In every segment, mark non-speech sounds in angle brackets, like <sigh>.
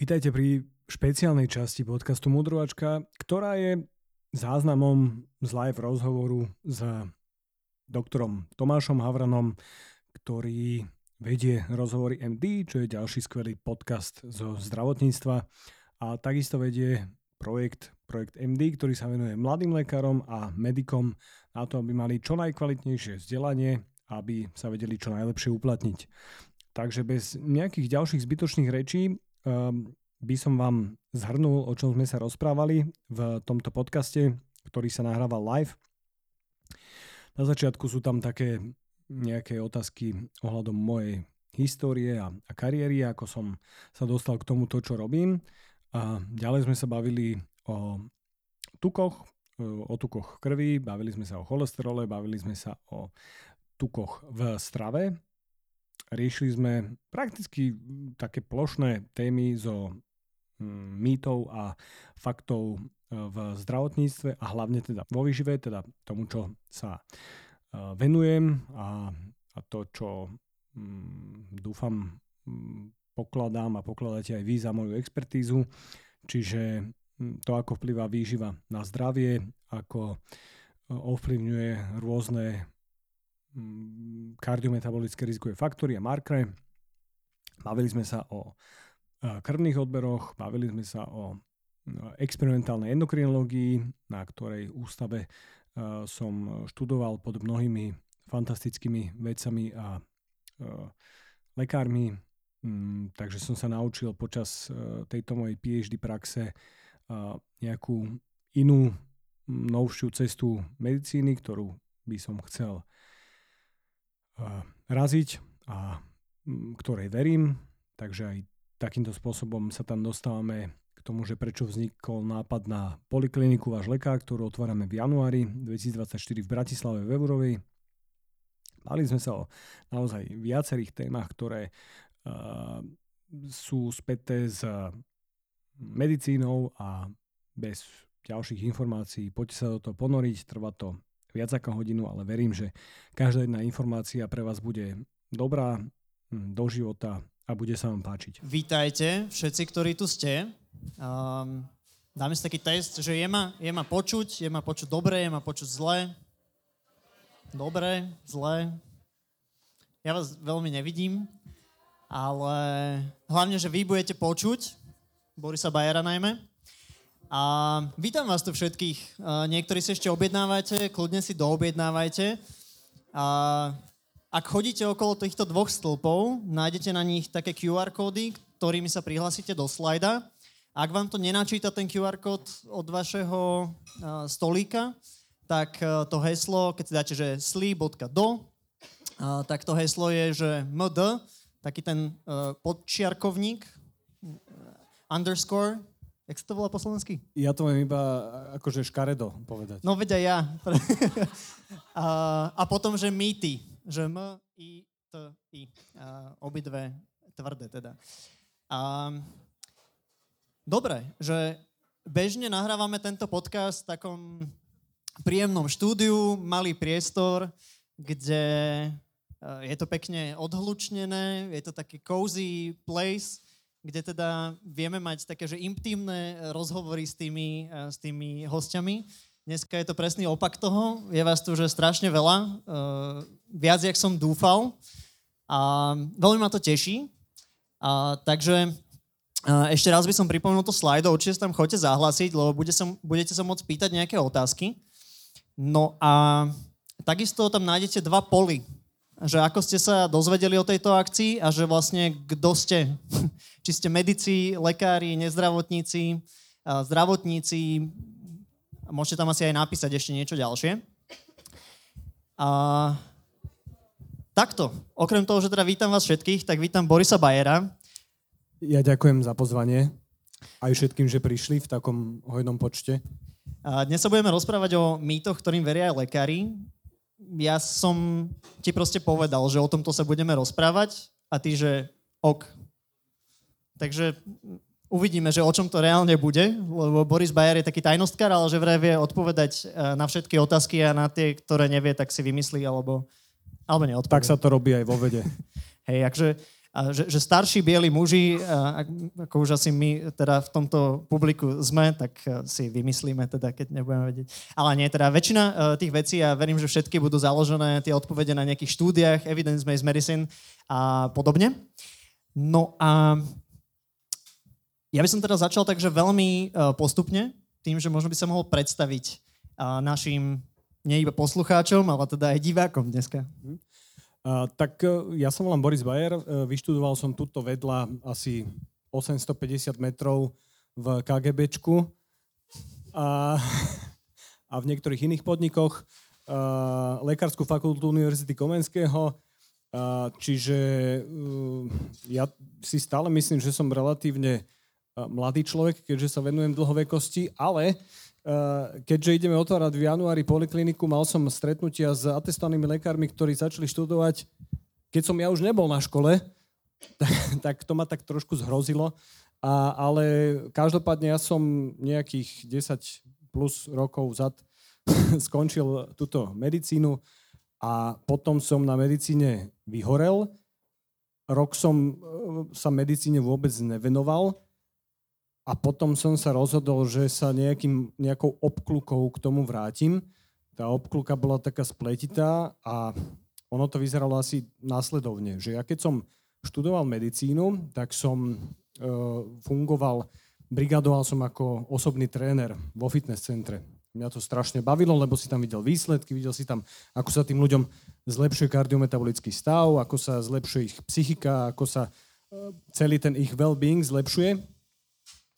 Vítajte pri špeciálnej časti podcastu Mudrovačka, ktorá je záznamom z live rozhovoru s doktorom Tomášom Havranom, ktorý vedie rozhovory MD, čo je ďalší skvelý podcast zo zdravotníctva a takisto vedie projekt, projekt MD, ktorý sa venuje mladým lekárom a medikom na to, aby mali čo najkvalitnejšie vzdelanie, aby sa vedeli čo najlepšie uplatniť. Takže bez nejakých ďalších zbytočných rečí by som vám zhrnul, o čom sme sa rozprávali v tomto podcaste, ktorý sa nahrával live. Na začiatku sú tam také nejaké otázky ohľadom mojej histórie a, a kariéry, ako som sa dostal k tomuto, čo robím. A ďalej sme sa bavili o tukoch, o tukoch krvi, bavili sme sa o cholesterole, bavili sme sa o tukoch v strave. Riešili sme prakticky také plošné témy zo Mm, mýtov a faktov e, v zdravotníctve a hlavne teda vo výžive, teda tomu, čo sa e, venujem a, a to, čo mm, dúfam mm, pokladám a pokladáte aj vy za moju expertízu. Čiže to, ako vplyvá výživa na zdravie, ako e, ovplyvňuje rôzne kardiometabolické rizikové faktory a markre. Bavili sme sa o krvných odberoch, bavili sme sa o experimentálnej endokrinológii, na ktorej ústave som študoval pod mnohými fantastickými vecami a lekármi, mm, takže som sa naučil počas tejto mojej PhD praxe nejakú inú novšiu cestu medicíny, ktorú by som chcel raziť a ktorej verím, takže aj takýmto spôsobom sa tam dostávame k tomu, že prečo vznikol nápad na polikliniku Váš lekár, ktorú otvárame v januári 2024 v Bratislave v Eurovej. Mali sme sa o naozaj viacerých témach, ktoré uh, sú späté s medicínou a bez ďalších informácií poďte sa do toho ponoriť, trvá to viac ako hodinu, ale verím, že každá jedna informácia pre vás bude dobrá hm, do života a bude sa vám páčiť. Vítajte všetci, ktorí tu ste. Um, dáme si taký test, že je ma, je ma počuť, je ma počuť dobre, je ma počuť zle. Dobre, zle. Ja vás veľmi nevidím, ale hlavne, že vy budete počuť, Borisa Bajera najmä. A vítam vás tu všetkých. Niektorí si ešte objednávate, kľudne si doobjednávajte. A ak chodíte okolo týchto dvoch stĺpov, nájdete na nich také QR kódy, ktorými sa prihlásite do slajda. Ak vám to nenačíta ten QR kód od vašeho stolíka, tak to heslo, keď si dáte, že sli.do, tak to heslo je, že md, taký ten podčiarkovník, underscore, jak sa to volá po slovensky? Ja to viem iba akože škaredo povedať. No veď aj ja. <laughs> a, a potom, že mýty, že M, I, T, I. A obidve tvrdé teda. A, dobre, že bežne nahrávame tento podcast v takom príjemnom štúdiu, malý priestor, kde je to pekne odhlučnené, je to taký cozy place, kde teda vieme mať také, že intimné rozhovory s tými, s tými hostiami. Dneska je to presný opak toho. Je vás tu že strašne veľa. Uh, viac, jak som dúfal. A veľmi ma to teší. A, takže ešte raz by som pripomenul to slajdo. Určite sa tam chodite zahlásiť, lebo bude sa, budete sa môcť pýtať nejaké otázky. No a takisto tam nájdete dva poly. Že ako ste sa dozvedeli o tejto akcii a že vlastne kto ste. <laughs> Či ste medici, lekári, nezdravotníci, zdravotníci, Môžete tam asi aj napísať ešte niečo ďalšie. A takto. Okrem toho, že teda vítam vás všetkých, tak vítam Borisa Bajera. Ja ďakujem za pozvanie. Aj všetkým, že prišli v takom hojnom počte. A dnes sa budeme rozprávať o mýtoch, ktorým veria aj lekári. Ja som ti proste povedal, že o tomto sa budeme rozprávať a ty, že ok. Takže Uvidíme, že o čom to reálne bude, lebo Boris Bayer je taký tajnostkár, ale že vraj vie odpovedať e, na všetky otázky a na tie, ktoré nevie, tak si vymyslí alebo, alebo neodpovie. Tak sa to robí aj vo vede. <laughs> Hej, akže že, že starší bieli muži, ako už asi my teda v tomto publiku sme, tak si vymyslíme teda, keď nebudeme vedieť. Ale nie, teda väčšina uh, tých vecí, a verím, že všetky budú založené tie odpovede na nejakých štúdiách, evidence-based medicine a podobne. No a ja by som teda začal takže veľmi uh, postupne, tým, že možno by sa mohol predstaviť našim nie iba poslucháčom, ale teda aj divákom dneska. Uh, tak uh, ja som volám Boris Bayer, uh, vyštudoval som tuto vedľa asi 850 metrov v KGBčku a, a v niektorých iných podnikoch. Uh, Lekárskú fakultu Univerzity Komenského, čiže ja si stále myslím, že som relatívne mladý človek, keďže sa venujem dlhovekosti, ale keďže ideme otvárať v januári polikliniku, mal som stretnutia s atestovanými lekármi, ktorí začali študovať, keď som ja už nebol na škole, <laughs> tak, tak to ma tak trošku zhrozilo. A, ale každopádne ja som nejakých 10 plus rokov zad <laughs> skončil túto medicínu a potom som na medicíne vyhorel. Rok som eh, sa medicíne vôbec nevenoval a potom som sa rozhodol, že sa nejakým, nejakou obklukou k tomu vrátim. Tá obkluka bola taká spletitá a ono to vyzeralo asi následovne, že ja keď som študoval medicínu, tak som e, fungoval, brigadoval som ako osobný tréner vo fitness centre. Mňa to strašne bavilo, lebo si tam videl výsledky, videl si tam, ako sa tým ľuďom zlepšuje kardiometabolický stav, ako sa zlepšuje ich psychika, ako sa e, celý ten ich well-being zlepšuje.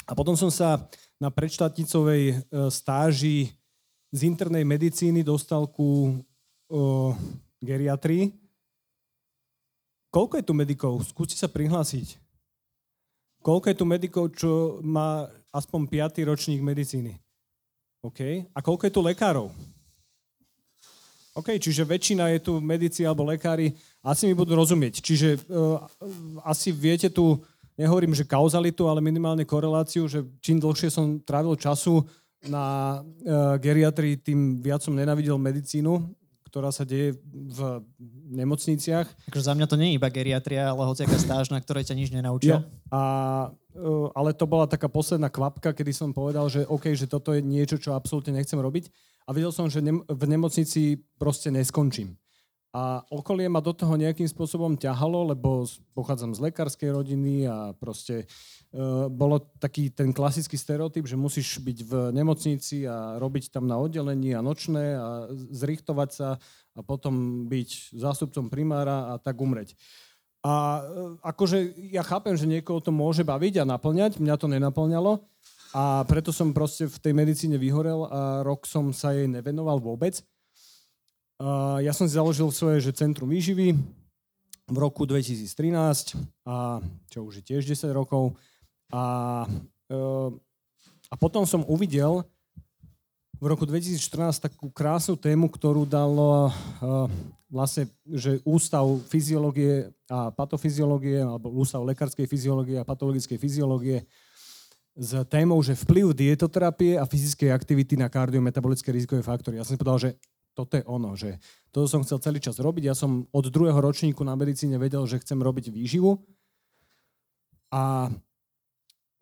A potom som sa na predštátnicovej e, stáži z internej medicíny dostal ku o, geriatrii. Koľko je tu medikov? Skúste sa prihlásiť. Koľko je tu medikov, čo má aspoň 5. ročník medicíny? OK. A koľko je tu lekárov? OK, čiže väčšina je tu medici alebo lekári, asi mi budú rozumieť. Čiže uh, asi viete tu nehovorím, že kauzalitu, ale minimálne koreláciu, že čím dlhšie som trávil času na uh, geriatrii, tým viac som nenavidel medicínu, ktorá sa deje v nemocniciach. Takže za mňa to nie je iba geriatria, ale hociaká stáž, na ktorej ťa nič nenaučil. Ja. A, uh, ale to bola taká posledná kvapka, kedy som povedal, že OK, že toto je niečo, čo absolútne nechcem robiť. A videl som, že ne- v nemocnici proste neskončím. A okolie ma do toho nejakým spôsobom ťahalo, lebo pochádzam z lekárskej rodiny a proste e, bolo taký ten klasický stereotyp, že musíš byť v nemocnici a robiť tam na oddelení a nočné a zrichtovať sa a potom byť zástupcom primára a tak umreť. A e, akože ja chápem, že niekoho to môže baviť a naplňať, mňa to nenaplňalo a preto som proste v tej medicíne vyhorel a rok som sa jej nevenoval vôbec. Ja som si založil svoje že Centrum výživy v roku 2013, a, čo už je tiež 10 rokov. A, e, a potom som uvidel v roku 2014 takú krásnu tému, ktorú dalo e, vlastne, že Ústav fyziológie a patofyziológie, alebo Ústav lekárskej fyziológie a patologickej fyziológie s témou, že vplyv dietoterapie a fyzickej aktivity na kardiometabolické rizikové faktory. Ja som si povedal, že toto je ono, že toto som chcel celý čas robiť. Ja som od druhého ročníku na medicíne vedel, že chcem robiť výživu. A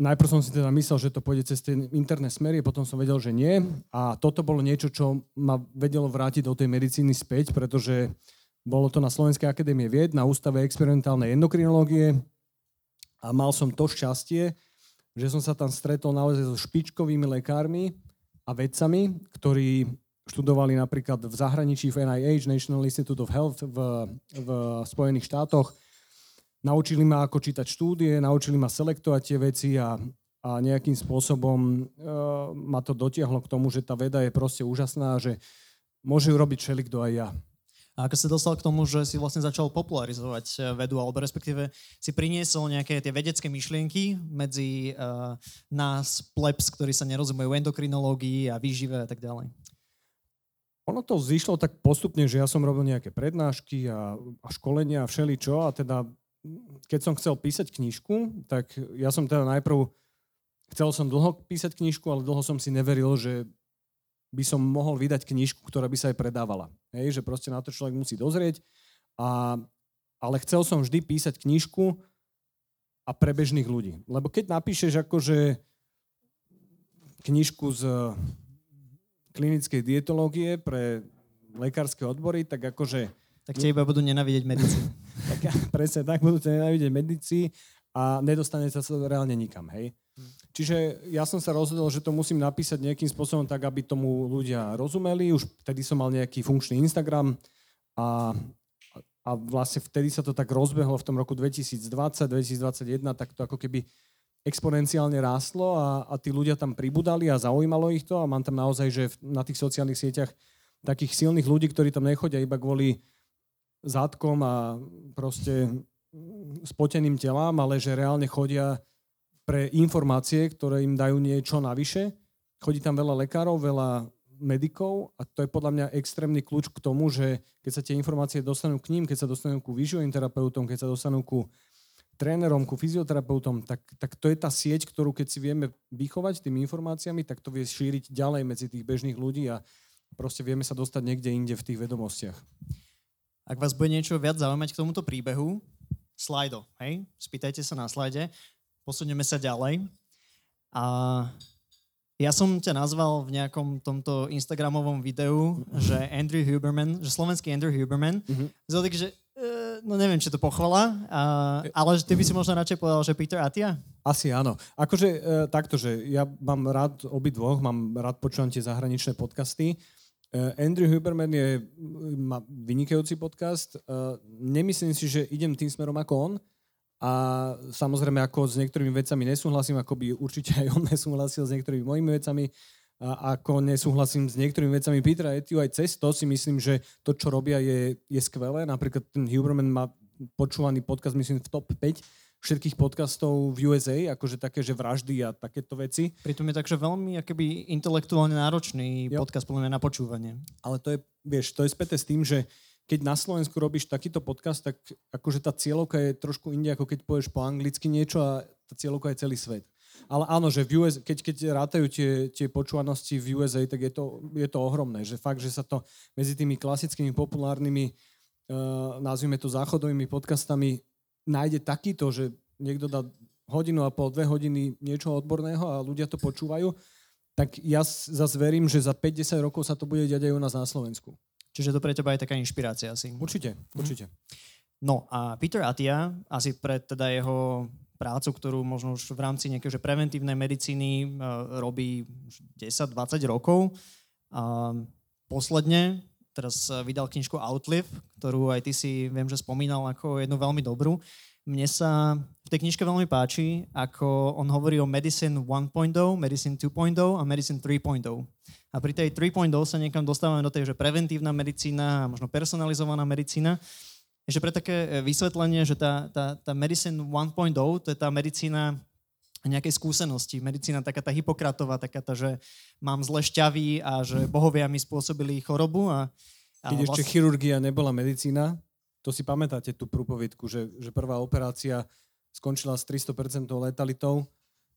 najprv som si teda myslel, že to pôjde cez tie interné smery, potom som vedel, že nie. A toto bolo niečo, čo ma vedelo vrátiť do tej medicíny späť, pretože bolo to na Slovenskej akadémie vied, na Ústave experimentálnej endokrinológie a mal som to šťastie, že som sa tam stretol naozaj so špičkovými lekármi a vedcami, ktorí študovali napríklad v zahraničí v NIH, National Institute of Health v, v Spojených štátoch. Naučili ma, ako čítať štúdie, naučili ma selektovať tie veci a, a nejakým spôsobom uh, ma to dotiahlo k tomu, že tá veda je proste úžasná, že môže ju robiť všelikto aj ja. A ako sa dostal k tomu, že si vlastne začal popularizovať eh, vedu, alebo respektíve si priniesol nejaké tie vedecké myšlienky medzi uh, nás, plebs, ktorí sa nerozumejú endokrinológii a výžive a tak ďalej? Ono to zišlo tak postupne, že ja som robil nejaké prednášky a, a školenia a všeličo a teda keď som chcel písať knižku, tak ja som teda najprv chcel som dlho písať knižku, ale dlho som si neveril, že by som mohol vydať knižku, ktorá by sa aj predávala. Hej, že proste na to človek musí dozrieť a ale chcel som vždy písať knižku a pre bežných ľudí. Lebo keď napíšeš akože knižku z klinickej dietológie pre lekárske odbory, tak akože... Tak ťa iba budú nenávidieť medici. <laughs> tak, presne tak, budú ťa nenávidieť medici a nedostane sa to reálne nikam, hej. Čiže ja som sa rozhodol, že to musím napísať nejakým spôsobom tak, aby tomu ľudia rozumeli. Už vtedy som mal nejaký funkčný Instagram a a vlastne vtedy sa to tak rozbehlo v tom roku 2020, 2021, tak to ako keby exponenciálne rástlo a, a tí ľudia tam pribudali a zaujímalo ich to a mám tam naozaj, že na tých sociálnych sieťach takých silných ľudí, ktorí tam nechodia iba kvôli zátkom a proste spoteným telám, ale že reálne chodia pre informácie, ktoré im dajú niečo navyše. Chodí tam veľa lekárov, veľa medikov a to je podľa mňa extrémny kľúč k tomu, že keď sa tie informácie dostanú k ním, keď sa dostanú ku výživovým terapeutom, keď sa dostanú ku trénerom, ku fyzioterapeutom, tak, tak to je tá sieť, ktorú keď si vieme vychovať tými informáciami, tak to vie šíriť ďalej medzi tých bežných ľudí a proste vieme sa dostať niekde inde v tých vedomostiach. Ak vás bude niečo viac zaujímať k tomuto príbehu, slajdo, hej? Spýtajte sa na slajde, posunieme sa ďalej. A ja som ťa nazval v nejakom tomto Instagramovom videu, že Andrew Huberman, že slovenský Andrew Huberman, mm-hmm. Zodik, že no neviem, či to pochvala, uh, ale ty by si možno radšej povedal, že Peter Atia? Asi áno. Akože uh, takto, že ja mám rád obidvoch, mám rád počúvam tie zahraničné podcasty. Uh, Andrew Huberman je, má vynikajúci podcast. Uh, nemyslím si, že idem tým smerom ako on, a samozrejme, ako s niektorými vecami nesúhlasím, ako by určite aj on <laughs> nesúhlasil s niektorými mojimi vecami, a ako nesúhlasím s niektorými vecami Petra Etiu, aj cez to si myslím, že to, čo robia, je, je skvelé. Napríklad ten Huberman má počúvaný podcast, myslím, v top 5 všetkých podcastov v USA, akože také, že vraždy a takéto veci. Pritom je takže veľmi akoby intelektuálne náročný jo. podcast podľa mňa na počúvanie. Ale to je, vieš, to je späté s tým, že keď na Slovensku robíš takýto podcast, tak akože tá cieľovka je trošku inde, ako keď povieš po anglicky niečo a tá cieľovka je celý svet. Ale áno, že v US, keď, keď rátajú tie, tie počúvanosti v USA, tak je to, je to ohromné. Že fakt, že sa to medzi tými klasickými populárnymi, uh, nazvime to záchodovými podcastami, nájde takýto, že niekto dá hodinu a pol, dve hodiny niečo odborného a ľudia to počúvajú, tak ja zase verím, že za 50 rokov sa to bude diať aj u nás na Slovensku. Čiže to pre teba je taká inšpirácia asi. Určite, mhm. určite. No a Peter Atia, asi pre teda jeho prácu, ktorú možno už v rámci nejakej preventívnej medicíny uh, robí 10-20 rokov. A posledne teraz vydal knižku Outlive, ktorú aj ty si viem, že spomínal ako jednu veľmi dobrú. Mne sa v tej knižke veľmi páči, ako on hovorí o Medicine 1.0, Medicine 2.0 a Medicine 3.0. A pri tej 3.0 sa niekam dostávame do tej, že preventívna medicína a možno personalizovaná medicína. Ešte pre také e, vysvetlenie, že tá, tá, tá Medicine 1.0, to je tá medicína nejakej skúsenosti. Medicína taká tá Hipokratová, taká tá, že mám zle šťavy a že bohovia mi spôsobili chorobu. A, a Keď vlastne... ešte chirurgia nebola medicína, to si pamätáte tú prúpovidku, že, že prvá operácia skončila s 300% letalitou,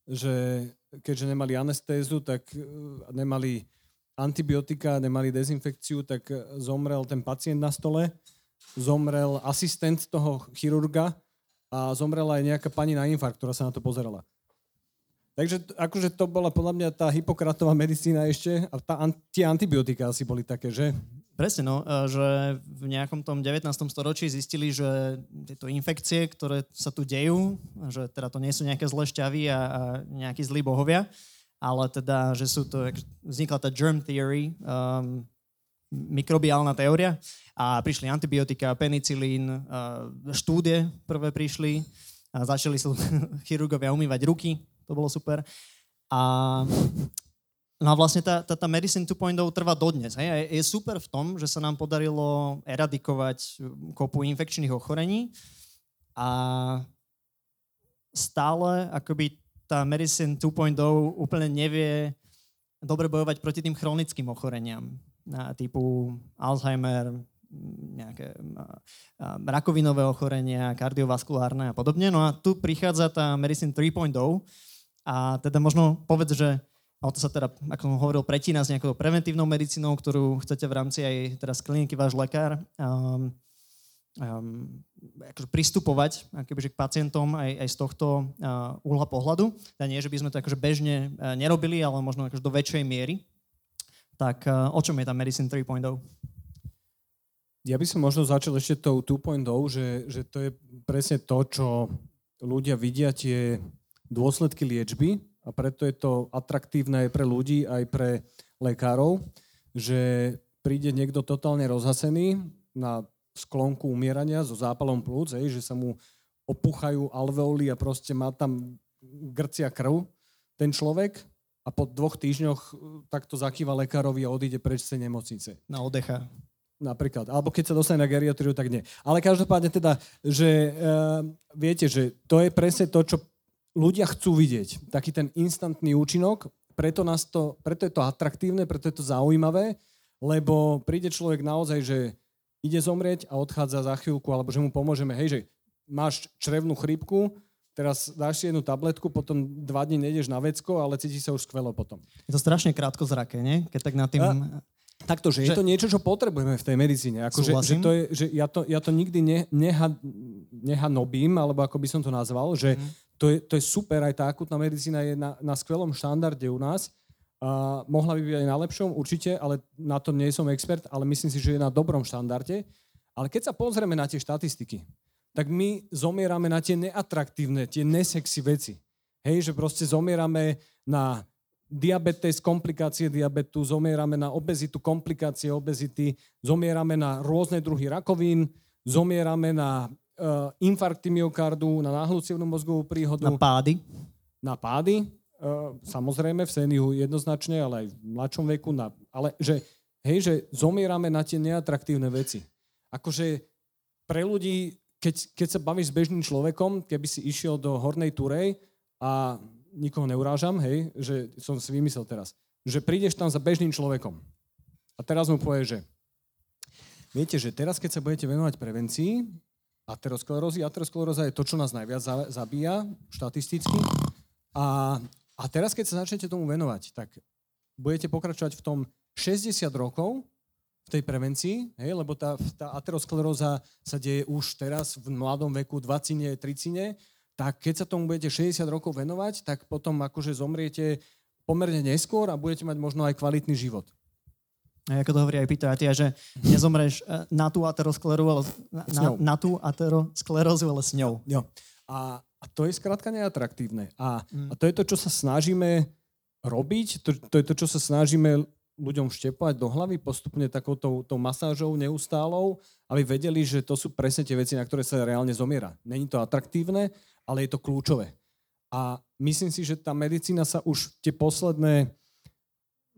že keďže nemali anestézu, tak e, nemali antibiotika, nemali dezinfekciu, tak zomrel ten pacient na stole, zomrel asistent toho chirurga a zomrela aj nejaká pani na infarkt, ktorá sa na to pozerala. Takže akože to bola podľa mňa tá hypokratová medicína ešte a tá, tie antibiotika asi boli také, že? Presne, no, e, že v nejakom tom 19. storočí zistili, že tieto infekcie, ktoré sa tu dejú, že teda to nie sú nejaké zlé šťavy a, a nejakí zlí bohovia, ale teda, že sú to, vznikla tá germ theory, um, mikrobiálna teória a prišli antibiotika, penicilín, uh, štúdie prvé prišli a začali sa <laughs> chirurgovia umývať ruky, to bolo super. A No a vlastne tá, tá, tá Medicine 2.0 trvá dodnes. Hej? A je super v tom, že sa nám podarilo eradikovať kopu infekčných ochorení a stále akoby tá Medicine 2.0 úplne nevie dobre bojovať proti tým chronickým ochoreniam typu Alzheimer, nejaké rakovinové ochorenia, kardiovaskulárne a podobne. No a tu prichádza tá Medicine 3.0 a teda možno povedz, že a to sa teda, ako som hovoril, pretína s nejakou preventívnou medicínou, ktorú chcete v rámci aj teraz kliniky váš lekár. Um, um, akože pristupovať akoby, k pacientom aj, aj z tohto uh, uhla pohľadu. Teda nie, že by sme to akože bežne uh, nerobili, ale možno akože do väčšej miery. Tak uh, o čom je tá Medicine 3.0? Ja by som možno začal ešte tou 2.0, že, že to je presne to, čo ľudia vidia tie dôsledky liečby a preto je to atraktívne aj pre ľudí, aj pre lekárov, že príde niekto totálne rozhasený na sklonku umierania so zápalom plúc, hej, že sa mu opuchajú alveoly a proste má tam grcia krv ten človek a po dvoch týždňoch e, takto zakýva lekárovi a odíde preč z tej nemocnice. Na odecha. Napríklad. Alebo keď sa dostane na geriatriu, tak nie. Ale každopádne teda, že uh, viete, že to je presne to, čo ľudia chcú vidieť. Taký ten instantný účinok, preto, nás to, preto je to atraktívne, preto je to zaujímavé, lebo príde človek naozaj, že ide zomrieť a odchádza za chvíľku, alebo že mu pomôžeme, hej, že máš črevnú chrípku, teraz dáš si jednu tabletku, potom dva dní nejdeš na vecko, ale cíti sa už skvelo potom. Je to strašne krátko zraké, nie? Keď tak na tým... A, takto, že, že je to niečo, čo potrebujeme v tej medicíne. Ako, že, že, to je, že ja, to, ja to nikdy ne, neha, nehanobím, alebo ako by som to nazval, že mm. to, je, to je super, aj tá akutná medicína je na, na skvelom štandarde u nás, a mohla by byť aj na lepšom, určite, ale na to nie som expert, ale myslím si, že je na dobrom štandarde. Ale keď sa pozrieme na tie štatistiky, tak my zomierame na tie neatraktívne, tie nesexy veci. Hej, že proste zomierame na diabetes, komplikácie diabetu, zomierame na obezitu, komplikácie obezity, zomierame na rôzne druhy rakovín, zomierame na uh, infarkty myokardu, na náhlucivnú mozgovú príhodu. Na pády. Na pády, samozrejme v séniu jednoznačne, ale aj v mladšom veku, na, ale že, hej, že zomierame na tie neatraktívne veci. Akože pre ľudí, keď, keď sa bavíš s bežným človekom, keby si išiel do Hornej Turej a nikoho neurážam, hej, že som si vymyslel teraz, že prídeš tam za bežným človekom. A teraz mu povie, že viete, že teraz, keď sa budete venovať prevencii aterosklerózy, ateroskleróza je to, čo nás najviac zabíja štatisticky. A a teraz, keď sa začnete tomu venovať, tak budete pokračovať v tom 60 rokov v tej prevencii, hej, lebo tá, tá ateroskleróza sa deje už teraz v mladom veku, 20 30 tak keď sa tomu budete 60 rokov venovať, tak potom akože zomriete pomerne neskôr a budete mať možno aj kvalitný život. A ako to hovorí aj Peter Atia, že nezomreš eh, na tú aterosklerózu, ale na, na tú aterosklerózu, ale s ňou. Jo. A, a to je skrátka neatraktívne. A, mm. a to je to, čo sa snažíme robiť, to, to je to, čo sa snažíme ľuďom vštepovať do hlavy postupne takouto tou masážou neustálou, aby vedeli, že to sú presne tie veci, na ktoré sa reálne zomiera. Není to atraktívne, ale je to kľúčové. A myslím si, že tá medicína sa už tie posledné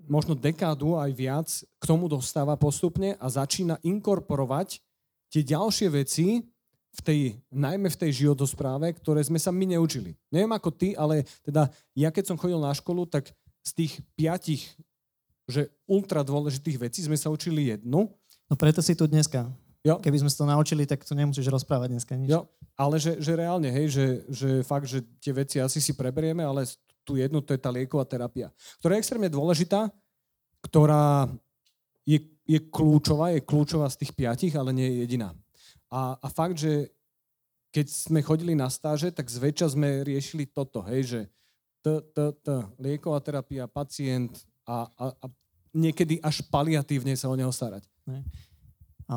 možno dekádu aj viac k tomu dostáva postupne a začína inkorporovať tie ďalšie veci, v tej, najmä v tej životospráve, ktoré sme sa my neučili. Neviem ako ty, ale teda ja keď som chodil na školu, tak z tých piatich že ultra dôležitých vecí sme sa učili jednu. No preto si tu dneska. Jo. Keby sme sa to naučili, tak to nemusíš rozprávať dneska nič. Jo, ale že, že reálne, hej, že, že fakt, že tie veci asi si preberieme, ale tu jednu, to je tá lieková terapia, ktorá je extrémne dôležitá, ktorá je, je kľúčová, je kľúčová z tých piatich, ale nie je jediná. A, a fakt, že keď sme chodili na stáže, tak zväčša sme riešili toto, hej, že t, t, t, lieková terapia, pacient a, a, a niekedy až paliatívne sa o neho starať. A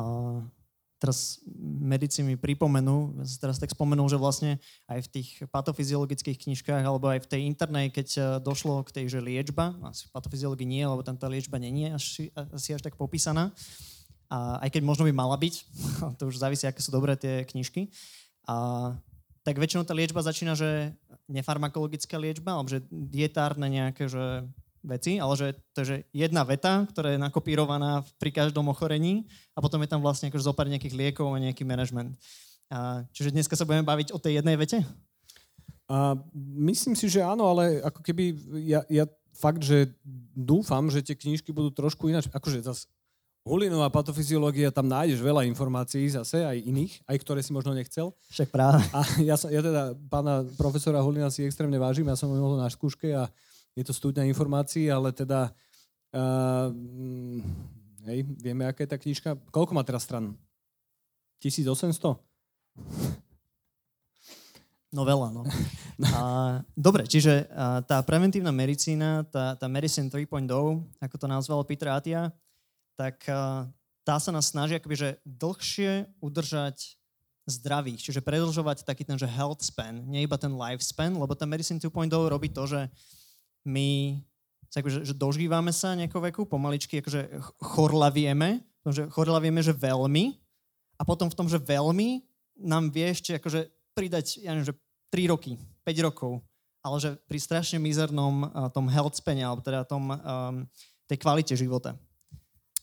teraz medici mi pripomenú, teraz tak spomenul, že vlastne aj v tých patofyziologických knižkách alebo aj v tej internej, keď e, došlo k tej, že liečba, asi v patofyziológii nie, lebo tam tá liečba není až, asi až tak popísaná, a aj keď možno by mala byť, <laughs> to už závisí, aké sú dobré tie knižky, a, tak väčšinou tá liečba začína, že nefarmakologická liečba, alebo že dietárne nejaké že veci, ale že to je jedna veta, ktorá je nakopírovaná pri každom ochorení a potom je tam vlastne akože zopár nejakých liekov a nejaký manažment. A, čiže dneska sa budeme baviť o tej jednej vete? A, myslím si, že áno, ale ako keby ja, ja fakt, že dúfam, že tie knižky budú trošku ináč, akože zase Hulinová patofyziológia, tam nájdeš veľa informácií zase, aj iných, aj ktoré si možno nechcel. Však práve. A ja, som, ja teda pána profesora Hulina si extrémne vážim, ja som ho na skúške a je to studňa informácií, ale teda uh, hej, vieme, aká je tá knižka. Koľko má teraz stran? 1800? No veľa, no. A, dobre, čiže a, tá preventívna medicína, tá, tá Medicine 3.0, ako to nazval Peter Atia, tak a, tá sa nás snaží akoby, že dlhšie udržať zdravých, čiže predlžovať taký ten, že health span, nie iba ten lifespan, lebo tá Medicine 2.0 robí to, že my sa akože, že dožívame sa nejakého veku, pomaličky akože chorlavieme, že chorlavieme, že veľmi a potom v tom, že veľmi nám vie ešte akože pridať, ja neviem, že 3 roky, 5 rokov, ale že pri strašne mizernom uh, tom health spene, alebo teda tom, um, tej kvalite života.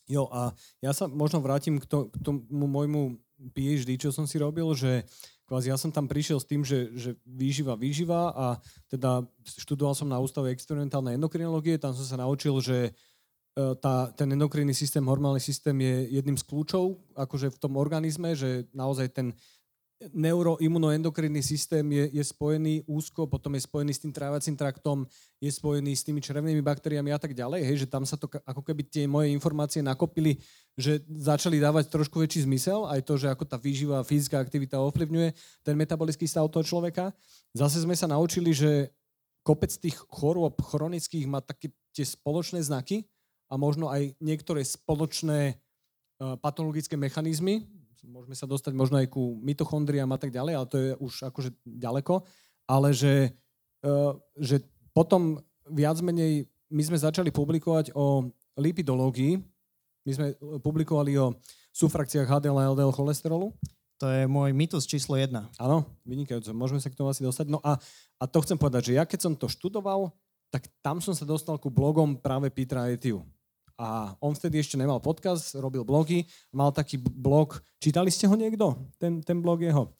Jo, a ja sa možno vrátim k, to, k tomu môjmu PhD, čo som si robil, že kvázi ja som tam prišiel s tým, že, že výživa, výživa a teda študoval som na ústave experimentálnej endokrinológie, tam som sa naučil, že e, tá, ten endokrinný systém, hormonálny systém je jedným z kľúčov akože v tom organizme, že naozaj ten neuroimunoendokrinný systém je, je spojený úzko, potom je spojený s tým trávacím traktom, je spojený s tými črevnými baktériami a tak ďalej, hej, že tam sa to ako keby tie moje informácie nakopili, že začali dávať trošku väčší zmysel, aj to, že ako tá výživa, fyzická aktivita ovplyvňuje ten metabolický stav toho človeka. Zase sme sa naučili, že kopec tých chorôb chronických má také tie spoločné znaky a možno aj niektoré spoločné uh, patologické mechanizmy, môžeme sa dostať možno aj ku mitochondriám a tak ďalej, ale to je už akože ďaleko, ale že, uh, že potom viac menej my sme začali publikovať o lipidológii, my sme publikovali o sufrakciách HDL a LDL cholesterolu. To je môj mýtus číslo jedna. Áno, vynikajúce, môžeme sa k tomu asi dostať. No a, a to chcem povedať, že ja keď som to študoval, tak tam som sa dostal ku blogom práve Petra Etiu. A on vtedy ešte nemal podcast, robil blogy, mal taký blog, čítali ste ho niekto, ten, ten blog jeho?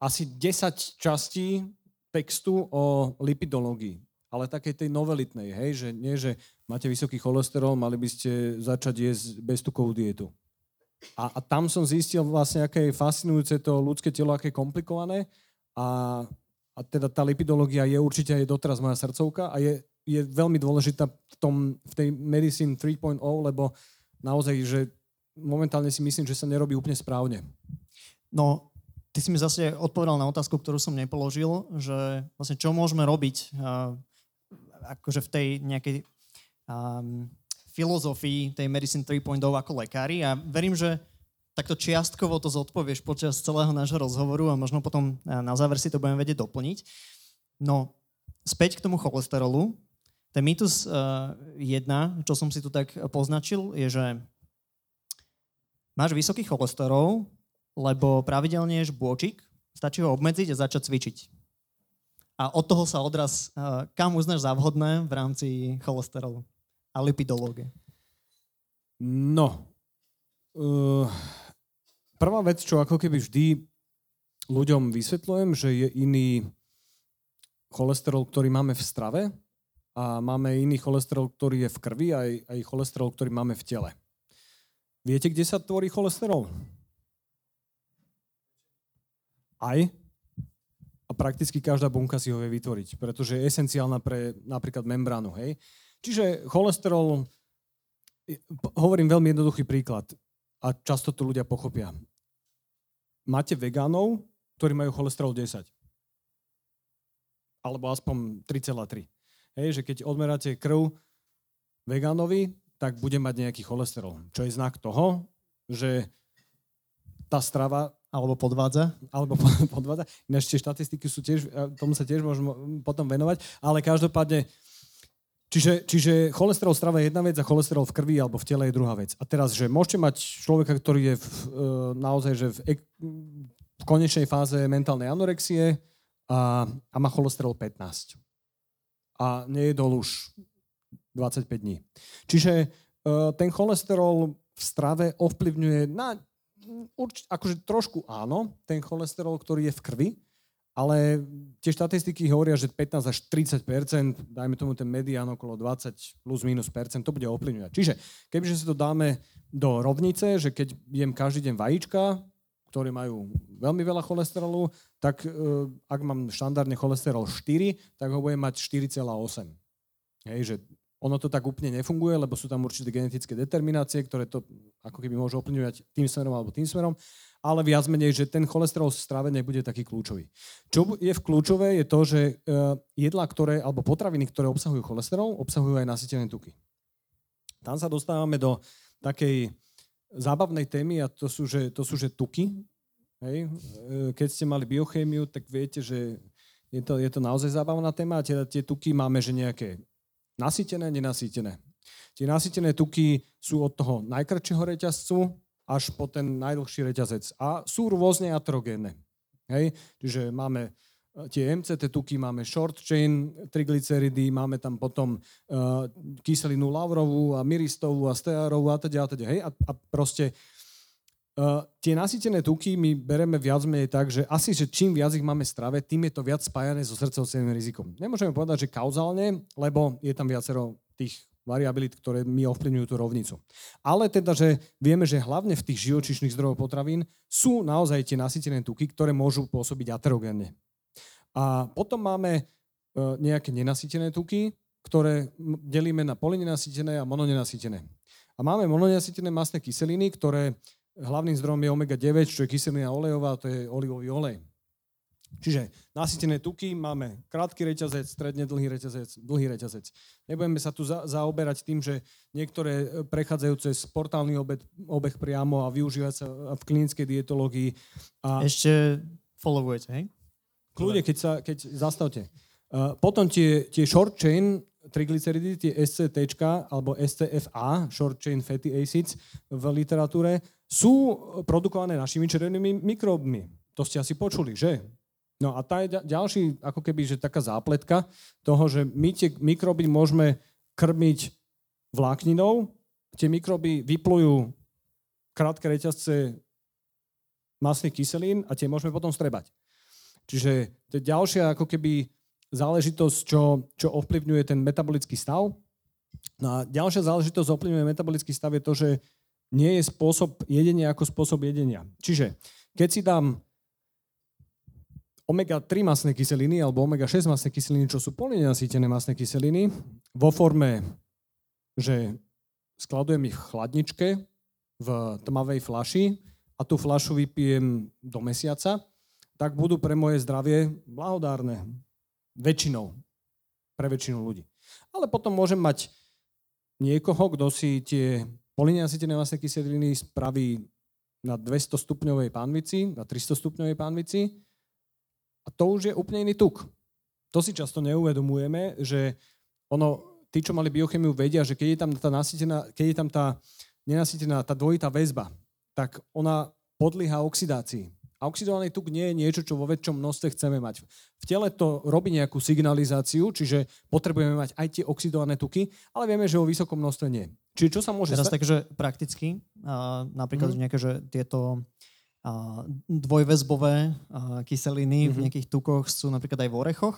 Asi 10 častí textu o lipidológii, ale takej tej novelitnej, hej, že nie, že máte vysoký cholesterol, mali by ste začať jesť beztukovú dietu. A, a tam som zistil vlastne, aké je fascinujúce to ľudské telo, aké je komplikované a, a teda tá lipidológia je určite aj doteraz moja srdcovka a je je veľmi dôležitá v, tom, v tej Medicine 3.0, lebo naozaj, že momentálne si myslím, že sa nerobí úplne správne. No, ty si mi zase odpovedal na otázku, ktorú som nepoložil, že vlastne čo môžeme robiť akože v tej nejakej um, filozofii tej Medicine 3.0 ako lekári a verím, že takto čiastkovo to zodpovieš počas celého nášho rozhovoru a možno potom na záver si to budeme vedieť doplniť. No, späť k tomu cholesterolu. Ten mýtus uh, jedna, čo som si tu tak poznačil, je, že máš vysoký cholesterol, lebo pravidelne ješ bôčik, stačí ho obmedziť a začať cvičiť. A od toho sa odraz, uh, kam uznáš za v rámci cholesterolu a lipidológie. No, uh, prvá vec, čo ako keby vždy ľuďom vysvetľujem, že je iný cholesterol, ktorý máme v strave a máme iný cholesterol, ktorý je v krvi a aj, aj cholesterol, ktorý máme v tele. Viete, kde sa tvorí cholesterol? Aj. A prakticky každá bunka si ho vie vytvoriť, pretože je esenciálna pre napríklad membránu. Hej? Čiže cholesterol, hovorím veľmi jednoduchý príklad a často to ľudia pochopia. Máte vegánov, ktorí majú cholesterol 10. Alebo aspoň 3,3 Hej, že keď odmeráte krv vegánovi, tak bude mať nejaký cholesterol. Čo je znak toho, že tá strava... Alebo podvádza. Alebo podvádza. Ináč tie štatistiky sú tiež, tomu sa tiež môžeme potom venovať, ale každopádne Čiže, čiže cholesterol strava je jedna vec a cholesterol v krvi alebo v tele je druhá vec. A teraz, že môžete mať človeka, ktorý je v, e, naozaj že v, v konečnej fáze mentálnej anorexie a, a má cholesterol 15 a nejedol už 25 dní. Čiže uh, ten cholesterol v strave ovplyvňuje na, urč, akože trošku áno, ten cholesterol, ktorý je v krvi, ale tie štatistiky hovoria, že 15 až 30% dajme tomu ten medián okolo 20 plus minus percent, to bude ovplyvňovať. Čiže kebyže si to dáme do rovnice, že keď jem každý deň vajíčka, ktoré majú veľmi veľa cholesterolu, tak uh, ak mám štandardne cholesterol 4, tak ho budem mať 4,8. Hej, že ono to tak úplne nefunguje, lebo sú tam určité genetické determinácie, ktoré to ako keby môžu ovplyvňovať tým smerom alebo tým smerom. Ale viac menej, že ten cholesterol v strave nebude taký kľúčový. Čo je v kľúčové, je to, že jedlá, ktoré, alebo potraviny, ktoré obsahujú cholesterol, obsahujú aj nasytené tuky. Tam sa dostávame do takej zábavnej témy a to sú, že, to sú, že tuky. Hej. Keď ste mali biochémiu, tak viete, že je to, je to naozaj zábavná téma a tie, tie tuky máme, že nejaké nasýtené, nenasýtené. Tie nasýtené tuky sú od toho najkrčšieho reťazcu až po ten najdlhší reťazec. A sú rôzne aterogénne. Hej? Čiže máme e, tie MCT tuky, máme short chain triglyceridy, máme tam potom uh, kyselinu laurovú a miristovú a stearovú a teda a teda. Hej? A, a proste Uh, tie nasýtené tuky my bereme viac menej tak, že asi, že čím viac ich máme strave, tým je to viac spájané so srdcovým rizikom. Nemôžeme povedať, že kauzálne, lebo je tam viacero tých variabilit, ktoré mi ovplyvňujú tú rovnicu. Ale teda, že vieme, že hlavne v tých živočišných zdrojov potravín sú naozaj tie nasýtené tuky, ktoré môžu pôsobiť aterogénne. A potom máme uh, nejaké nenasýtené tuky, ktoré delíme na polynenasýtené a mononenasýtené. A máme mononenasýtené masné kyseliny, ktoré hlavným zdrojom je omega-9, čo je kyselina olejová, to je olivový olej. Čiže nasýtené tuky máme krátky reťazec, stredne dlhý reťazec, dlhý reťazec. Nebudeme sa tu za, zaoberať tým, že niektoré e, prechádzajú cez portálny obed, obeh priamo a využívať sa v klinickej dietológii. A... Ešte followujete, hej? Kľudne, keď, sa, keď zastavte. Uh, potom tie, tie short chain triglyceridy, tie SCT alebo STFA, short chain fatty acids v literatúre, sú produkované našimi červenými mikróbmi. To ste asi počuli, že? No a tá je ďalší, ako keby, že taká zápletka toho, že my tie mikróby môžeme krmiť vlákninou, tie mikróby vyplujú krátke reťazce masných kyselín a tie môžeme potom strebať. Čiže to je ďalšia ako keby záležitosť, čo, čo ovplyvňuje ten metabolický stav. No a ďalšia záležitosť ovplyvňuje metabolický stav je to, že nie je spôsob jedenia ako spôsob jedenia. Čiže keď si dám omega-3 masné kyseliny alebo omega-6 masné kyseliny, čo sú polynenasýtené masné kyseliny, vo forme, že skladujem ich v chladničke v tmavej flaši a tú flašu vypijem do mesiaca, tak budú pre moje zdravie blahodárne. Väčšinou. Pre väčšinu ľudí. Ale potom môžem mať niekoho, kto si tie Polynenasýtené masné kyseliny spraví na 200 stupňovej pánvici, na 300 stupňovej pánvici a to už je úplne iný tuk. To si často neuvedomujeme, že ono, tí, čo mali biochemiu, vedia, že keď je tam tá nasýtená, keď je tam tá nenasýtená, tá dvojitá väzba, tak ona podlieha oxidácii. A oxidovaný tuk nie je niečo, čo vo väčšom množstve chceme mať. V tele to robí nejakú signalizáciu, čiže potrebujeme mať aj tie oxidované tuky, ale vieme, že vo vysokom množstve nie. Čiže čo sa môže Teraz stať? takže prakticky, uh, napríklad mm-hmm. nejaké, že tieto dvojväzbové kyseliny mm-hmm. v mhm. nejakých tukoch sú napríklad aj v orechoch.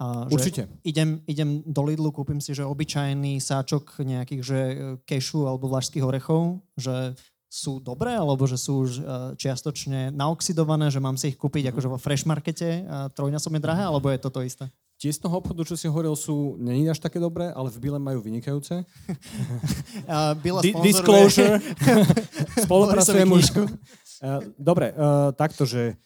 Uh, Určite. Idem, idem do Lidlu, kúpim si že obyčajný sáčok nejakých že kešu alebo vlašských orechov, že sú dobré, alebo že sú už e, čiastočne naoxidované, že mám si ich kúpiť mm. akože vo fresh markete trojnásobne drahé, alebo je toto isté? Tie z toho obchodu, čo si hovoril, sú není až také dobré, ale v Bile majú vynikajúce. <laughs> Bila Di- disclosure. <laughs> Spolupracujem už. Uh, dobre, uh, takto, že...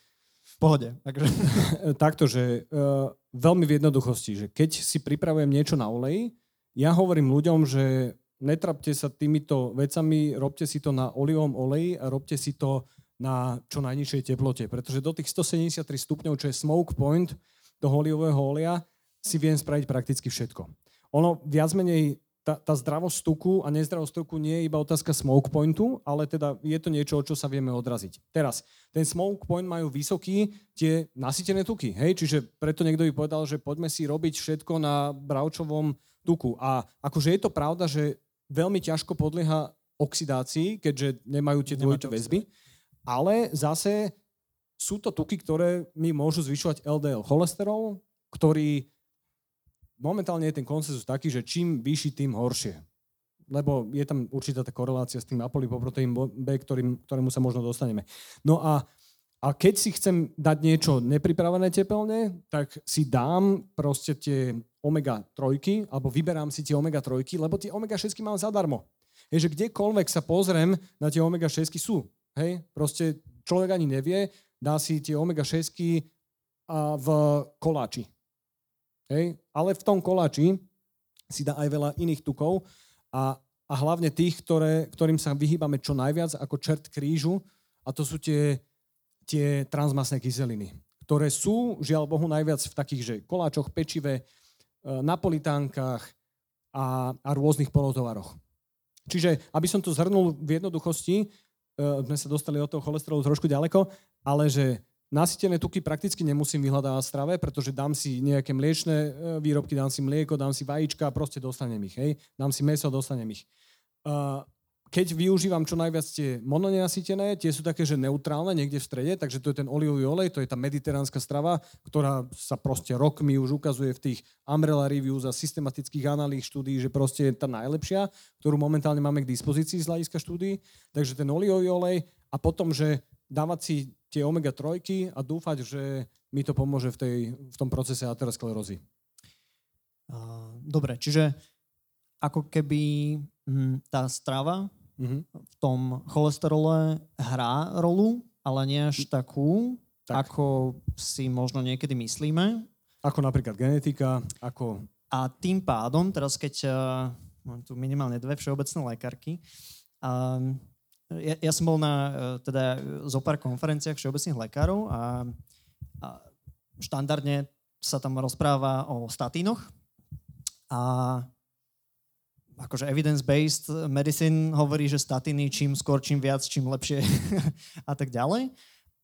V pohode. Takže... <laughs> takto, že uh, veľmi v jednoduchosti, že keď si pripravujem niečo na olej, ja hovorím ľuďom, že netrapte sa týmito vecami, robte si to na olivom oleji a robte si to na čo najnižšej teplote, pretože do tých 173 stupňov, čo je smoke point toho olivového oleja, si viem spraviť prakticky všetko. Ono viac menej, tá, tá zdravosť tuku a nezdravosť tuku nie je iba otázka smoke pointu, ale teda je to niečo, o čo sa vieme odraziť. Teraz, ten smoke point majú vysoký tie nasytené tuky, hej, čiže preto niekto by povedal, že poďme si robiť všetko na bravčovom tuku. A akože je to pravda, že veľmi ťažko podlieha oxidácii, keďže nemajú tie dvojité väzby, ale zase sú to tuky, ktoré mi môžu zvyšovať LDL cholesterol, ktorý momentálne je ten konsenzus taký, že čím vyšší, tým horšie. Lebo je tam určitá tá korelácia s tým apolipoproteín B, ktorým, ktorému sa možno dostaneme. No a, a keď si chcem dať niečo nepripravené tepelne, tak si dám proste tie omega-3, alebo vyberám si tie omega-3, lebo tie omega-6 mám zadarmo. Je, že kdekoľvek sa pozriem na tie omega-6 sú. Hej, proste človek ani nevie, dá si tie omega-6 v koláči. Hej? Ale v tom koláči si dá aj veľa iných tukov a, a hlavne tých, ktoré, ktorým sa vyhýbame čo najviac ako čert krížu a to sú tie, tie transmasné kyseliny, ktoré sú, žiaľ Bohu, najviac v takých, že koláčoch, pečive, e, napolitánkach a, a rôznych polotovaroch. Čiže, aby som to zhrnul v jednoduchosti, uh, sme sa dostali od toho cholesterolu trošku ďaleko, ale že Nasýtené tuky prakticky nemusím vyhľadávať strave, pretože dám si nejaké mliečne e, výrobky, dám si mlieko, dám si vajíčka a proste dostanem ich. Hej? Dám si meso, dostanem ich. Keď využívam čo najviac tie mononenasytené, tie sú také, že neutrálne, niekde v strede, takže to je ten olivový olej, to je tá mediteránska strava, ktorá sa proste rokmi už ukazuje v tých Umbrella Reviews a systematických analýz štúdí, že proste je tá najlepšia, ktorú momentálne máme k dispozícii z hľadiska štúdí. Takže ten olivový olej a potom, že dávať si tie omega-3 a dúfať, že mi to pomôže v, tej, v tom procese aterosklerózy. Dobre, čiže ako keby hm, tá strava mm-hmm. v tom cholesterole hrá rolu, ale nie až takú, tak. ako si možno niekedy myslíme. Ako napríklad genetika, ako... A tým pádom, teraz keď uh, mám tu minimálne dve všeobecné lekárky, uh, ja, ja som bol na e, teda zo pár konferenciách všeobecných lekárov a, a štandardne sa tam rozpráva o statínoch a akože evidence-based medicine hovorí, že statiny čím skôr, čím viac, čím lepšie <laughs> a tak ďalej.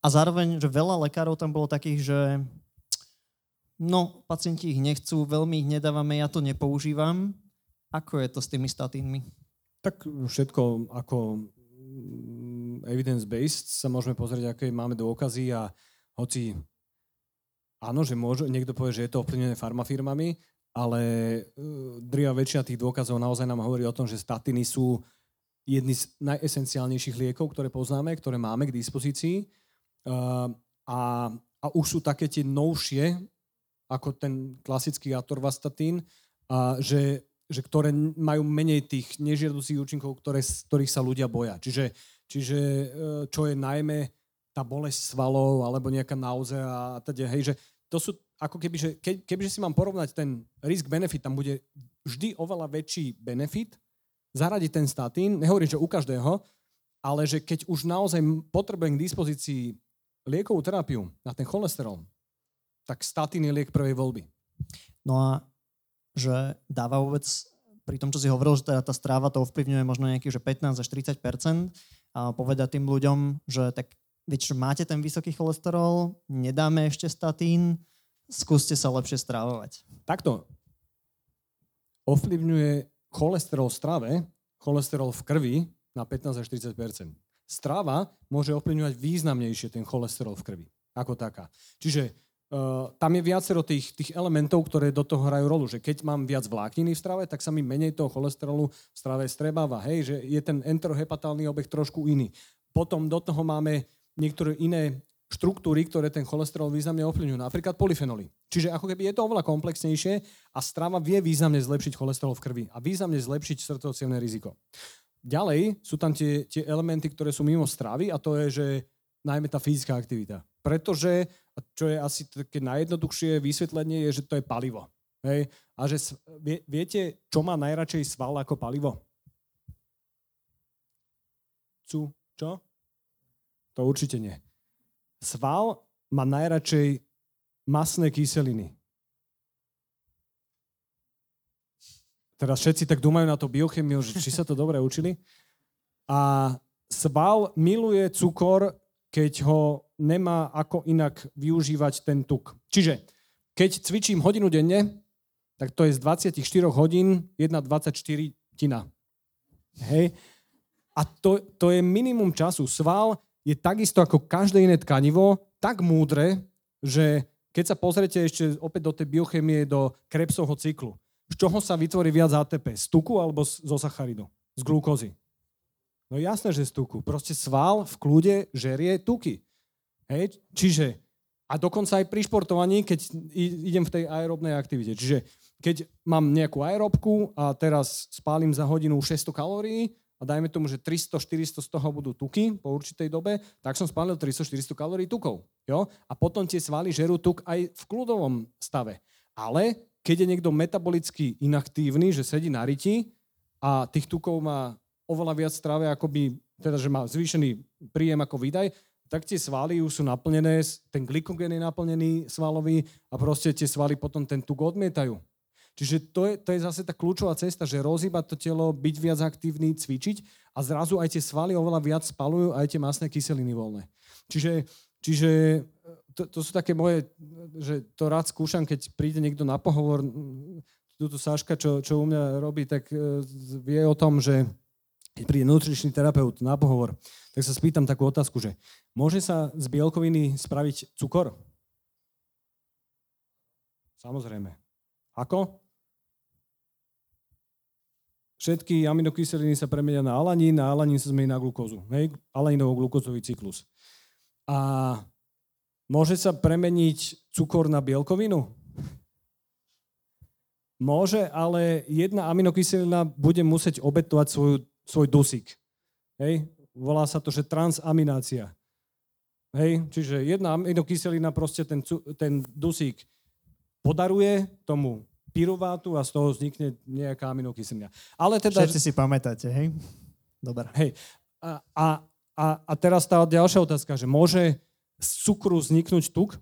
A zároveň, že veľa lekárov tam bolo takých, že no, pacienti ich nechcú, veľmi ich nedávame, ja to nepoužívam. Ako je to s tými statínmi? Tak všetko ako evidence-based sa môžeme pozrieť, aké máme dôkazy a hoci áno, že môže, niekto povie, že je to ovplyvnené farmafirmami, ale uh, drvia väčšina tých dôkazov naozaj nám hovorí o tom, že statiny sú jedny z najesenciálnejších liekov, ktoré poznáme, ktoré máme k dispozícii. Uh, a, a už sú také tie novšie, ako ten klasický atorvastatín, a že, že ktoré majú menej tých nežiaducich účinkov, ktoré, ktorých sa ľudia boja. Čiže Čiže e, čo je najmä tá bolesť svalov alebo nejaká nauzea a teda, hej, že to sú ako keby, že ke, kebyže si mám porovnať ten risk-benefit, tam bude vždy oveľa väčší benefit zaradiť ten statín, nehovorím, že u každého, ale že keď už naozaj potrebujem k dispozícii liekovú terapiu na ten cholesterol, tak statín je liek prvej voľby. No a že dáva vôbec pri tom, čo si hovoril, že teda tá stráva to ovplyvňuje možno nejakých že 15 až 30% a povedať tým ľuďom, že tak čo máte ten vysoký cholesterol, nedáme ešte statín, skúste sa lepšie strávovať. Takto. Ovplyvňuje cholesterol v strave, cholesterol v krvi na 15 až 40% Strava môže ovplyvňovať významnejšie ten cholesterol v krvi ako taká. Čiže Uh, tam je viacero tých, tých elementov, ktoré do toho hrajú rolu. Že keď mám viac vlákniny v strave, tak sa mi menej toho cholesterolu v strave strebáva. Hej, že je ten enterohepatálny obeh trošku iný. Potom do toho máme niektoré iné štruktúry, ktoré ten cholesterol významne ovplyvňujú, napríklad polyfenoly. Čiže ako keby je to oveľa komplexnejšie a strava vie významne zlepšiť cholesterol v krvi a významne zlepšiť srdcovo riziko. Ďalej sú tam tie, tie elementy, ktoré sú mimo stravy a to je, že najmä tá fyzická aktivita. Pretože, čo je asi také najjednoduchšie vysvetlenie, je, že to je palivo. Hej? A že vie, viete, čo má najradšej sval ako palivo? Cu, čo? To určite nie. Sval má najradšej masné kyseliny. Teraz všetci tak dúmajú na to biochemiu, že či sa to dobre učili. A sval miluje cukor keď ho nemá ako inak využívať ten tuk. Čiže keď cvičím hodinu denne, tak to je z 24 hodín 1,24 tina. Hej? A to, to je minimum času. Sval je takisto ako každé iné tkanivo, tak múdre, že keď sa pozrete ešte opäť do tej biochemie, do Krebsovho cyklu, z čoho sa vytvorí viac ATP? Z tuku alebo zo sacharidu? Z glukózy? No jasné, že z tuku. Proste sval v kľude žerie tuky. Hej? Čiže, a dokonca aj pri športovaní, keď idem v tej aerobnej aktivite. Čiže keď mám nejakú aerobku a teraz spálim za hodinu 600 kalórií a dajme tomu, že 300-400 z toho budú tuky po určitej dobe, tak som spálil 300-400 kalórií tukov. Jo? A potom tie svaly žerú tuk aj v kľudovom stave. Ale keď je niekto metabolicky inaktívny, že sedí na riti a tých tukov má oveľa viac strave, ako by, teda, že má zvýšený príjem ako výdaj, tak tie svaly už sú naplnené, ten glykogén je naplnený svalový a proste tie svaly potom ten tuk odmietajú. Čiže to je, to je zase tá kľúčová cesta, že rozhýbať to telo, byť viac aktívny, cvičiť a zrazu aj tie svaly oveľa viac spalujú aj tie masné kyseliny voľné. Čiže, čiže to, to sú také moje, že to rád skúšam, keď príde niekto na pohovor, túto Saška, čo, čo u mňa robí, tak e, vie o tom, že keď príde nutričný terapeut na pohovor, tak sa spýtam takú otázku, že môže sa z bielkoviny spraviť cukor? Samozrejme. Ako? Všetky aminokyseliny sa premenia na alanín, a alanín sa zmení na glukózu. Hej? Alaninovo-glukózový cyklus. A môže sa premeniť cukor na bielkovinu? Môže, ale jedna aminokyselina bude musieť obetovať svoju svoj dusík. Hej? Volá sa to, že transaminácia. Hej? Čiže jedna aminokyselina proste ten, ten dusík podaruje tomu pyruvátu a z toho vznikne nejaká aminokyselina. Ale teda... Všetci si pamätáte, hej? Dobre. Hej. A, a, a, a teraz tá ďalšia otázka, že môže z cukru vzniknúť tuk?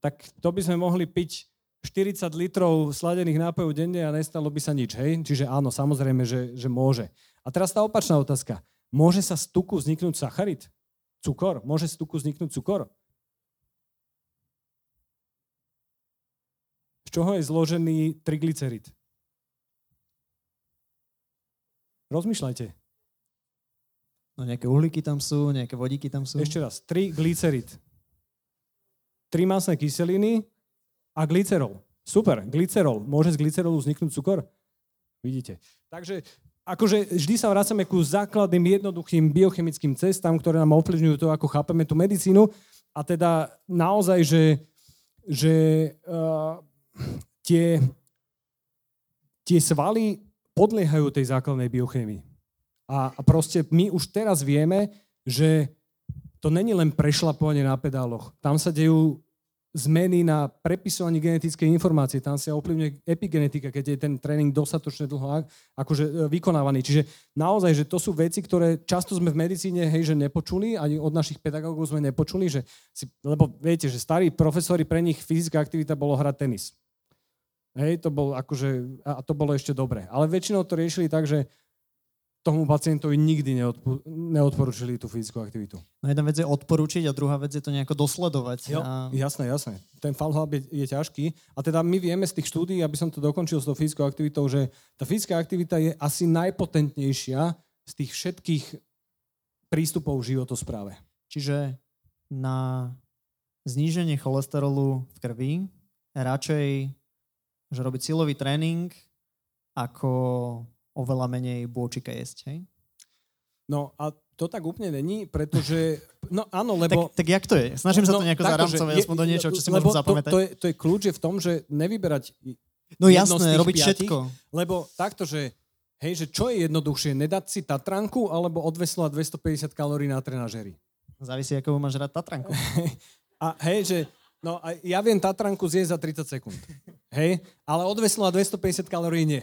Tak to by sme mohli piť 40 litrov sladených nápojov denne a nestalo by sa nič, hej? Čiže áno, samozrejme, že, že môže. A teraz tá opačná otázka. Môže sa z tuku vzniknúť sacharid? Cukor? Môže z tuku vzniknúť cukor? Z čoho je zložený triglycerid? Rozmýšľajte. No nejaké uhlíky tam sú, nejaké vodíky tam sú. Ešte raz. Triglycerid. Tri masné kyseliny, a glycerol. Super, glycerol. Môže z glycerolu vzniknúť cukor? Vidíte. Takže akože vždy sa vracame ku základným jednoduchým biochemickým cestám, ktoré nám ovplyvňujú to, ako chápeme tú medicínu. A teda naozaj, že, že uh, tie, tie svaly podliehajú tej základnej biochemii. A, a proste my už teraz vieme, že to není len prešlapovanie na pedáloch. Tam sa dejú zmeny na prepisovanie genetickej informácie. Tam sa ovplyvňuje epigenetika, keď je ten tréning dostatočne dlho akože e, vykonávaný. Čiže naozaj, že to sú veci, ktoré často sme v medicíne hej, že nepočuli, ani od našich pedagógov sme nepočuli, že si, lebo viete, že starí profesori, pre nich fyzická aktivita bolo hrať tenis. Hej, to bol akože, a to bolo ešte dobré. Ale väčšinou to riešili tak, že tomu pacientovi nikdy neodpo- neodporúčili tú fyzickú aktivitu. No jedna vec je odporúčiť a druhá vec je to nejako dosledovať. Jo, a... Jasné, jasné. Ten follow je, je ťažký. A teda my vieme z tých štúdí, aby som to dokončil s tou fyzickou aktivitou, že tá fyzická aktivita je asi najpotentnejšia z tých všetkých prístupov v životospráve. Čiže na zníženie cholesterolu v krvi radšej že robiť silový tréning ako oveľa menej bôčika jesť, hej? No a to tak úplne není, pretože... No áno, lebo... tak, tak jak to je? Snažím sa to no, nejako zaramcovať, aspoň do niečo, čo si môžem zapamätať. To, to, je, to je kľúč je v tom, že nevyberať No jasné, robiť piatich, všetko. Lebo takto, že hej, že čo je jednoduchšie, nedať si Tatranku alebo odveslo 250 kalórií na trenažery? Závisí, ako máš rád Tatranku. <laughs> a hej, že no, a ja viem Tatranku zjesť za 30 sekúnd. Hej, ale odveslo 250 kalórií nie.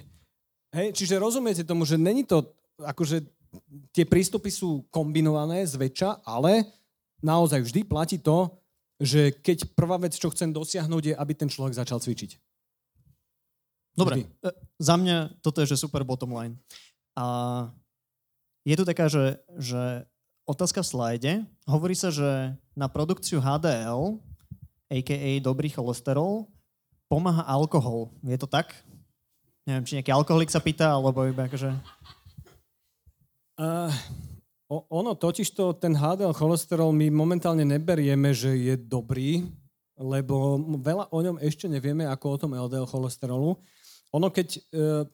Hej, čiže rozumiete tomu, že není to, akože tie prístupy sú kombinované zväčša, ale naozaj vždy platí to, že keď prvá vec, čo chcem dosiahnuť, je, aby ten človek začal cvičiť. Dobre, vždy. E, za mňa toto je že super bottom line. A je tu taká, že, že otázka v slajde. Hovorí sa, že na produkciu HDL, a.k.a. dobrý cholesterol, pomáha alkohol. Je to tak? Neviem, či nejaký alkoholik sa pýta, alebo iba akože... Uh, ono totiž to, ten HDL cholesterol my momentálne neberieme, že je dobrý, lebo veľa o ňom ešte nevieme, ako o tom LDL cholesterolu. Ono, keď uh,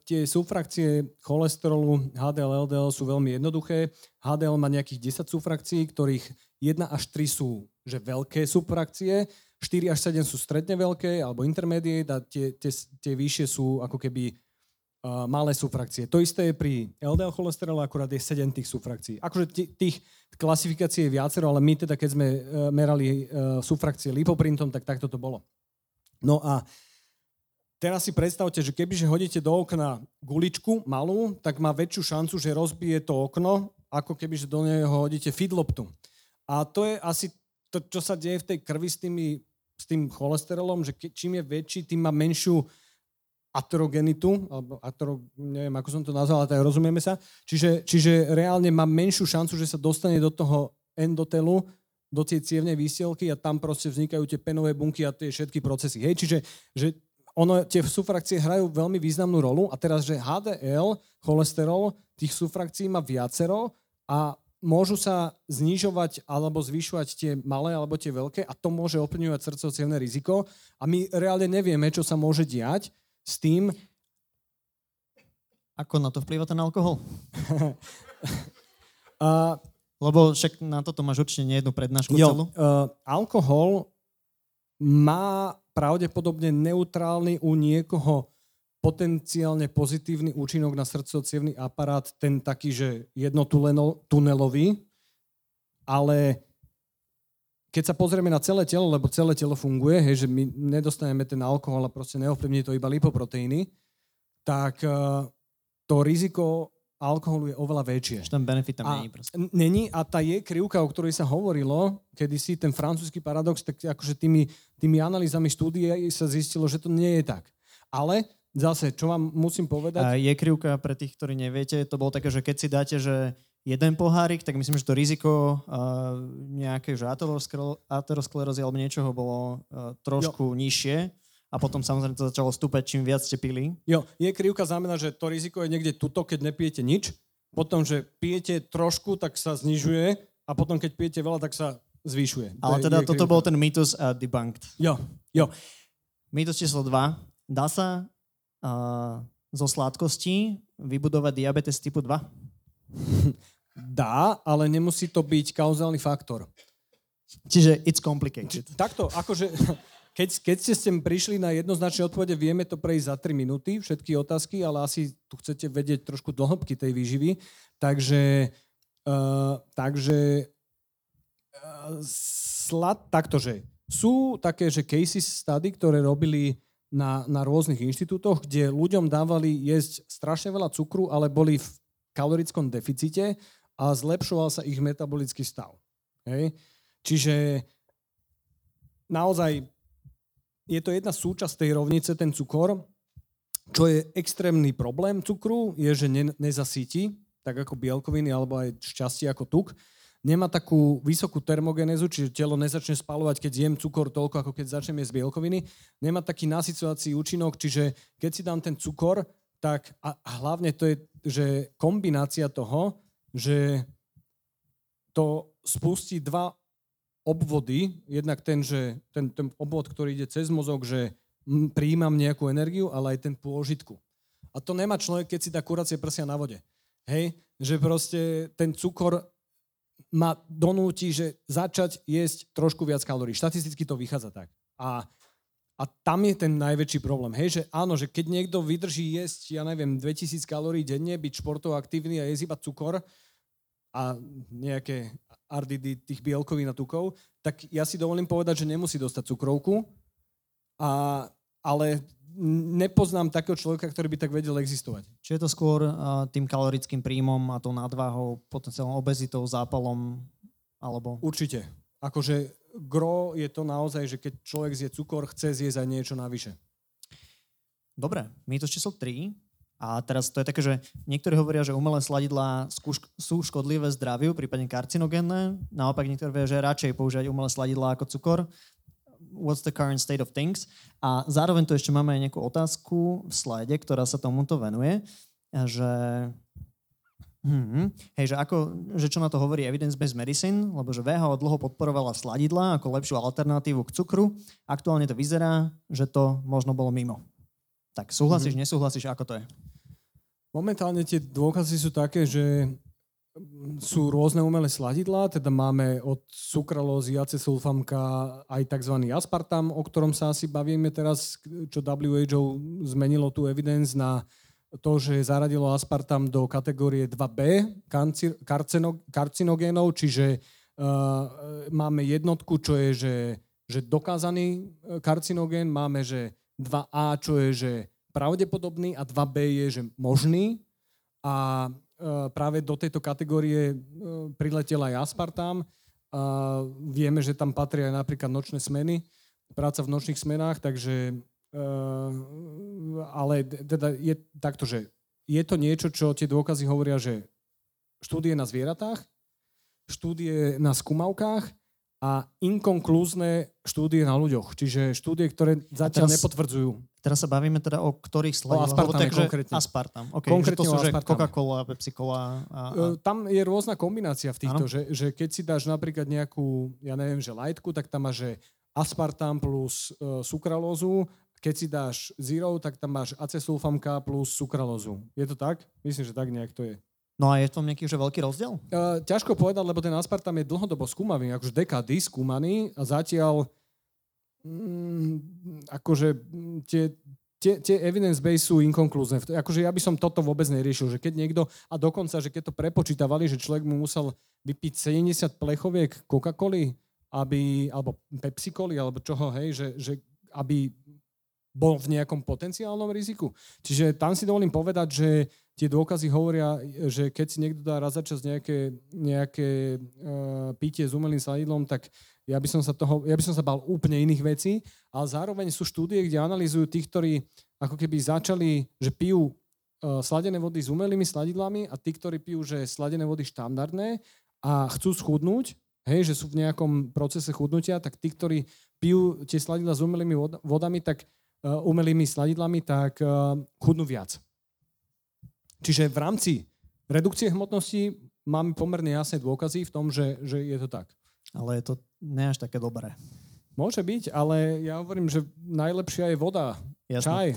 tie súfrakcie cholesterolu HDL, LDL sú veľmi jednoduché, HDL má nejakých 10 súfrakcií, ktorých 1 až 3 sú že veľké súfrakcie, 4 až 7 sú stredne veľké alebo intermediate a tie, tie, tie vyššie sú ako keby malé sufrakcie. To isté je pri LDL cholesterole, akurát je 7 tých sufrakcií. Akože tých klasifikácií je viacero, ale my teda, keď sme uh, merali uh, sufrakcie lipoprintom, tak takto to bolo. No a teraz si predstavte, že kebyže hodíte do okna guličku malú, tak má väčšiu šancu, že rozbije to okno, ako kebyže do neho hodíte feedloptu. A to je asi to, čo sa deje v tej krvi s, tými, s tým cholesterolom, že čím je väčší, tým má menšiu aterogenitu, alebo atero, neviem, ako som to nazval, ale tak rozumieme sa. Čiže, čiže reálne má menšiu šancu, že sa dostane do toho endotelu, do tej cievnej výsielky a tam proste vznikajú tie penové bunky a tie všetky procesy. Hej, čiže že ono, tie sufrakcie hrajú veľmi významnú rolu a teraz, že HDL, cholesterol, tých sufrakcií má viacero a môžu sa znižovať alebo zvyšovať tie malé alebo tie veľké a to môže ovplyvňovať srdcovo riziko a my reálne nevieme, čo sa môže diať s tým... Ako na to vplýva ten alkohol? <laughs> uh, Lebo však na toto máš určite nie jednu prednášku jo, celú. Uh, alkohol má pravdepodobne neutrálny u niekoho potenciálne pozitívny účinok na srdcovo aparát, ten taký, že jednotunelový, ale keď sa pozrieme na celé telo, lebo celé telo funguje, hej, že my nedostaneme ten alkohol a proste neovplyvní to iba lipoproteíny, tak uh, to riziko alkoholu je oveľa väčšie. Že ten benefit tam není proste. Není a tá je krivka, o ktorej sa hovorilo, kedy si ten francúzsky paradox, tak akože tými, tými analýzami štúdie sa zistilo, že to nie je tak. Ale zase, čo vám musím povedať... A je krivka pre tých, ktorí neviete, to bolo také, že keď si dáte, že jeden pohárik, tak myslím, že to riziko uh, nejakej že aterosklerózy alebo niečoho bolo uh, trošku jo. nižšie a potom samozrejme to začalo stúpať, čím viac ste pili. Jo, je krivka znamená, že to riziko je niekde tuto, keď nepijete nič, potom, že pijete trošku, tak sa znižuje a potom, keď pijete veľa, tak sa zvyšuje. Ale teda je toto bol ten mýtus uh, debunked. Jo, jo. Mýtus číslo 2. Dá sa uh, zo sladkostí vybudovať diabetes typu 2? <laughs> Dá, ale nemusí to byť kauzálny faktor. Čiže it's complicated. Takto, akože, <laughs> keď, keď ste sem prišli na jednoznačné odpovede, vieme to prejsť za 3 minúty, všetky otázky, ale asi tu chcete vedieť trošku dohlbky tej výživy. Takže, uh, takže uh, slad, takto, že sú také, že cases study, ktoré robili na, na rôznych inštitútoch, kde ľuďom dávali jesť strašne veľa cukru, ale boli v kalorickom deficite a zlepšoval sa ich metabolický stav. Hej? Čiže naozaj je to jedna súčasť tej rovnice, ten cukor. Čo je extrémny problém cukru, je, že ne, nezasíti, tak ako bielkoviny alebo aj šťastie ako tuk. Nemá takú vysokú termogenézu, čiže telo nezačne spalovať, keď zjem cukor toľko, ako keď začnem jesť bielkoviny. Nemá taký nasycovací účinok, čiže keď si dám ten cukor, tak a hlavne to je, že kombinácia toho, že to spustí dva obvody, jednak ten, že ten, ten obvod, ktorý ide cez mozog, že prijímam nejakú energiu, ale aj ten pôžitku. A to nemá človek, keď si dá kuracie prsia na vode. Hej? Že proste ten cukor ma donúti, že začať jesť trošku viac kalórií. Štatisticky to vychádza tak. A, a tam je ten najväčší problém. Hej, že áno, že keď niekto vydrží jesť, ja neviem, 2000 kalórií denne, byť športovo aktívny a jesť iba cukor a nejaké RDD tých bielkovín a tukov, tak ja si dovolím povedať, že nemusí dostať cukrovku, a, ale nepoznám takého človeka, ktorý by tak vedel existovať. Čiže je to skôr uh, tým kalorickým príjmom a tou nadváhou, potenciálnou obezitou, zápalom, alebo... Určite. Akože gro je to naozaj, že keď človek zje cukor, chce zjesť aj niečo navyše. Dobre, my to číslo 3 a teraz to je také, že niektorí hovoria, že umelé sladidlá sú škodlivé zdraviu, prípadne karcinogénne. Naopak niektorí hovoria, že radšej používať umelé sladidlá ako cukor. What's the current state of things? A zároveň tu ešte máme aj nejakú otázku v slajde, ktorá sa tomuto venuje, že Hmm, hej, že, ako, že čo na to hovorí evidence-based medicine, lebo že VHO dlho podporovala sladidla ako lepšiu alternatívu k cukru. Aktuálne to vyzerá, že to možno bolo mimo. Tak súhlasíš, mm-hmm. nesúhlasíš, ako to je? Momentálne tie dôkazy sú také, že sú rôzne umelé sladidlá, teda máme od sukralózy, acesulfamka aj tzv. aspartam, o ktorom sa asi bavíme teraz, čo WHO zmenilo tú evidence na to, že zaradilo aspartam do kategórie 2B karcinogénov, čiže uh, máme jednotku, čo je, že, že dokázaný e, karcinogén, máme, že 2A, čo je, že pravdepodobný a 2B je, že možný. A uh, práve do tejto kategórie uh, priletel aj aspartam. Uh, vieme, že tam patria aj napríklad nočné smeny, práca v nočných smenách, takže ale teda je takto, že je to niečo, čo tie dôkazy hovoria, že štúdie na zvieratách, štúdie na skúmavkách a inkonklúzne štúdie na ľuďoch. Čiže štúdie, ktoré zatiaľ teraz, nepotvrdzujú. Teraz sa bavíme teda o ktorých sladidlách? O aspartame takže konkrétne. Aspartam. Okay, konkrétne že to sú, že Coca-Cola, Pepsi-Cola. A, a... Ehm, tam je rôzna kombinácia v týchto, že, že keď si dáš napríklad nejakú, ja neviem, že lightku, tak tam máš, že aspartam plus uh, sukralózu keď si dáš zero, tak tam máš acesulfamka plus sukralózu. Je to tak? Myslím, že tak nejak to je. No a je v tom nejaký že veľký rozdiel? Uh, ťažko povedať, lebo ten aspartam je dlhodobo skúmavý, akože dekády skúmaný a zatiaľ mm, akože tie, tie, tie evidence base sú inkonklúzne. Akože ja by som toto vôbec neriešil, že keď niekto, a dokonca, že keď to prepočítavali, že človek mu musel vypiť 70 plechoviek Coca-Coly, aby, alebo Pepsi-Coly, alebo čoho, hej, že, že aby bol v nejakom potenciálnom riziku. Čiže tam si dovolím povedať, že tie dôkazy hovoria, že keď si niekto dá raz za čas nejaké, nejaké uh, pitie s umelým sladidlom, tak ja by, som sa toho, ja by som sa bal úplne iných vecí, ale zároveň sú štúdie, kde analýzujú tých, ktorí ako keby začali, že pijú uh, sladené vody s umelými sladidlami a tí, ktorí pijú, že sladené vody štandardné a chcú schudnúť, hej, že sú v nejakom procese chudnutia, tak tí, ktorí pijú tie sladidla s umelými vodami, tak umelými sladidlami, tak eh, chudnú viac. Čiže v rámci redukcie hmotnosti máme pomerne jasné dôkazy v tom, že, že je to tak. Ale je to ne až také dobré. Môže byť, ale ja hovorím, že najlepšia je voda, Jasne. čaj.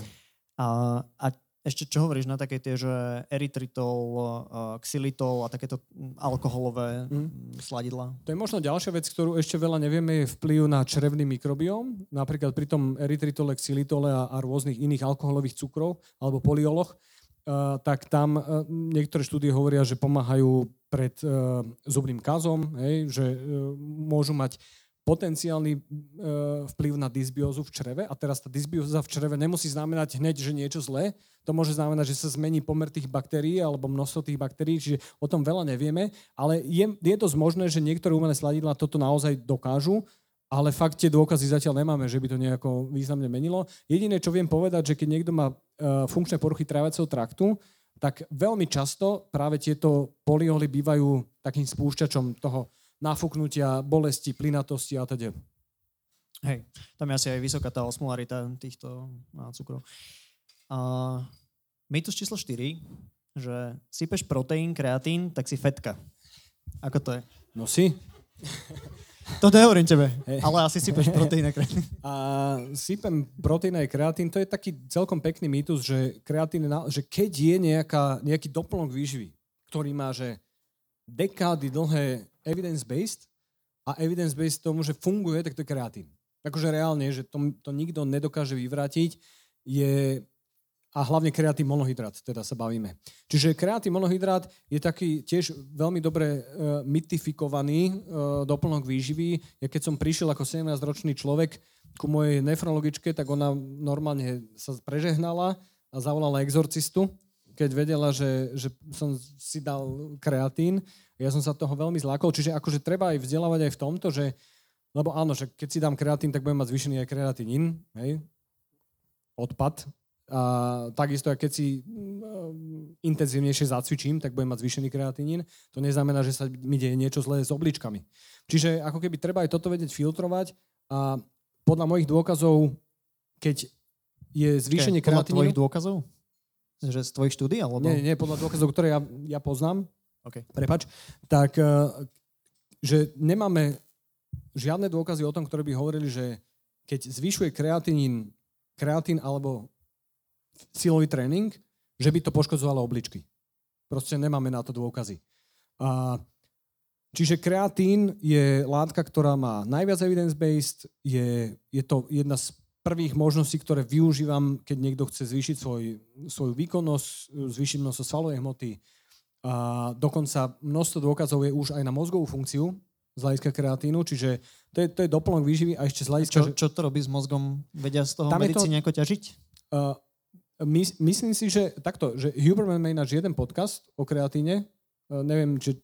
A, a ešte čo hovoríš na také tie, že erytritol, xylitol a takéto alkoholové mm. sladidla? To je možno ďalšia vec, ktorú ešte veľa nevieme, je vplyv na črevný mikrobióm. Napríklad pri tom erytritole, xylitole a, a rôznych iných alkoholových cukrov alebo polioloch, uh, tak tam uh, niektoré štúdie hovoria, že pomáhajú pred uh, zubným kazom, hej, že môžu mať potenciálny e, vplyv na dysbiózu v čreve. A teraz tá dysbióza v čreve nemusí znamenať hneď, že niečo zlé, to môže znamenať, že sa zmení pomer tých baktérií alebo množstvo tých baktérií, čiže o tom veľa nevieme, ale je, je dosť možné, že niektoré umelé sladidlá toto naozaj dokážu, ale fakt tie dôkazy zatiaľ nemáme, že by to nejako významne menilo. Jediné, čo viem povedať, že keď niekto má uh, funkčné poruchy tráviaceho traktu, tak veľmi často práve tieto polioly bývajú takým spúšťačom toho nafúknutia, bolesti, plynatosti a teda. Hej, tam je asi aj vysoká tá osmolarita týchto cukrov. Uh, mýtus číslo 4, že sypeš proteín, kreatín, tak si fetka. Ako to je? No si. <laughs> To nehovorím tebe, hey. ale asi sypeš proteín a kreatín. <laughs> A sypem proteín a kreatín, to je taký celkom pekný mýtus, že kreatín, že keď je nejaká, nejaký doplnok výživy, ktorý má, že dekády dlhé evidence-based a evidence-based tomu, že funguje, tak to je kreatín. Akože reálne, že to, to nikto nedokáže vyvrátiť, je a hlavne kreatín monohydrát, teda sa bavíme. Čiže kreatín monohydrát je taký tiež veľmi dobre uh, mytifikovaný uh, doplnok výživy. Ja keď som prišiel ako 17-ročný človek ku mojej nefrologičke, tak ona normálne sa prežehnala a zavolala exorcistu, keď vedela, že, že som si dal kreatín ja som sa toho veľmi zlákol, čiže akože treba aj vzdelávať aj v tomto, že, lebo áno, že keď si dám kreatín, tak budem mať zvýšený aj kreatín, hej, odpad. A takisto, keď si mm, intenzívnejšie zacvičím, tak budem mať zvýšený kreatín. To neznamená, že sa mi deje niečo zlé s obličkami. Čiže ako keby treba aj toto vedieť filtrovať a podľa mojich dôkazov, keď je zvýšenie kreatínu... Podľa tvojich dôkazov? Že z tvojich štúdí? Alebo... Nie, nie, podľa dôkazov, ktoré ja, ja poznám, okay. prepač, tak eh, že nemáme žiadne dôkazy o tom, ktoré by hovorili, že keď zvyšuje kreatín, kreatín alebo silový tréning, že by to poškodzovalo obličky. Proste nemáme na to dôkazy. A, čiže kreatín je látka, ktorá má najviac evidence-based, je, je to jedna z prvých možností, ktoré využívam, keď niekto chce zvýšiť svoj, svoju výkonnosť, zvýšiť množstvo svalovej hmoty. A dokonca množstvo dôkazov je už aj na mozgovú funkciu z hľadiska kreatínu, čiže to je, to je doplnok výživy a ešte z hľadiska... Čo, čo to robí s mozgom? Vedia z toho medici to, nejako ťažiť? Uh, my, myslím si, že takto, že Huberman má ináč jeden podcast o kreatíne. Uh, neviem, či,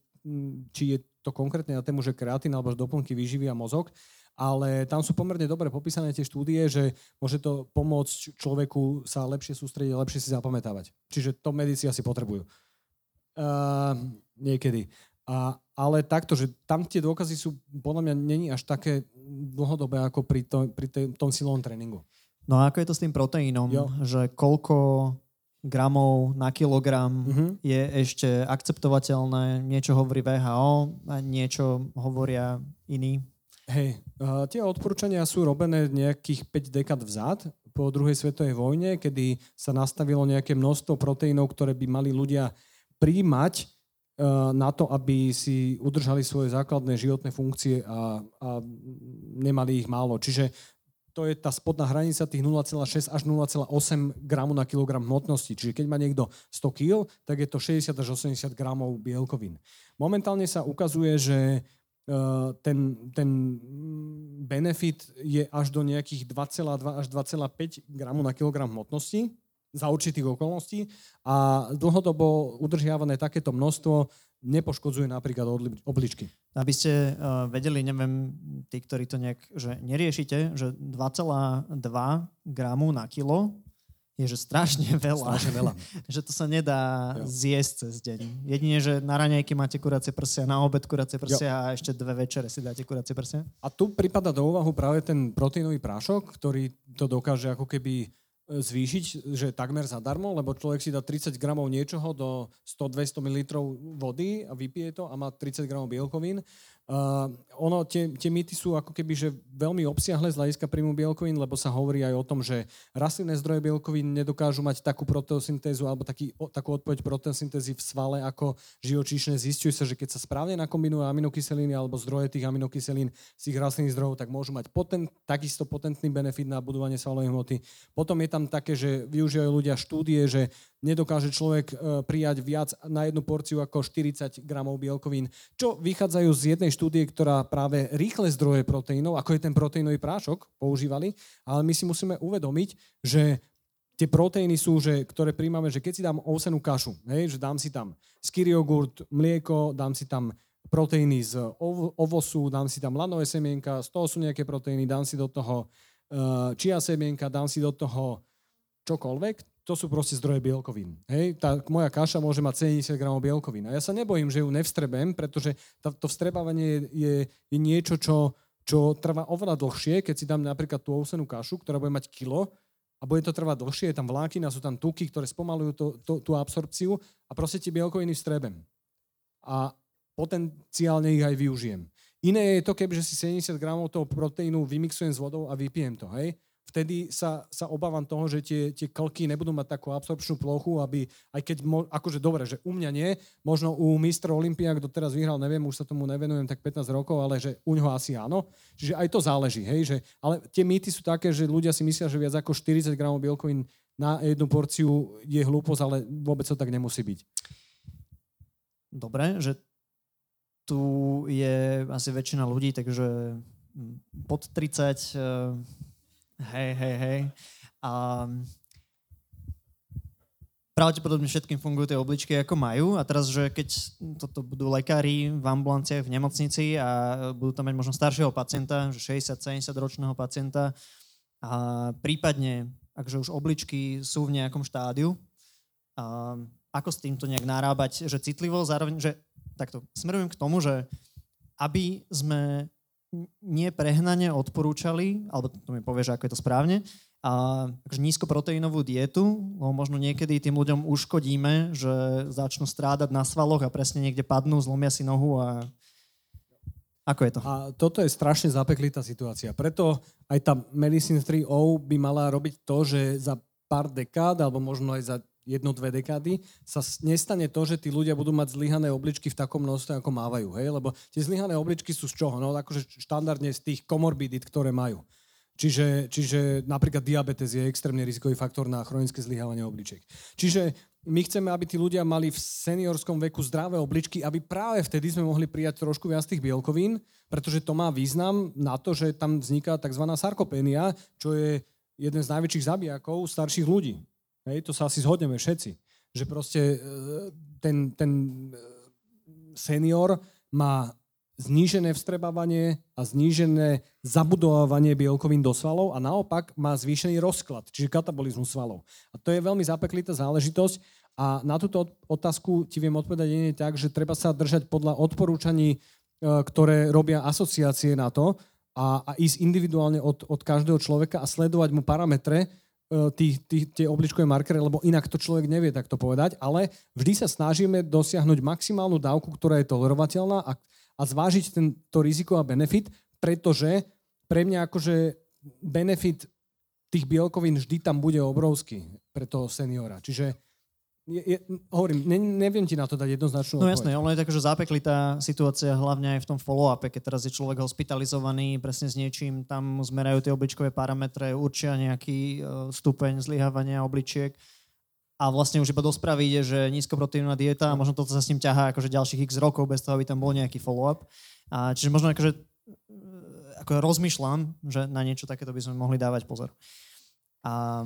či je to konkrétne na tému, že kreatín alebo doplnky výživy a mozog, ale tam sú pomerne dobre popísané tie štúdie, že môže to pomôcť človeku sa lepšie sústrediť, lepšie si zapamätávať. Čiže to medici asi potrebujú. Uh, niekedy. A, ale takto, že tam tie dôkazy sú podľa mňa není až také dlhodobé ako pri, to, pri tej, tom silovom tréningu. No a ako je to s tým proteínom? Jo. Že koľko gramov na kilogram uh-huh. je ešte akceptovateľné? Niečo hovorí VHO a niečo hovoria iní? Hej, uh, tie odporúčania sú robené nejakých 5 dekad vzad po druhej svetovej vojne, kedy sa nastavilo nejaké množstvo proteínov, ktoré by mali ľudia príjmať uh, na to, aby si udržali svoje základné životné funkcie a, a nemali ich málo. Čiže to je tá spodná hranica tých 0,6 až 0,8 gramu na kilogram hmotnosti. Čiže keď má niekto 100 kg, tak je to 60 až 80 gramov bielkovín. Momentálne sa ukazuje, že e, ten, ten benefit je až do nejakých 2,2 až 2,5 gramu na kilogram hmotnosti za určitých okolností a dlhodobo udržiavané takéto množstvo nepoškodzuje napríklad obličky. Aby ste uh, vedeli, neviem, tí, ktorí to nejak že neriešite, že 2,2 gramu na kilo je že strašne <laughs> veľa. Strašne veľa. <laughs> že to sa nedá jo. zjesť cez deň. Jedine, že na raňajky máte kuracie prsia, na obed kuracie prsia jo. a ešte dve večere si dáte kuracie prsia. A tu prípada do úvahu práve ten proteínový prášok, ktorý to dokáže ako keby zvýšiť, že takmer zadarmo, lebo človek si dá 30 gramov niečoho do 100-200 ml vody a vypije to a má 30 gramov bielkovín. Uh, ono, tie, tie mýty sú ako keby že veľmi obsiahle z hľadiska príjmu bielkovín, lebo sa hovorí aj o tom, že rastlinné zdroje bielkovín nedokážu mať takú proteosyntézu alebo taký, o, takú odpoveď proteosyntézy v svale ako živočíšne. Zistuje sa, že keď sa správne nakombinujú aminokyseliny alebo zdroje tých aminokyselín z tých rastlinných zdrojov, tak môžu mať potent, takisto potentný benefit na budovanie svalovej hmoty. Potom je tam také, že využívajú ľudia štúdie, že nedokáže človek e, prijať viac na jednu porciu ako 40 gramov bielkovín, čo vychádzajú z jednej štúdie, ktorá práve rýchle zdroje proteínov, ako je ten proteínový prášok, používali, ale my si musíme uvedomiť, že tie proteíny sú, že, ktoré príjmame, že keď si dám ovsenú kašu, hej, že dám si tam skyr jogurt, mlieko, dám si tam proteíny z ov- ovosu, dám si tam lanové semienka, z toho sú nejaké proteíny, dám si do toho uh, chia semienka, dám si do toho čokoľvek, to sú proste zdroje bielkovín. Hej, tá moja kaša môže mať 70 gramov bielkovín. A ja sa nebojím, že ju nevstrebem, pretože tá, to vstrebávanie je, je, niečo, čo, čo trvá oveľa dlhšie, keď si dám napríklad tú ovsenú kašu, ktorá bude mať kilo a bude to trvať dlhšie, je tam vlákina, sú tam tuky, ktoré spomalujú to, to, tú absorpciu a proste tie bielkoviny vstrebem. A potenciálne ich aj využijem. Iné je to, kebyže si 70 gramov toho proteínu vymixujem s vodou a vypijem to. Hej? Vtedy sa, sa obávam toho, že tie, tie klky nebudú mať takú absorpčnú plochu, aby, aj keď, mo, akože dobre, že u mňa nie, možno u mistra Olympia, kto teraz vyhral, neviem, už sa tomu nevenujem tak 15 rokov, ale že u neho asi áno. Čiže aj to záleží, hej, že, ale tie mýty sú také, že ľudia si myslia, že viac ako 40 gramov bielkovín na jednu porciu je hlúposť, ale vôbec to tak nemusí byť. Dobre, že tu je asi väčšina ľudí, takže pod 30 Hej, hej, hej. A pravdepodobne všetkým fungujú tie obličky ako majú a teraz, že keď toto budú lekári v ambulanciách, v nemocnici a budú tam mať možno staršieho pacienta, že 60-70 ročného pacienta a prípadne, akže už obličky sú v nejakom štádiu, a ako s týmto nejak narábať, že citlivo, zároveň, že takto, smerujem k tomu, že aby sme nie prehnane odporúčali, alebo to mi povieš, ako je to správne, a akože nízkoproteínovú dietu, lebo možno niekedy tým ľuďom uškodíme, že začnú strádať na svaloch a presne niekde padnú, zlomia si nohu a ako je to? A toto je strašne zapeklitá situácia. Preto aj tá Medicine 3.0 by mala robiť to, že za pár dekád, alebo možno aj za jedno, dve dekády, sa nestane to, že tí ľudia budú mať zlyhané obličky v takom množstve, ako mávajú. Hej? Lebo tie zlyhané obličky sú z čoho? No akože štandardne z tých komorbidit, ktoré majú. Čiže, čiže napríklad diabetes je extrémne rizikový faktor na chronické zlyhávanie obličiek. Čiže my chceme, aby tí ľudia mali v seniorskom veku zdravé obličky, aby práve vtedy sme mohli prijať trošku viac tých bielkovín, pretože to má význam na to, že tam vzniká tzv. sarkopénia, čo je jeden z najväčších zabijakov starších ľudí. Hej, to sa asi zhodneme všetci. Že proste e, ten, ten e, senior má znížené vstrebávanie a znížené zabudovávanie bielkovín do svalov a naopak má zvýšený rozklad, čiže katabolizmus svalov. A to je veľmi zapeklitá záležitosť a na túto otázku ti viem odpovedať nie tak, že treba sa držať podľa odporúčaní, e, ktoré robia asociácie na to a, a ísť individuálne od, od každého človeka a sledovať mu parametre, tí, tí, tie obličkové markery, lebo inak to človek nevie takto povedať, ale vždy sa snažíme dosiahnuť maximálnu dávku, ktorá je tolerovateľná a a zvážiť ten, to riziko a benefit, pretože pre mňa akože benefit tých bielkovín vždy tam bude obrovský pre toho seniora. Čiže je, je, hovorím, ne, neviem ti na to dať jednoznačnú No jasné, ono je tak, že zapeklitá situácia hlavne aj v tom follow-upe, keď teraz je človek hospitalizovaný presne s niečím, tam zmerajú tie obličkové parametre, určia nejaký uh, stupeň zlyhávania obličiek a vlastne už iba do správy ide, že nízkoproteinná dieta a možno toto sa s ním ťahá akože ďalších x rokov bez toho, aby tam bol nejaký follow-up. A čiže možno akože e, ako rozmýšľam, že na niečo takéto by sme mohli dávať pozor. A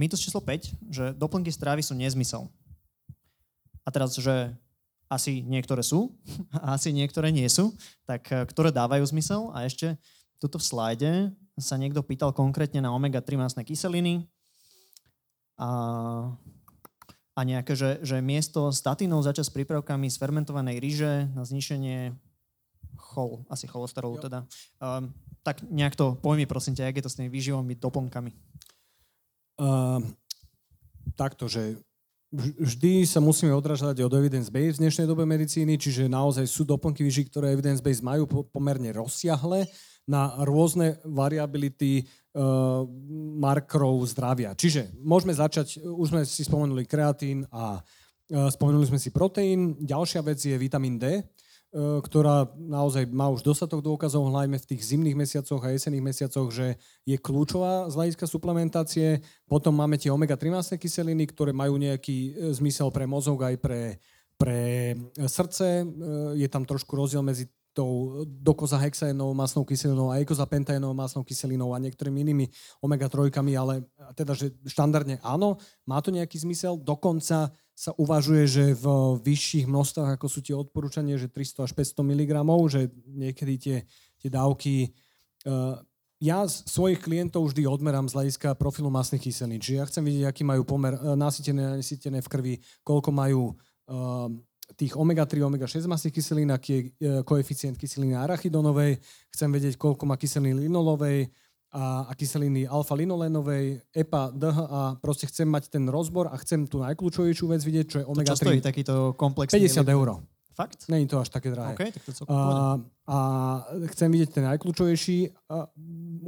mýtus číslo 5, že doplnky strávy sú nezmysel. A teraz, že asi niektoré sú <laughs> a asi niektoré nie sú, tak e, ktoré dávajú zmysel a ešte tuto v slajde sa niekto pýtal konkrétne na omega-3 masné kyseliny, a, a nejaké, že, že miesto statinov začať s prípravkami z fermentovanej ryže na znišenie chol, asi cholesterolu teda. Um, tak nejak to pojmi, prosím ťa, jak je to s tými výživovými doplnkami? Uh, takto, že vždy sa musíme odražať od evidence-based v dnešnej dobe medicíny, čiže naozaj sú doplnky výživ, ktoré evidence-based majú pomerne rozsiahle na rôzne variability uh, markerov zdravia. Čiže môžeme začať, už sme si spomenuli kreatín a uh, spomenuli sme si proteín. Ďalšia vec je vitamín D, uh, ktorá naozaj má už dostatok dôkazov, hlavne v tých zimných mesiacoch a jesenných mesiacoch, že je kľúčová z hľadiska suplementácie. Potom máme tie omega-3 masné kyseliny, ktoré majú nejaký zmysel pre mozog aj pre, pre srdce. Je tam trošku rozdiel medzi tou dokozahexaénovou masnou kyselinou a ekozapentaénovou masnou kyselinou a niektorými inými omega-3, ale teda, že štandardne áno, má to nejaký zmysel, dokonca sa uvažuje, že v vyšších množstvách, ako sú tie odporúčania, že 300 až 500 mg, že niekedy tie, tie dávky... Uh, ja svojich klientov vždy odmerám z hľadiska profilu masných kyselín. Čiže ja chcem vidieť, aký majú pomer uh, nasytené a nesytené v krvi, koľko majú uh, tých omega-3, omega-6 masných kyselín, aký je e, koeficient kyseliny arachidonovej, chcem vedieť, koľko má kyseliny linolovej a, a kyseliny alfa-linolénovej, EPA, DHA, proste chcem mať ten rozbor a chcem tú najkľúčovejšiu vec vidieť, čo je omega-3. To čo stojí takýto komplexný? 50 eur. Fakt? Není to až také drahé. Okay, tak to a, a chcem vidieť ten najkľúčovejší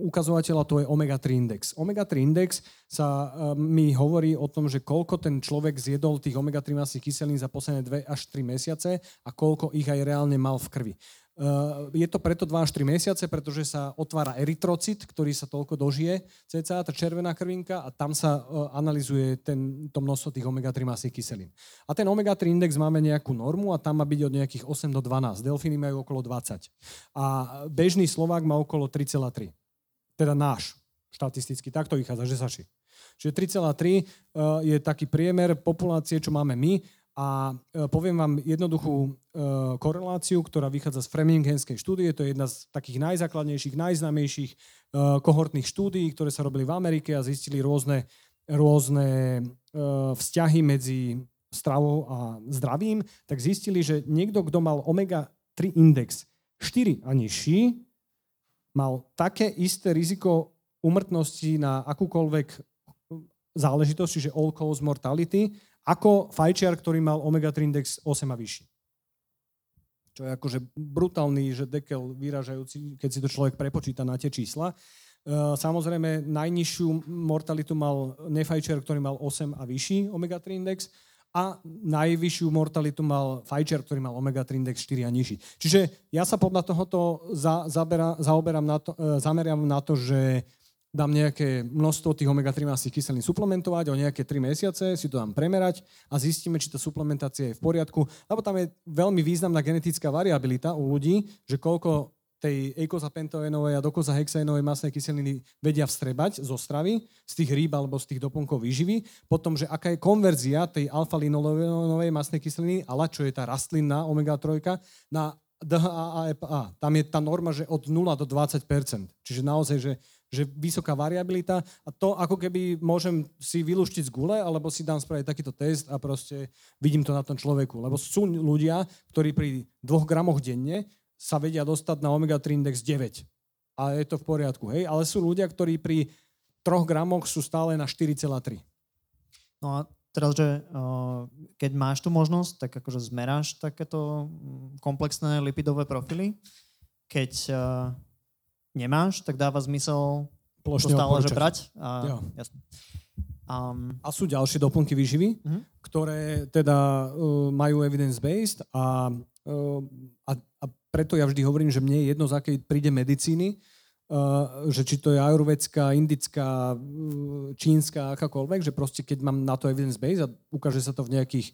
ukazovateľ a to je omega-3 index. Omega-3 index sa mi hovorí o tom, že koľko ten človek zjedol tých omega-3 masných kyselín za posledné 2 až 3 mesiace a koľko ich aj reálne mal v krvi. Eh, je to preto 2 až 3 mesiace, pretože sa otvára erytrocit, ktorý sa toľko dožije, cca tá červená krvinka a tam sa eh, analizuje ten, to množstvo tých omega-3 masných kyselín. A ten omega-3 index máme nejakú normu a tam má byť od nejakých 8 do 12. Delfíny majú okolo 20. A bežný Slovák má okolo 3,3. Teda náš štatisticky. Takto vychádza, že saši. Čiže 3,3 eh, je taký priemer populácie, čo máme my a e, poviem vám jednoduchú e, koreláciu, ktorá vychádza z Framinghamskej štúdie. To je jedna z takých najzákladnejších, najznámejších e, kohortných štúdií, ktoré sa robili v Amerike a zistili rôzne, rôzne vzťahy medzi stravou a zdravím. Tak zistili, že niekto, kto mal omega-3 index 4 a nižší, mal také isté riziko umrtnosti na akúkoľvek záležitosť, čiže all-cause mortality, ako fajčiar, ktorý mal omega-3 index 8 a vyšší. Čo je akože brutálny, že dekel vyražajúci, keď si to človek prepočíta na tie čísla. E, samozrejme, najnižšiu mortalitu mal nefajčiar, ktorý mal 8 a vyšší omega-3 index a najvyššiu mortalitu mal Pfizer, ktorý mal omega-3 index 4 a nižší. Čiže ja sa podľa tohoto za, zabera, zaoberám na to, e, zameriam na to, že dám nejaké množstvo tých omega-3 masných kyselín suplementovať o nejaké 3 mesiace, si to dám premerať a zistíme, či tá suplementácia je v poriadku, lebo tam je veľmi významná genetická variabilita u ľudí, že koľko tej eikozapentoenovej a dokozahexaenovej masnej kyseliny vedia vstrebať zo stravy, z tých rýb alebo z tých doplnkov výživy. Potom, že aká je konverzia tej alfa-linolenovej masnej kyseliny, ale čo je tá rastlinná omega-3, na DHA a EPA. Tam je tá norma, že od 0 do 20% Čiže naozaj, že, že vysoká variabilita a to ako keby môžem si vylúštiť z gule, alebo si dám spraviť takýto test a proste vidím to na tom človeku. Lebo sú ľudia, ktorí pri 2 gramoch denne sa vedia dostať na omega-3 index 9. A je to v poriadku, hej? Ale sú ľudia, ktorí pri 3 gramoch sú stále na 4,3. No a teraz, že keď máš tú možnosť, tak akože zmeráš takéto mm, komplexné lipidové profily. Keď nemáš, tak dáva zmysel Plošne to stále že brať. A, jasne. Um, a sú ďalšie doplnky výživy, uh-huh. ktoré teda uh, majú evidence-based a, uh, a, a preto ja vždy hovorím, že mne je jedno, z akej príde medicíny, uh, že či to je ajurvedská, indická, uh, čínska, akákoľvek, že proste keď mám na to evidence base a ukáže sa to v nejakých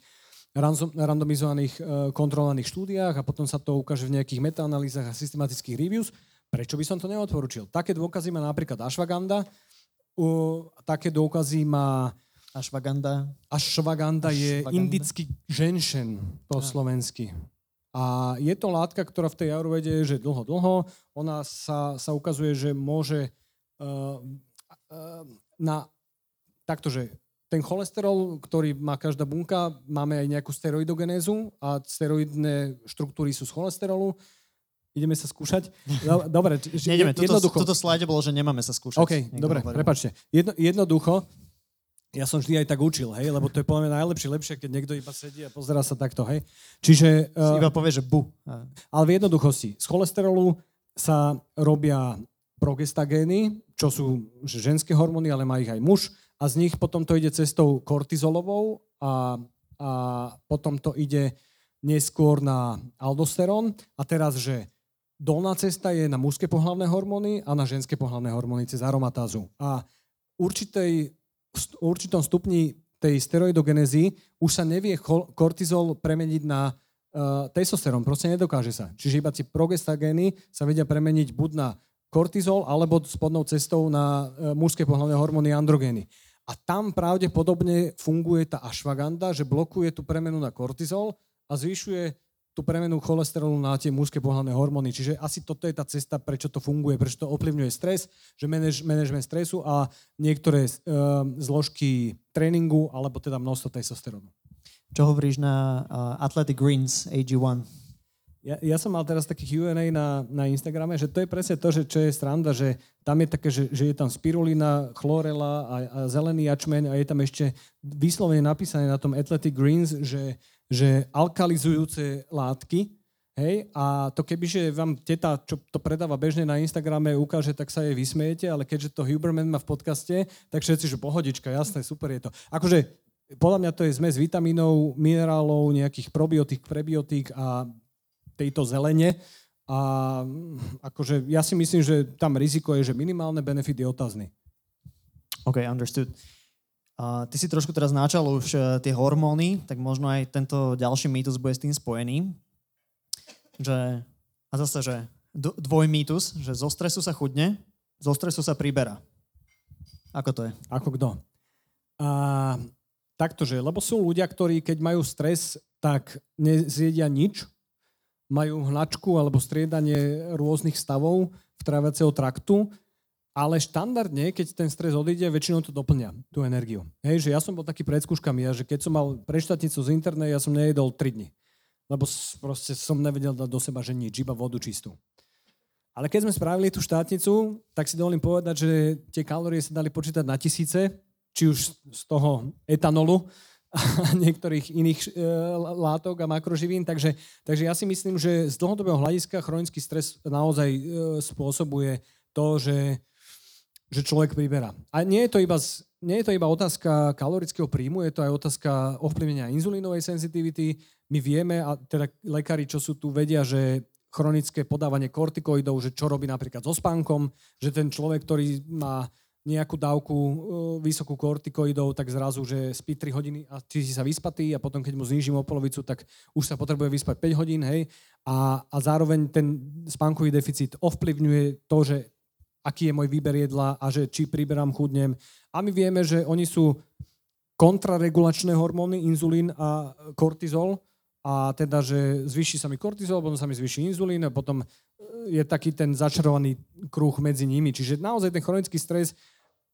randomizovaných uh, kontrolovaných štúdiách a potom sa to ukáže v nejakých metaanalýzach a systematických reviews, prečo by som to neodporučil? Také dôkazy má napríklad ashwagandha, uh, také dôkazy má Ashwagandha. Ashwagandha je indický ženšen po slovensky. A je to látka, ktorá v tej ajurvede je, že dlho, dlho. Ona sa, sa ukazuje, že môže uh, uh, na takto, že ten cholesterol, ktorý má každá bunka, máme aj nejakú steroidogenézu a steroidné štruktúry sú z cholesterolu. Ideme sa skúšať? Dobre, Nejdeme, jednoducho. Toto, toto slide bolo, že nemáme sa skúšať. OK, dobre, prepačte. Jedno, jednoducho, ja som vždy aj tak učil, hej, lebo to je podľa mňa najlepšie, lepšie, keď niekto iba sedí a pozera sa takto, hej. Čiže... Uh, iba povie, že bu. Ale v jednoduchosti, z cholesterolu sa robia progestagény, čo sú že ženské hormóny, ale má ich aj muž, a z nich potom to ide cestou kortizolovou a, a potom to ide neskôr na aldosterón. A teraz, že dolná cesta je na mužské pohlavné hormóny a na ženské pohlavné hormóny cez aromatázu. A určitej určitom stupni tej steroidogenezy už sa nevie kortizol premeniť na uh, testosterón. Proste nedokáže sa. Čiže iba tie progestagény sa vedia premeniť buď na kortizol, alebo spodnou cestou na uh, mužské pohľadné hormóny androgény. A tam pravdepodobne funguje tá ashwagandha, že blokuje tú premenu na kortizol a zvyšuje tú premenu cholesterolu na tie mužské pohľadné hormóny. Čiže asi toto je tá cesta, prečo to funguje, prečo to ovplyvňuje stres, že manage, management stresu a niektoré uh, zložky tréningu alebo teda množstvo testosterónu. Čo hovoríš na uh, Athletic Greens AG1? Ja, ja som mal teraz taký Q&A na, na Instagrame, že to je presne to, že čo je stranda, že tam je také, že, že je tam spirulina, chlorela a, a zelený jačmen a je tam ešte vyslovene napísané na tom Athletic Greens, že že alkalizujúce látky, hej, a to kebyže vám teta, čo to predáva bežne na Instagrame, ukáže, tak sa jej vysmiete, ale keďže to Huberman má v podcaste, tak všetci, že pohodička, jasné, super je to. Akože, podľa mňa to je zmes vitamínov, minerálov, nejakých probiotík, prebiotík a tejto zelene. A akože ja si myslím, že tam riziko je, že minimálne benefit je otázny. OK, understood. Ty si trošku teraz načal už uh, tie hormóny, tak možno aj tento ďalší mýtus bude s tým spojený. Že, a zase, že dvojmýtus, že zo stresu sa chudne, zo stresu sa priberá. Ako to je? Ako kto? A, taktože, lebo sú ľudia, ktorí keď majú stres, tak nezjedia nič, majú hnačku alebo striedanie rôznych stavov v tráviaceho traktu ale štandardne, keď ten stres odíde, väčšinou to doplňa, tú energiu. Hej, že ja som bol taký pred skúškami a že keď som mal preštátnicu z internej, ja som nejedol 3 dny. Lebo proste som nevedel dať do seba, že nič, iba vodu čistú. Ale keď sme spravili tú štátnicu, tak si dovolím povedať, že tie kalórie sa dali počítať na tisíce, či už z toho etanolu a <laughs> niektorých iných e, látok a makroživín. Takže, takže ja si myslím, že z dlhodobého hľadiska chronický stres naozaj e, spôsobuje to, že že človek priberá. A nie je to iba nie je to iba otázka kalorického príjmu, je to aj otázka ovplyvnenia inzulínovej sensitivity. My vieme, a teda lekári, čo sú tu, vedia, že chronické podávanie kortikoidov, že čo robí napríklad so spánkom, že ten človek, ktorý má nejakú dávku uh, vysokú kortikoidov, tak zrazu, že spí 3 hodiny a ty si sa vyspatý a potom, keď mu znížim o polovicu, tak už sa potrebuje vyspať 5 hodín, hej. A, a zároveň ten spánkový deficit ovplyvňuje to, že aký je môj výber jedla a že či priberám, chudnem. A my vieme, že oni sú kontraregulačné hormóny, inzulín a kortizol, a teda, že zvýši sa mi kortizol, potom sa mi zvýši inzulín a potom e, je taký ten začarovaný kruh medzi nimi. Čiže naozaj ten chronický stres,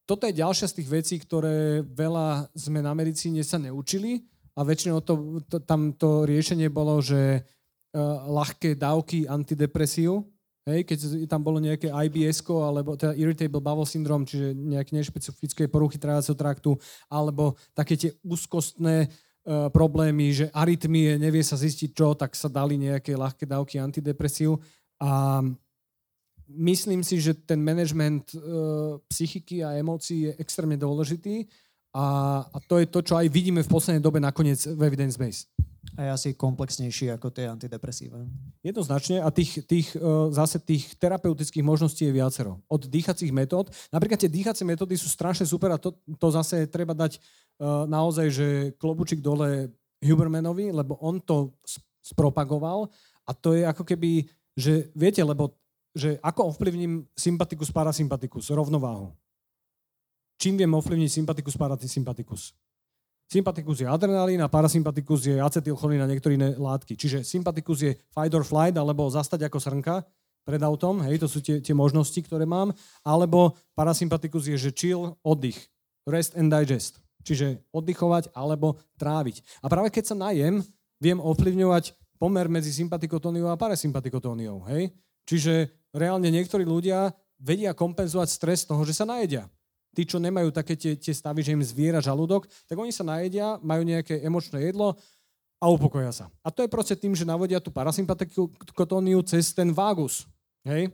toto je ďalšia z tých vecí, ktoré veľa sme na medicíne sa neučili a väčšinou to, to, tam to riešenie bolo, že uh, ľahké dávky antidepresív, hej, keď tam bolo nejaké IBS, alebo teda Irritable Bowel Syndrome, čiže nejaké nešpecifické poruchy tráviaceho traktu, alebo také tie úzkostné E, problémy, že arytmie, nevie sa zistiť čo, tak sa dali nejaké ľahké dávky antidepresív. A myslím si, že ten management e, psychiky a emócií je extrémne dôležitý a, a to je to, čo aj vidíme v poslednej dobe nakoniec v evidence base. A je asi komplexnejší ako tie antidepresíva. Jednoznačne a tých, tých, e, zase tých terapeutických možností je viacero. Od dýchacích metód. Napríklad tie dýchacie metódy sú strašne super a to, to zase treba dať uh, naozaj, že klobučík dole Hubermanovi, lebo on to spropagoval a to je ako keby, že viete, lebo že ako ovplyvním sympatikus, parasympatikus, rovnováhu. Čím viem ovplyvniť sympatikus, parasympatikus? Sympatikus je adrenalín a parasympatikus je acetylcholín a niektoré iné látky. Čiže sympatikus je fight or flight, alebo zastať ako srnka pred autom, hej, to sú tie, tie možnosti, ktoré mám. Alebo parasympatikus je, že chill, oddych, rest and digest. Čiže oddychovať alebo tráviť. A práve keď sa najem, viem ovplyvňovať pomer medzi sympatikotóniou a parasympatikotóniou. Hej? Čiže reálne niektorí ľudia vedia kompenzovať stres toho, že sa najedia tí, čo nemajú také tie, tie stavy, že im zviera žalúdok, tak oni sa najedia, majú nejaké emočné jedlo a upokoja sa. A to je proste tým, že navodia tú parasympatikotóniu cez ten vágus. Hej?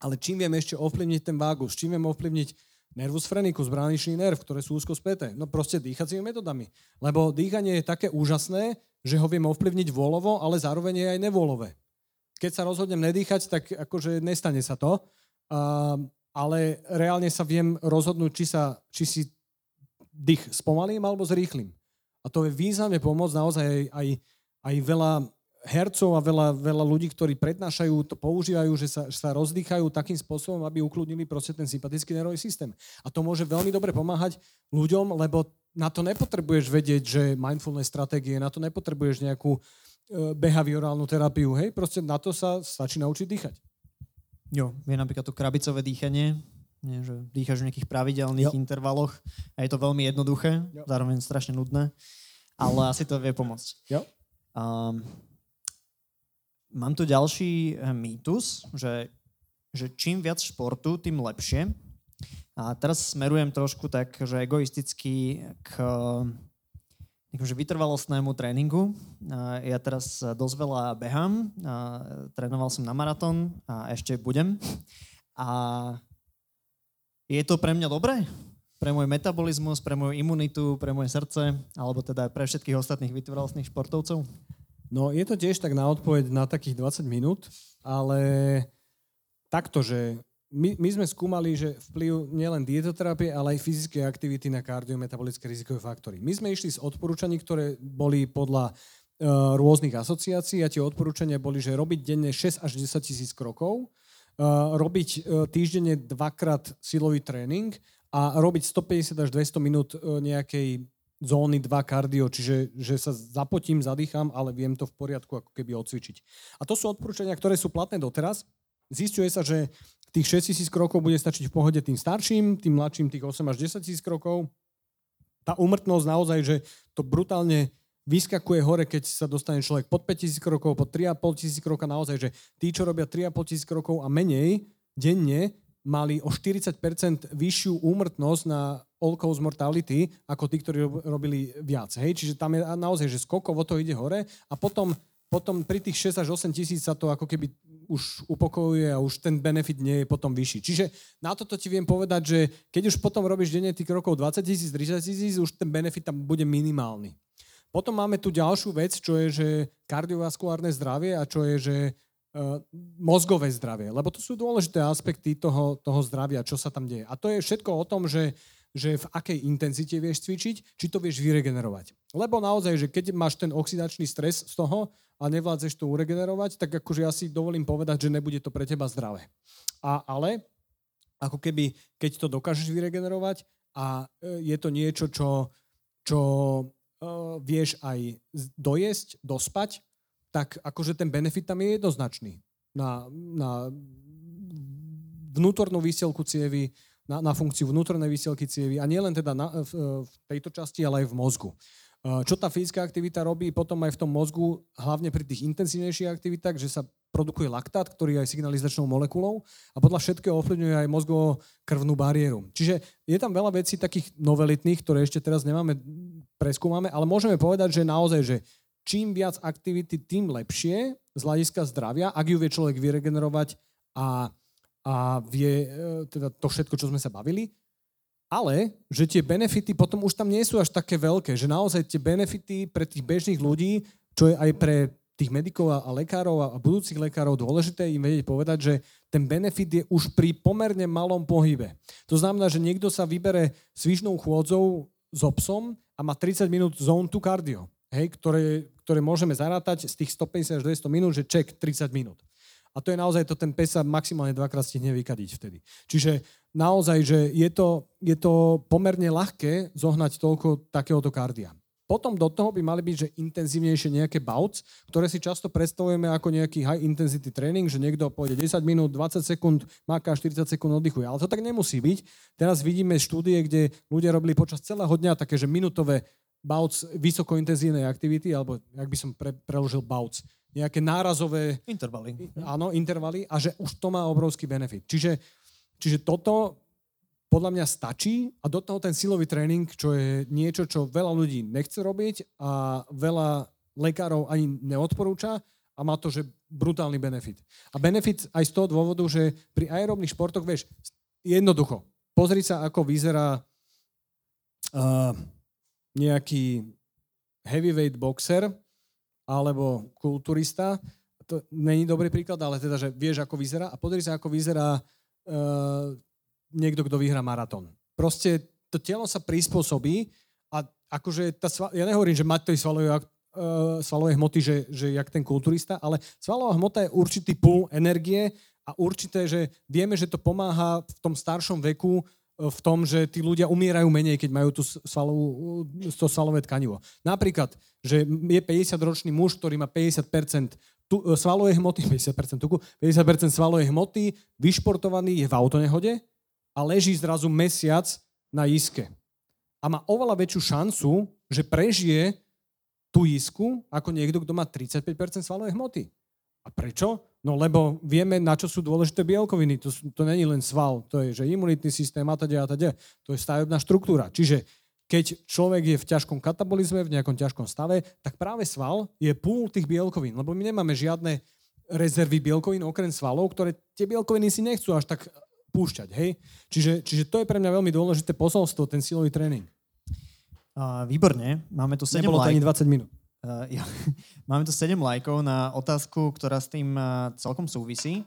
Ale čím viem ešte ovplyvniť ten vágus? Čím viem ovplyvniť nervus phrenicus, bráničný nerv, ktoré sú úzko späté? No proste dýchacími metodami. Lebo dýchanie je také úžasné, že ho viem ovplyvniť vôľovo, ale zároveň je aj nevôľové. Keď sa rozhodnem nedýchať, tak akože nestane sa to. Uh, ale reálne sa viem rozhodnúť, či, sa, či si dých spomalím alebo zrýchlim. A to je významne pomôcť naozaj aj, aj, aj veľa hercov a veľa, veľa ľudí, ktorí prednášajú, to používajú, že sa, že sa rozdýchajú takým spôsobom, aby ukludnili proste ten sympatický nervový systém. A to môže veľmi dobre pomáhať ľuďom, lebo na to nepotrebuješ vedieť, že mindfulness stratégie, na to nepotrebuješ nejakú e, behaviorálnu terapiu, hej, proste na to sa stačí naučiť dýchať. Jo, je napríklad to krabicové dýchanie, nie, že dýchaš v nejakých pravidelných jo. intervaloch a je to veľmi jednoduché, jo. zároveň strašne nudné, ale asi to vie pomôcť. Jo. Um, mám tu ďalší eh, mýtus, že, že čím viac športu, tým lepšie. A teraz smerujem trošku tak, že egoisticky k akože vytrvalostnému tréningu. Ja teraz dosť veľa behám, trénoval som na maratón a ešte budem. A je to pre mňa dobré? Pre môj metabolizmus, pre moju imunitu, pre moje srdce, alebo teda pre všetkých ostatných vytrvalostných športovcov? No je to tiež tak na odpoveď na takých 20 minút, ale takto, že my, my sme skúmali, že vplyv nielen dietoterapie, ale aj fyzické aktivity na kardiometabolické rizikové faktory. My sme išli z odporúčaní, ktoré boli podľa uh, rôznych asociácií a tie odporúčania boli, že robiť denne 6 až 10 tisíc krokov, uh, robiť uh, týždenne dvakrát silový tréning a robiť 150 až 200 minút uh, nejakej zóny 2 kardio, čiže že sa zapotím, zadýcham, ale viem to v poriadku ako keby odcvičiť. A to sú odporúčania, ktoré sú platné doteraz. Zistuje sa, že tých 6 tisíc krokov bude stačiť v pohode tým starším, tým mladším tých 8 až 10 tisíc krokov. Tá umrtnosť naozaj, že to brutálne vyskakuje hore, keď sa dostane človek pod 5 tisíc krokov, pod 3,5 tisíc krokov, naozaj, že tí, čo robia 3,5 tisíc krokov a menej denne, mali o 40% vyššiu úmrtnosť na all-cause mortality ako tí, ktorí robili viac. Hej? Čiže tam je naozaj, že skokovo to ide hore a potom potom pri tých 6 až 8 tisíc sa to ako keby už upokojuje a už ten benefit nie je potom vyšší. Čiže na toto ti viem povedať, že keď už potom robíš denne tých krokov 20 tisíc, 30 tisíc, už ten benefit tam bude minimálny. Potom máme tu ďalšiu vec, čo je, že kardiovaskulárne zdravie a čo je, že uh, mozgové zdravie. Lebo to sú dôležité aspekty toho, toho zdravia, čo sa tam deje. A to je všetko o tom, že že v akej intenzite vieš cvičiť, či to vieš vyregenerovať. Lebo naozaj, že keď máš ten oxidačný stres z toho a nevládzeš to uregenerovať, tak akože ja si dovolím povedať, že nebude to pre teba zdravé. A, ale ako keby, keď to dokážeš vyregenerovať a e, je to niečo, čo, čo uh, vieš aj dojesť, dospať, tak akože ten benefit tam je jednoznačný. Na, na vnútornú výsielku cievy, na, na funkciu vnútornej výsielky cievy a nielen teda na, v, v tejto časti, ale aj v mozgu. Čo tá fyzická aktivita robí potom aj v tom mozgu, hlavne pri tých intenzívnejších aktivitách, že sa produkuje laktát, ktorý je aj signalizačnou molekulou a podľa všetkého ovplyvňuje aj mozgovo krvnú bariéru. Čiže je tam veľa vecí takých novelitných, ktoré ešte teraz nemáme, preskúmame, ale môžeme povedať, že naozaj, že čím viac aktivity, tým lepšie z hľadiska zdravia, ak ju vie človek vyregenerovať a a vie e, teda to všetko, čo sme sa bavili, ale že tie benefity potom už tam nie sú až také veľké, že naozaj tie benefity pre tých bežných ľudí, čo je aj pre tých medikov a lekárov a budúcich lekárov dôležité im vedieť povedať, že ten benefit je už pri pomerne malom pohybe. To znamená, že niekto sa vybere svižnou chôdzou s obsom a má 30 minút zone to cardio, hej, ktoré, ktoré môžeme zarátať z tých 150 až 200 minút, že ček 30 minút. A to je naozaj to, ten pes sa maximálne dvakrát stihne vykadiť vtedy. Čiže naozaj, že je to, je to pomerne ľahké zohnať toľko takéhoto kardia. Potom do toho by mali byť, že intenzívnejšie nejaké bouts, ktoré si často predstavujeme ako nejaký high intensity training, že niekto pôjde 10 minút, 20 sekúnd, máka 40 sekúnd oddychuje. Ale to tak nemusí byť. Teraz vidíme štúdie, kde ľudia robili počas celého dňa také, že minutové bouts vysokointenzívnej aktivity, alebo jak by som pre, preložil bouts, nejaké nárazové... Intervaly. Áno, intervaly a že už to má obrovský benefit. Čiže, čiže toto podľa mňa stačí a do toho ten silový tréning, čo je niečo, čo veľa ľudí nechce robiť a veľa lekárov ani neodporúča a má to, že brutálny benefit. A benefit aj z toho dôvodu, že pri aerobných športoch, vieš, jednoducho, pozri sa, ako vyzerá uh, nejaký heavyweight boxer, alebo kulturista. To není dobrý príklad, ale teda, že vieš, ako vyzerá. A pozri sa, ako vyzerá uh, niekto, kto vyhrá maratón. Proste to telo sa prispôsobí a akože tá, ja nehovorím, že mať tej svalové, uh, svalové hmoty, že, že jak ten kulturista, ale svalová hmota je určitý púl energie a určité, že vieme, že to pomáha v tom staršom veku v tom, že tí ľudia umierajú menej, keď majú tú svalovú, to svalové tkanivo. Napríklad, že je 50-ročný muž, ktorý má 50% tu, svalovej hmoty, <laughs> 50% tuku, 50% svalovej hmoty, vyšportovaný, je v autonehode a leží zrazu mesiac na iske. A má oveľa väčšiu šancu, že prežije tú isku ako niekto, kto má 35% svalovej hmoty. A prečo? No lebo vieme, na čo sú dôležité bielkoviny. To, to není len sval, to je, že imunitný systém a teda a teda. To je stavebná štruktúra. Čiže keď človek je v ťažkom katabolizme, v nejakom ťažkom stave, tak práve sval je púl tých bielkovín, lebo my nemáme žiadne rezervy bielkovín okrem svalov, ktoré tie bielkoviny si nechcú až tak púšťať. Hej? Čiže, čiže to je pre mňa veľmi dôležité posolstvo, ten silový tréning. Uh, výborne, máme tu 7 Nebolo to ani 20 minút. Uh, ja, <laughs> máme tu 7 lajkov na otázku, ktorá s tým uh, celkom súvisí.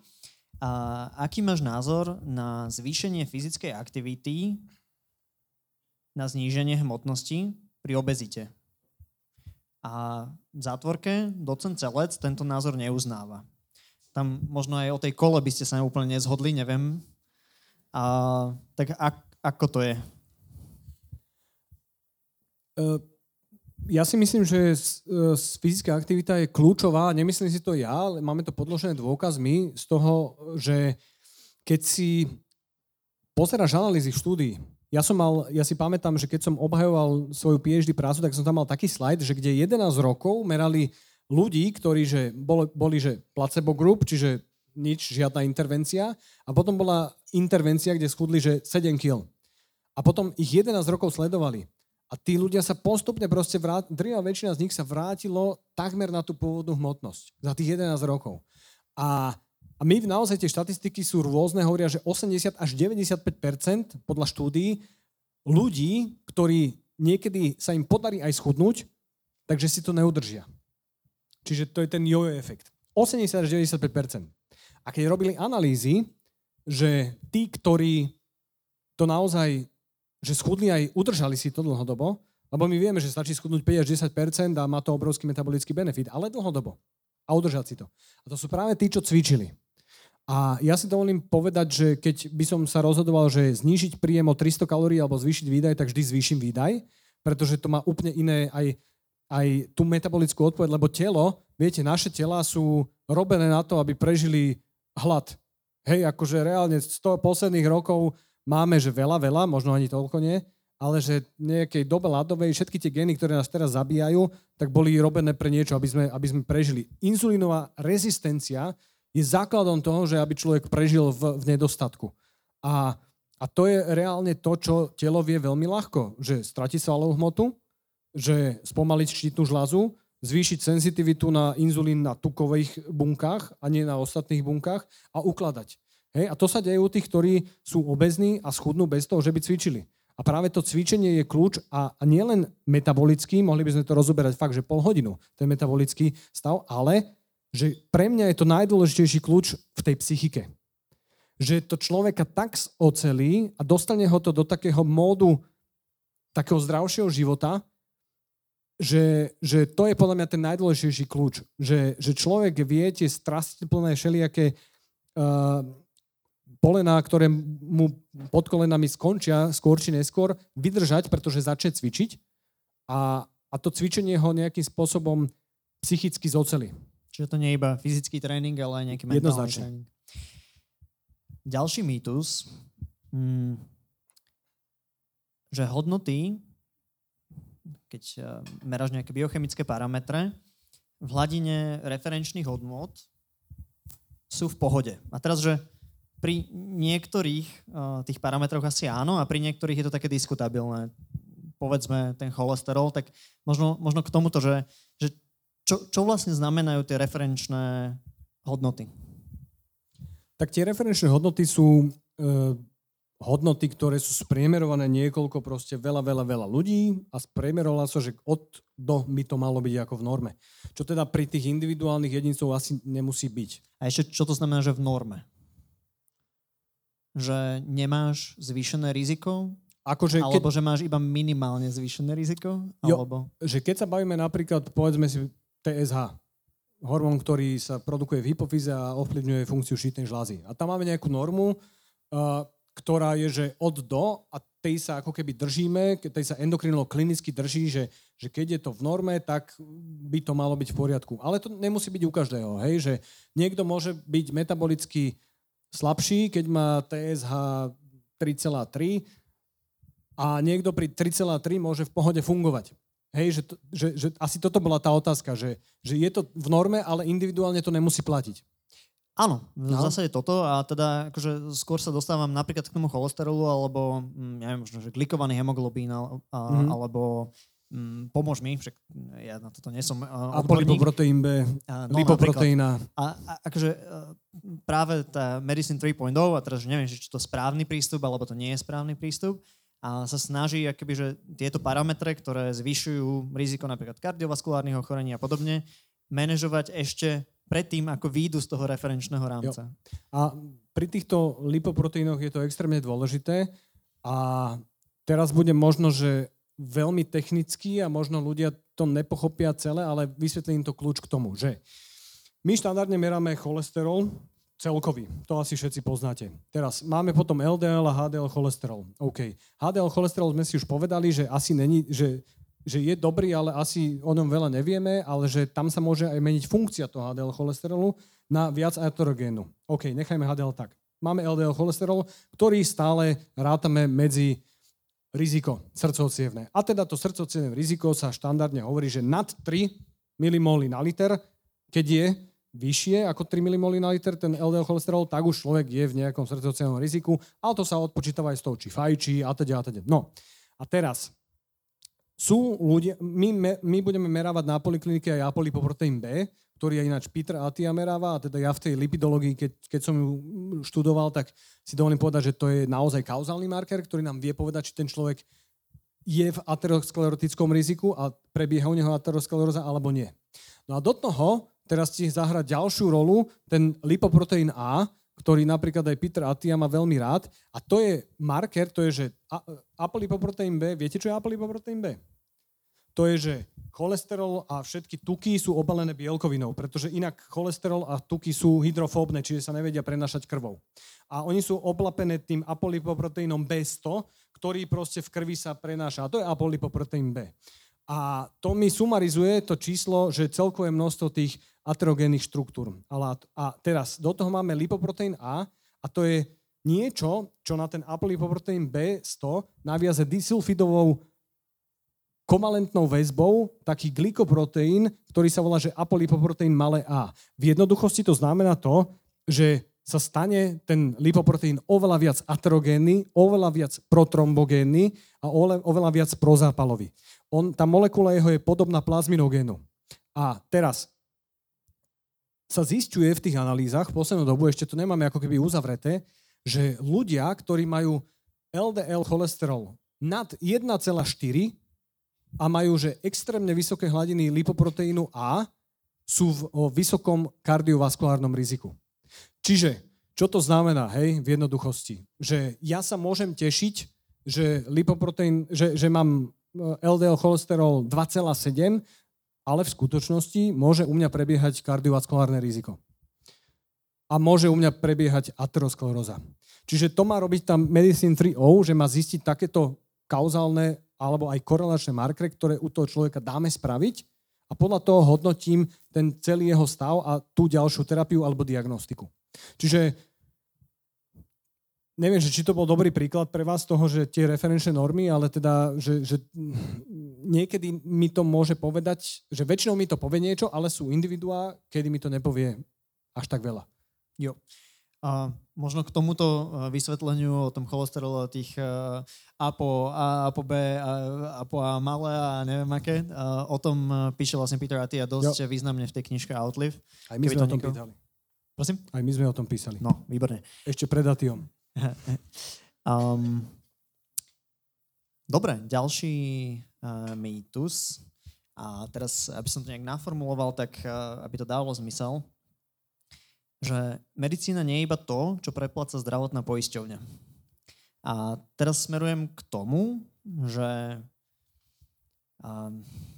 Uh, aký máš názor na zvýšenie fyzickej aktivity na zníženie hmotnosti pri obezite? A v zátvorke docent Celec tento názor neuznáva. Tam možno aj o tej kole by ste sa úplne nezhodli, neviem. A, tak ak, ako to je? Uh ja si myslím, že fyzická aktivita je kľúčová. Nemyslím si to ja, ale máme to podložené dôkazmi z toho, že keď si pozeráš analýzy štúdií, ja som mal, ja si pamätám, že keď som obhajoval svoju PhD prácu, tak som tam mal taký slajd, že kde 11 rokov merali ľudí, ktorí že boli, boli že placebo group, čiže nič, žiadna intervencia. A potom bola intervencia, kde schudli, že 7 kg. A potom ich 11 rokov sledovali. A tí ľudia sa postupne proste, vrát, drvá väčšina z nich sa vrátilo takmer na tú pôvodnú hmotnosť za tých 11 rokov. A, a my naozaj tie štatistiky sú rôzne, hovoria, že 80 až 95 podľa štúdií ľudí, ktorí niekedy sa im podarí aj schudnúť, takže si to neudržia. Čiže to je ten jojo efekt. 80 až 95 A keď robili analýzy, že tí, ktorí to naozaj že schudli aj udržali si to dlhodobo, lebo my vieme, že stačí schudnúť 5 až 10 a má to obrovský metabolický benefit, ale dlhodobo. A udržať si to. A to sú práve tí, čo cvičili. A ja si dovolím povedať, že keď by som sa rozhodoval, že znížiť príjem o 300 kalórií alebo zvýšiť výdaj, tak vždy zvýšim výdaj, pretože to má úplne iné aj, aj tú metabolickú odpoveď, lebo telo, viete, naše tela sú robené na to, aby prežili hlad. Hej, akože reálne 100 posledných rokov máme, že veľa, veľa, možno ani toľko nie, ale že nejakej dobe ľadovej všetky tie gény, ktoré nás teraz zabíjajú, tak boli robené pre niečo, aby sme, aby sme prežili. Inzulínová rezistencia je základom toho, že aby človek prežil v, v nedostatku. A, a to je reálne to, čo telo vie veľmi ľahko. Že stratiť svalovú hmotu, že spomaliť štítnu žľazu, zvýšiť senzitivitu na inzulín na tukových bunkách a nie na ostatných bunkách a ukladať. Hej? A to sa deje u tých, ktorí sú obezní a schudnú bez toho, že by cvičili. A práve to cvičenie je kľúč a, a nielen metabolický, mohli by sme to rozoberať fakt, že pol hodinu, ten metabolický stav, ale že pre mňa je to najdôležitejší kľúč v tej psychike. Že to človeka tak ocelí a dostane ho to do takého módu takého zdravšieho života, že, že to je podľa mňa ten najdôležitejší kľúč. Že, že človek vie tie strastiplné všelijaké uh, polená, ktoré mu pod kolenami skončia skôr či neskôr, vydržať, pretože začne cvičiť a, a to cvičenie ho nejakým spôsobom psychicky zoceli. Čiže to nie je iba fyzický tréning, ale aj nejaký mentálny tréning. Ďalší mýtus, hmm, že hodnoty, keď eh, meráš nejaké biochemické parametre, v hladine referenčných hodnot sú v pohode. A teraz, že pri niektorých uh, tých parametroch asi áno a pri niektorých je to také diskutabilné. Povedzme ten cholesterol, tak možno, možno k tomuto, že, že čo, čo vlastne znamenajú tie referenčné hodnoty? Tak tie referenčné hodnoty sú uh, hodnoty, ktoré sú spriemerované niekoľko proste veľa, veľa, veľa ľudí a spriemerovala sa, že od do by to malo byť ako v norme. Čo teda pri tých individuálnych jedincov asi nemusí byť. A ešte čo to znamená, že v norme? Že nemáš zvýšené riziko? Akože alebo keď... že máš iba minimálne zvýšené riziko? Jo, alebo... že keď sa bavíme napríklad, povedzme si TSH, hormón, ktorý sa produkuje v hypofíze a ovplyvňuje funkciu štítnej žlázy. A tam máme nejakú normu, uh, ktorá je, že od do a tej sa ako keby držíme, tej sa endokrinolo klinicky drží, že, že keď je to v norme, tak by to malo byť v poriadku. Ale to nemusí byť u každého, hej, že niekto môže byť metabolicky slabší, keď má TSH 3,3 a niekto pri 3,3 môže v pohode fungovať. Hej, že, to, že, že asi toto bola tá otázka, že, že je to v norme, ale individuálne to nemusí platiť. Áno, v no. zásade toto a teda akože skôr sa dostávam napríklad k tomu cholesterolu alebo, mm, neviem, možno, že glikovaný hemoglobín a, mm-hmm. alebo Mm, pomôž mi, však ja na toto nie som uh, A lipoproteín B, no, lipoproteína. A, a akože uh, práve tá Medicine 3.0, a teraz neviem, či to správny prístup, alebo to nie je správny prístup, a sa snaží akoby, že tieto parametre, ktoré zvyšujú riziko napríklad kardiovaskulárnych ochorení a podobne, manažovať ešte predtým, ako výjdu z toho referenčného rámca. Jo. A pri týchto lipoproteínoch je to extrémne dôležité a teraz bude možno, že veľmi technický a možno ľudia to nepochopia celé, ale vysvetlím to kľúč k tomu, že my štandardne meráme cholesterol celkový, to asi všetci poznáte. Teraz máme potom LDL a HDL cholesterol. OK. HDL cholesterol sme si už povedali, že asi není, že, že je dobrý, ale asi o ňom veľa nevieme, ale že tam sa môže aj meniť funkcia toho HDL cholesterolu na viac aterogénu. OK, nechajme HDL tak. Máme LDL cholesterol, ktorý stále rátame medzi riziko srdcovcievne. A teda to srdcovcievne riziko sa štandardne hovorí, že nad 3 mmol na liter, keď je vyššie ako 3 mmol na liter ten LDL cholesterol, tak už človek je v nejakom srdcovcievnom riziku, ale to sa odpočítava aj z toho, či fajčí a teda a teda. No a teraz, sú ľudia, my, my budeme merávať na poliklinike aj apolipoproteín B, ktorý je ináč Peter Atia meráva, a teda ja v tej lipidológii, keď, keď som ju študoval, tak si dovolím povedať, že to je naozaj kauzálny marker, ktorý nám vie povedať, či ten človek je v aterosklerotickom riziku a prebieha u neho ateroskleróza alebo nie. No a do toho teraz ti zahrať ďalšiu rolu ten lipoproteín A, ktorý napríklad aj Peter Atia má veľmi rád. A to je marker, to je, že apolipoproteín B, viete, čo je apolipoproteín B? To je, že cholesterol a všetky tuky sú obalené bielkovinou, pretože inak cholesterol a tuky sú hydrofóbne, čiže sa nevedia prenašať krvou. A oni sú oblapené tým apolipoproteínom B100, ktorý proste v krvi sa prenáša. A to je apolipoproteín B. A to mi sumarizuje to číslo, že celkové množstvo tých aterogénnych štruktúr. A teraz do toho máme lipoproteín A a to je niečo, čo na ten apolipoproteín B100 naviaze disulfidovou kovalentnou väzbou taký glykoproteín, ktorý sa volá, že apolipoproteín malé a. V jednoduchosti to znamená to, že sa stane ten lipoproteín oveľa viac aterogénny, oveľa viac protrombogénny a oveľa viac prozápalový. On, tá molekula jeho je podobná plazminogénu. A teraz sa zistuje v tých analýzach, v poslednú dobu ešte to nemáme ako keby uzavreté, že ľudia, ktorí majú LDL cholesterol nad 1,4, a majú že extrémne vysoké hladiny lipoproteínu A, sú v vysokom kardiovaskulárnom riziku. Čiže, čo to znamená, hej, v jednoduchosti? Že ja sa môžem tešiť, že lipoproteín, že, že mám LDL cholesterol 2,7, ale v skutočnosti môže u mňa prebiehať kardiovaskulárne riziko. A môže u mňa prebiehať ateroskleróza. Čiže to má robiť tam Medicine 3O, že má zistiť takéto kauzálne alebo aj korelačné markery, ktoré u toho človeka dáme spraviť a podľa toho hodnotím ten celý jeho stav a tú ďalšiu terapiu alebo diagnostiku. Čiže neviem, že či to bol dobrý príklad pre vás toho, že tie referenčné normy, ale teda, že, že niekedy mi to môže povedať, že väčšinou mi to povie niečo, ale sú individuá, kedy mi to nepovie až tak veľa. Jo. A možno k tomuto e, vysvetleniu o tom cholesterole, tých uh, APO, A, APO B, A, APO A malé a neviem aké, uh, o tom píše vlastne Peter Attia dosť jo. významne v tej knižke Outlive. Aj my sme o tom pýtali. Prosím? Aj my sme o tom písali. No, výborne. Ešte pred Atiom. um, <laughs> dobre, ďalší uh, mýtus. A teraz, aby som to nejak naformuloval, tak uh, aby to dávalo zmysel, že medicína nie je iba to, čo prepláca zdravotná poisťovňa. A teraz smerujem k tomu, že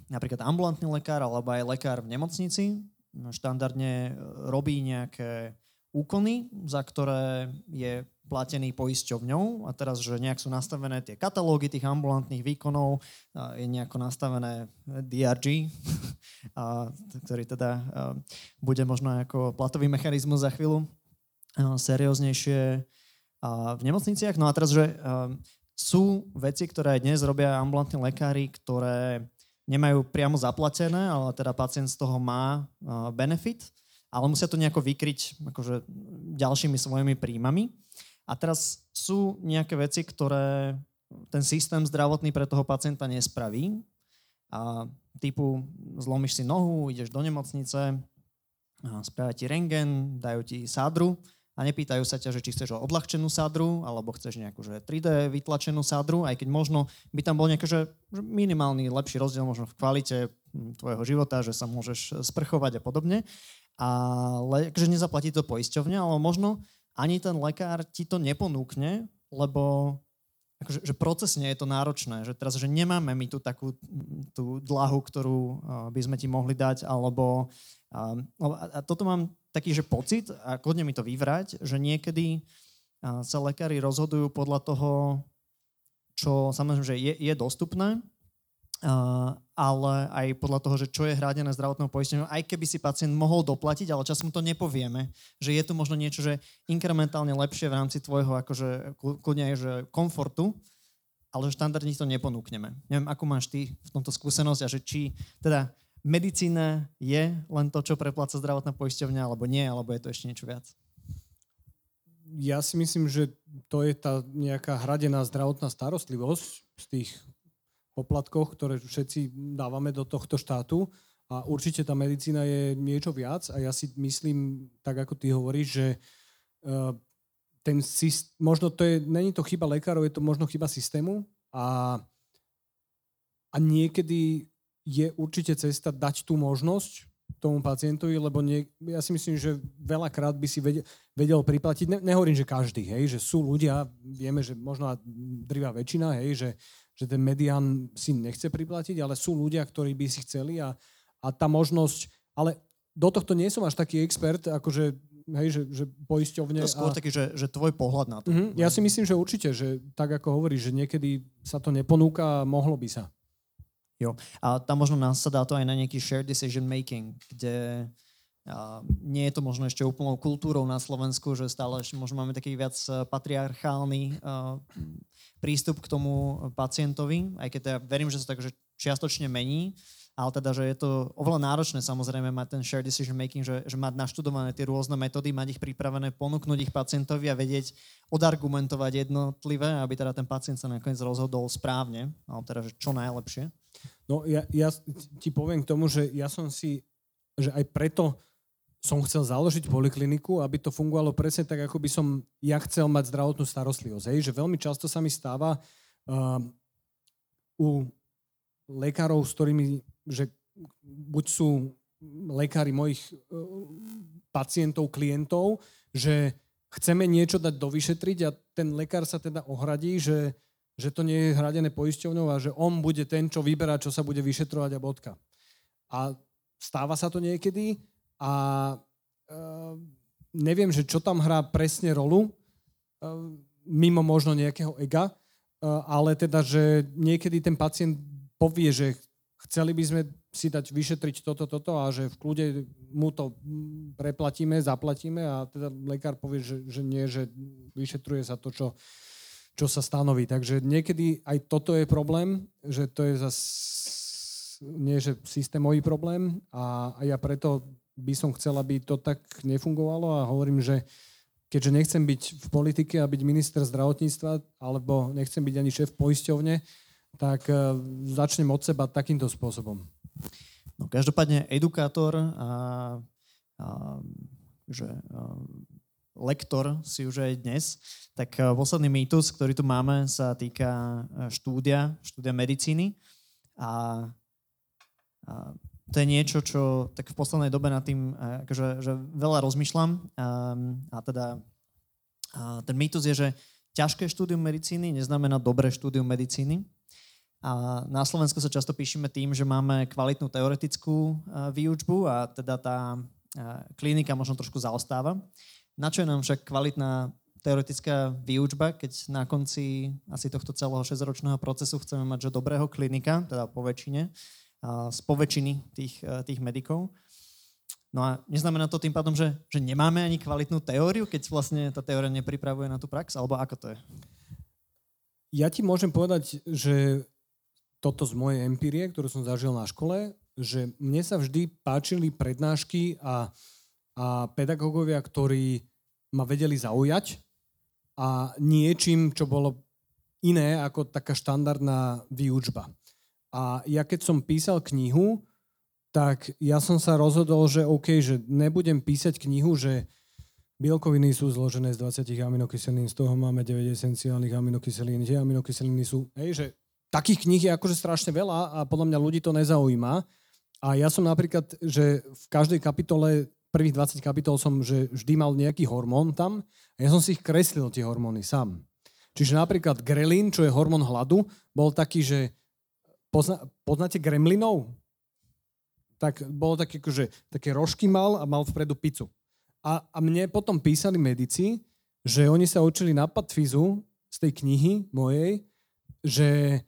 napríklad ambulantný lekár alebo aj lekár v nemocnici štandardne robí nejaké úkony, za ktoré je platený poisťovňou a teraz, že nejak sú nastavené tie katalógy tých ambulantných výkonov, je nejako nastavené DRG, <laughs> a, ktorý teda bude možno ako platový mechanizmus za chvíľu serióznejšie v nemocniciach. No a teraz, že sú veci, ktoré dnes robia ambulantní lekári, ktoré nemajú priamo zaplatené, ale teda pacient z toho má benefit, ale musia to nejako vykryť akože, ďalšími svojimi príjmami. A teraz sú nejaké veci, ktoré ten systém zdravotný pre toho pacienta nespraví. A typu zlomíš si nohu, ideš do nemocnice, spravia ti rengen, dajú ti sádru a nepýtajú sa ťa, že či chceš odľahčenú sádru alebo chceš nejakú že 3D vytlačenú sádru, aj keď možno by tam bol nejaký že minimálny lepší rozdiel možno v kvalite tvojho života, že sa môžeš sprchovať a podobne. Ale že nezaplatí to poisťovňa, ale možno ani ten lekár ti to neponúkne, lebo akože, že procesne je to náročné, že teraz, že nemáme my tu takú tú dlahu, ktorú by sme ti mohli dať, alebo a, a toto mám taký, že pocit, a kľudne mi to vyvrať, že niekedy sa lekári rozhodujú podľa toho, čo samozrejme, že je, je dostupné, Uh, ale aj podľa toho, že čo je hradené zdravotnou poistením, aj keby si pacient mohol doplatiť, ale časom to nepovieme, že je tu možno niečo, že inkrementálne lepšie v rámci tvojho akože, kľudne aj, že komfortu, ale že štandardne to neponúkneme. Neviem, ako máš ty v tomto skúsenosť a že či teda medicína je len to, čo prepláca zdravotná poisťovňa, alebo nie, alebo je to ešte niečo viac? Ja si myslím, že to je tá nejaká hradená zdravotná starostlivosť z tých poplatkoch, ktoré všetci dávame do tohto štátu. A určite tá medicína je niečo viac a ja si myslím, tak ako ty hovoríš, že uh, ten systém, možno to je, není to chyba lekárov, je to možno chyba systému a, a niekedy je určite cesta dať tú možnosť tomu pacientovi, lebo nie, ja si myslím, že veľakrát by si vedel, vedel priplatiť, ne, nehovorím, že každý, hej, že sú ľudia, vieme, že možno drvá väčšina, hej, že, že ten medián si nechce priplatiť, ale sú ľudia, ktorí by si chceli a, a tá možnosť, ale do tohto nie som až taký expert, akože hej, že, že poisťovne... To skôr a... taký, že, že tvoj pohľad na to. Mm-hmm, ja si myslím, že určite, že tak ako hovoríš, že niekedy sa to neponúka a mohlo by sa. Jo. A tam možno nás sa dá to aj na nejaký shared decision making, kde nie je to možno ešte úplnou kultúrou na Slovensku, že stále ešte možno máme taký viac e, patriarchálny uh, prístup k tomu pacientovi, aj keď ja verím, že sa tak čiastočne mení, ale teda, že je to oveľa náročné samozrejme mať ten shared decision making, že, že mať naštudované tie rôzne metódy, mať ich pripravené, ponúknuť ich pacientovi a vedieť odargumentovať jednotlivé, aby teda ten pacient sa nakoniec rozhodol správne, alebo teda, že čo najlepšie. No ja, ja ti poviem k tomu, že ja som si, že aj preto som chcel založiť polikliniku, aby to fungovalo presne tak, ako by som ja chcel mať zdravotnú starostlivosť. Hej? Že veľmi často sa mi stáva uh, u lekárov, s ktorými, že buď sú lekári mojich uh, pacientov, klientov, že chceme niečo dať dovyšetriť a ten lekár sa teda ohradí, že, že to nie je hradené poisťovňou a že on bude ten, čo vyberá, čo sa bude vyšetrovať a bodka. A stáva sa to niekedy, a uh, neviem, že čo tam hrá presne rolu, uh, mimo možno nejakého ega, uh, ale teda, že niekedy ten pacient povie, že chceli by sme si dať vyšetriť toto, toto a že v kľude mu to preplatíme, zaplatíme a teda lekár povie, že, že nie, že vyšetruje sa to, čo, čo sa stanoví. Takže niekedy aj toto je problém, že to je zase nie, že systémový problém a, a ja preto by som chcel, aby to tak nefungovalo a hovorím, že keďže nechcem byť v politike a byť minister zdravotníctva, alebo nechcem byť ani šéf poisťovne, tak e, začnem od seba takýmto spôsobom. No, každopádne edukátor a, a že a, lektor si už aj dnes, tak e, posledný mýtus, ktorý tu máme, sa týka e, štúdia, štúdia medicíny. A, a to je niečo, čo tak v poslednej dobe nad tým eh, akože, že veľa rozmýšľam. Um, a teda a ten mýtus je, že ťažké štúdium medicíny neznamená dobré štúdium medicíny. A na Slovensku sa často píšeme tým, že máme kvalitnú teoretickú uh, výučbu a teda tá uh, klinika možno trošku zaostáva. Na čo je nám však kvalitná teoretická výučba, keď na konci asi tohto celého 6-ročného procesu chceme mať že dobrého klinika, teda po väčšine, z poväčšiny tých, e, tých medikov. No a neznamená to tým pádom, že, že nemáme ani kvalitnú teóriu, keď vlastne tá teória nepripravuje na tú prax, alebo ako to je? Ja ti môžem povedať, že toto z mojej empírie, ktorú som zažil na škole, že mne sa vždy páčili prednášky a, a pedagógovia, ktorí ma vedeli zaujať a niečím, čo bolo iné ako taká štandardná výučba. A ja keď som písal knihu, tak ja som sa rozhodol, že OK, že nebudem písať knihu, že bielkoviny sú zložené z 20 aminokyselín, z toho máme 9 esenciálnych aminokyselín, tie aminokyseliny sú, hej, že takých kníh je akože strašne veľa a podľa mňa ľudí to nezaujíma. A ja som napríklad, že v každej kapitole, prvých 20 kapitol som, že vždy mal nejaký hormón tam a ja som si ich kreslil, tie hormóny, sám. Čiže napríklad grelín, čo je hormón hladu, bol taký, že Pozna, poznáte gremlinov? Tak bolo také, že také rožky mal a mal vpredu pizzu. A, a mne potom písali medici, že oni sa učili na patfizu z tej knihy mojej, že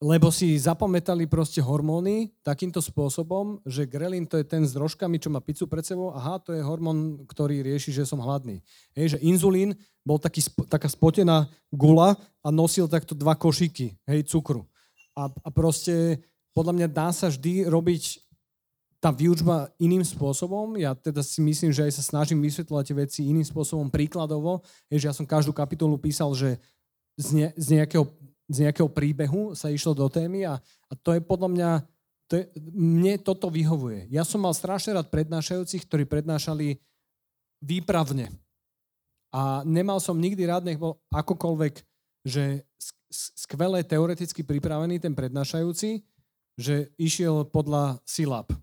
lebo si zapamätali proste hormóny takýmto spôsobom, že grelin to je ten s drožkami, čo má pizzu pred sebou, aha, to je hormón, ktorý rieši, že som hladný. Hej, že inzulín bol taký, taká spotená gula a nosil takto dva košíky, hej, cukru. A, a proste podľa mňa dá sa vždy robiť tá výučba iným spôsobom. Ja teda si myslím, že aj sa snažím vysvetľovať tie veci iným spôsobom príkladovo. Je, že ja som každú kapitolu písal, že z, ne, z nejakého z nejakého príbehu sa išlo do témy a, a to je podľa mňa, to je, mne toto vyhovuje. Ja som mal strašne rád prednášajúcich, ktorí prednášali výpravne. A nemal som nikdy rád, nech bol akokoľvek, že skvelé teoreticky pripravený ten prednášajúci, že išiel podľa silab.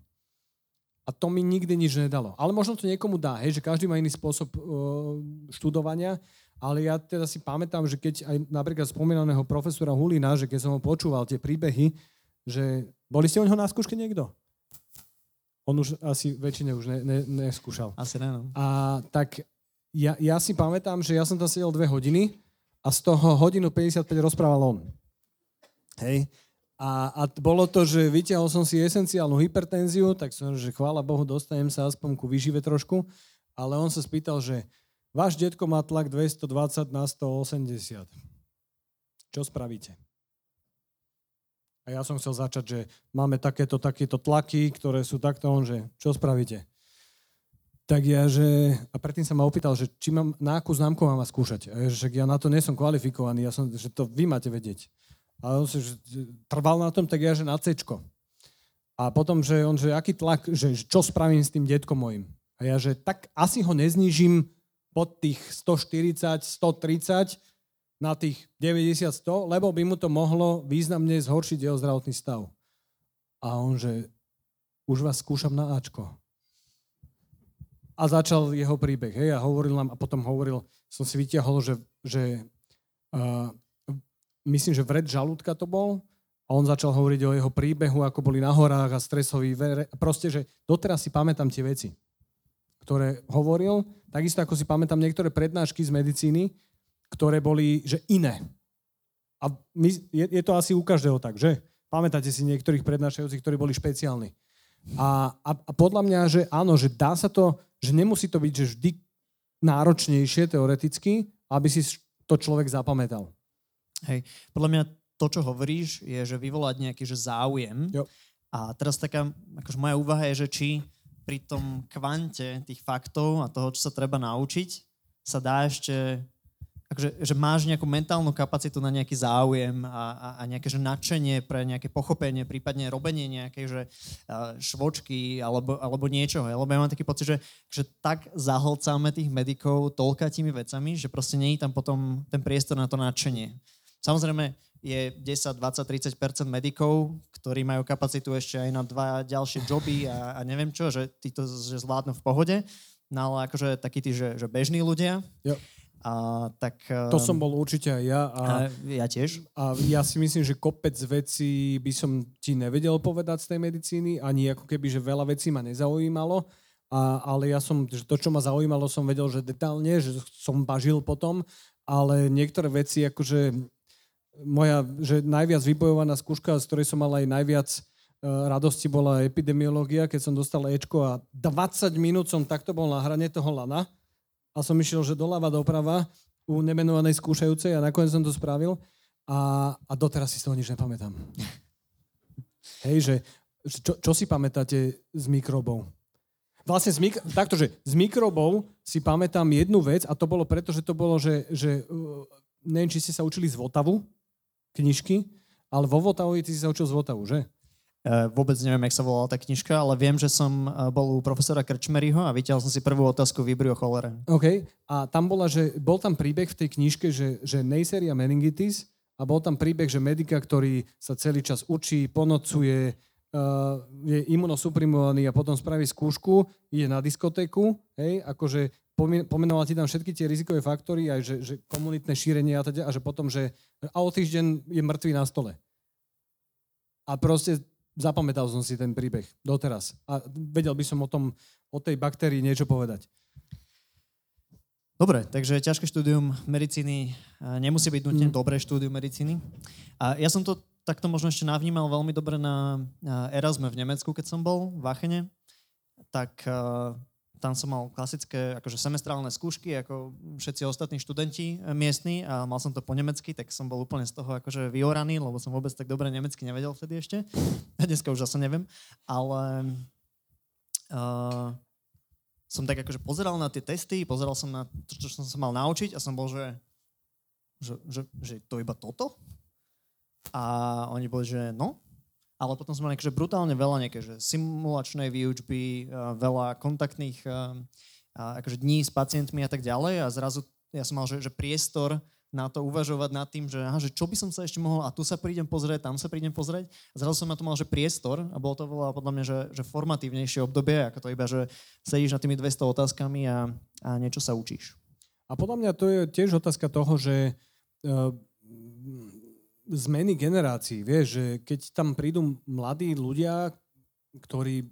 A to mi nikdy nič nedalo. Ale možno to niekomu dá, hej, že každý má iný spôsob uh, študovania, ale ja teda si pamätám, že keď aj napríklad spomínaného profesora Hulina, že keď som ho počúval tie príbehy, že boli ste u neho na skúške niekto? On už asi väčšine už ne, ne, neskúšal. Asi ne, no. A tak ja, ja si pamätám, že ja som tam sedel dve hodiny a z toho hodinu 55 rozprával on. Hej. A, a bolo to, že vyťahol som si esenciálnu hypertenziu, tak som, že chvála Bohu, dostanem sa aspoň ku vyžive trošku, ale on sa spýtal, že váš detko má tlak 220 na 180. Čo spravíte? A ja som chcel začať, že máme takéto, takéto tlaky, ktoré sú takto, on, že čo spravíte? Tak ja, že... A predtým sa ma opýtal, že či mám, na akú známku mám skúšať. A ja, že ja na to nie som kvalifikovaný, ja som, že to vy máte vedieť. A on si že trval na tom, tak ja, že na C. A potom, že on, že aký tlak, že čo spravím s tým detkom mojim. A ja, že tak asi ho neznižím pod tých 140, 130 na tých 90, 100, lebo by mu to mohlo významne zhoršiť jeho zdravotný stav. A on, že už vás skúšam na Ačko. A začal jeho príbeh, hej, a hovoril nám, a potom hovoril, som si vytiahol, že, že uh, myslím, že vred žalúdka to bol, a on začal hovoriť o jeho príbehu, ako boli na horách a stresový vere. Proste, že doteraz si pamätám tie veci, ktoré hovoril. Takisto ako si pamätám niektoré prednášky z medicíny, ktoré boli, že iné. A my, je, je to asi u každého tak, že? Pamätáte si niektorých prednášajúcich, ktorí boli špeciálni. A, a, a podľa mňa, že áno, že dá sa to, že nemusí to byť že vždy náročnejšie teoreticky, aby si to človek zapamätal. Hej, podľa mňa to, čo hovoríš, je, že vyvolať nejaký že záujem. Jo. A teraz taká, akože moja úvaha je, že či pri tom kvante tých faktov a toho, čo sa treba naučiť, sa dá ešte akože, že máš nejakú mentálnu kapacitu na nejaký záujem a, a, a nejaké že nadšenie pre nejaké pochopenie, prípadne robenie nejakej že, švočky alebo, alebo niečoho. Lebo ja mám taký pocit, že, že tak zahlcáme tých medikov toľkatými vecami, že proste nie je tam potom ten priestor na to nadšenie. Samozrejme, je 10, 20, 30% medikov, ktorí majú kapacitu ešte aj na dva ďalšie joby a, a neviem čo, že títo že zvládnu v pohode. No ale akože takí tí, že, že bežní ľudia. Jo. A, tak, to som bol určite aj ja. A, a ja tiež. A ja si myslím, že kopec vecí by som ti nevedel povedať z tej medicíny, ani ako keby, že veľa vecí ma nezaujímalo. A, ale ja som, že to, čo ma zaujímalo, som vedel, že detálne, že som bažil potom, ale niektoré veci, akože moja že najviac vybojovaná skúška, z ktorej som mal aj najviac uh, radosti, bola epidemiológia, keď som dostal Ečko a 20 minút som takto bol na hrane toho lana a som išiel, že doľava doprava u nemenovanej skúšajúcej a nakoniec som to spravil a, a doteraz si z toho nič nepamätám. <laughs> Hej, že čo, čo si pamätáte z mikrobov? Vlastne z mik- takto, že z mikrobov si pamätám jednu vec a to bolo preto, že to bolo, že, že uh, neviem, či ste sa učili z Votavu, knižky, ale vo Votavovi ty si sa učil z Votavu, že? Uh, vôbec neviem, jak sa volala tá knižka, ale viem, že som uh, bol u profesora Krčmeryho a vyťahol som si prvú otázku Vibrio cholere. OK. A tam bola, že bol tam príbeh v tej knižke, že, že Neisseria meningitis a bol tam príbeh, že medika, ktorý sa celý čas učí, ponocuje, uh, je imunosuprimovaný a potom spraví skúšku, ide na diskotéku, hej, akože pomenoval ti tam všetky tie rizikové faktory, aj že, že komunitné šírenie a teda, a že potom, že a o týždeň je mŕtvý na stole. A proste zapamätal som si ten príbeh doteraz. A vedel by som o tom, o tej baktérii niečo povedať. Dobre, takže ťažké štúdium medicíny nemusí byť nutne mm. dobré štúdium medicíny. A ja som to takto možno ešte navnímal veľmi dobre na Erasme v Nemecku, keď som bol v Achene. Tak tam som mal klasické akože semestrálne skúšky, ako všetci ostatní študenti eh, miestni a mal som to po nemecky, tak som bol úplne z toho akože vyoraný, lebo som vôbec tak dobre nemecky nevedel vtedy ešte. <laughs> Dneska už zase neviem. Ale uh, som tak akože pozeral na tie testy, pozeral som na to, čo som sa mal naučiť a som bol, že, že, že, že to iba toto? A oni boli, že no, ale potom sme mali akože brutálne veľa nejaké, že simulačnej výučby, veľa kontaktných akože dní s pacientmi a tak ďalej a zrazu ja som mal, že, že priestor na to uvažovať nad tým, že, aha, že čo by som sa ešte mohol, a tu sa prídem pozrieť, tam sa prídem pozrieť. A zrazu som na to mal, že priestor a bolo to veľa podľa mňa, že, že formatívnejšie obdobie, ako to iba, že sedíš na tými 200 otázkami a, a niečo sa učíš. A podľa mňa to je tiež otázka toho, že uh, zmeny generácií, vieš, že keď tam prídu mladí ľudia, ktorí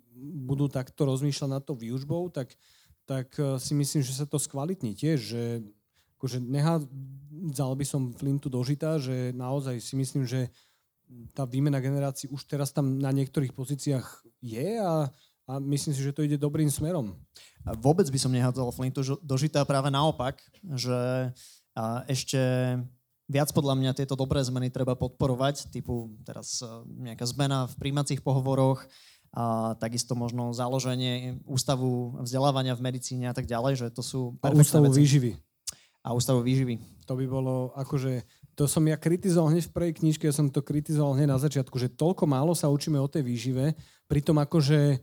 budú takto rozmýšľať nad tou výužbou, tak, tak uh, si myslím, že sa to skvalitní tiež, že akože nehádzal by som Flintu dožitá, že naozaj si myslím, že tá výmena generácií už teraz tam na niektorých pozíciách je a, a myslím si, že to ide dobrým smerom. A vôbec by som nehádzal Flintu dožitá práve naopak, že ešte viac podľa mňa tieto dobré zmeny treba podporovať, typu teraz e, nejaká zmena v príjmacích pohovoroch, a takisto možno založenie ústavu vzdelávania v medicíne a tak ďalej, že to sú... A ústavu veci. výživy a ústavu výživy. To by bolo akože, to som ja kritizoval hneď v prvej knižke, ja som to kritizoval hneď na začiatku, že toľko málo sa učíme o tej výžive, pritom akože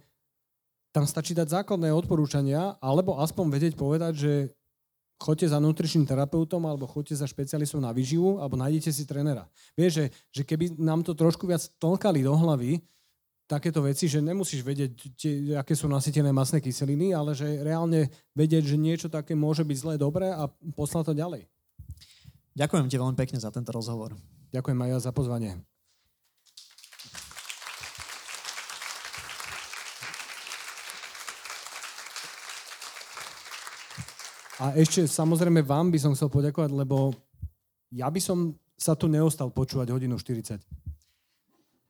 tam stačí dať základné odporúčania, alebo aspoň vedieť povedať, že choďte za nutričným terapeutom alebo choďte za špecialistom na výživu alebo nájdete si trénera. Vieš, že, že keby nám to trošku viac tlkali do hlavy, takéto veci, že nemusíš vedieť, tie, aké sú nasýtené masné kyseliny, ale že reálne vedieť, že niečo také môže byť zlé, dobré a poslať to ďalej. Ďakujem ti veľmi pekne za tento rozhovor. Ďakujem aj ja za pozvanie. A ešte samozrejme vám by som chcel poďakovať, lebo ja by som sa tu neostal počúvať hodinu 40.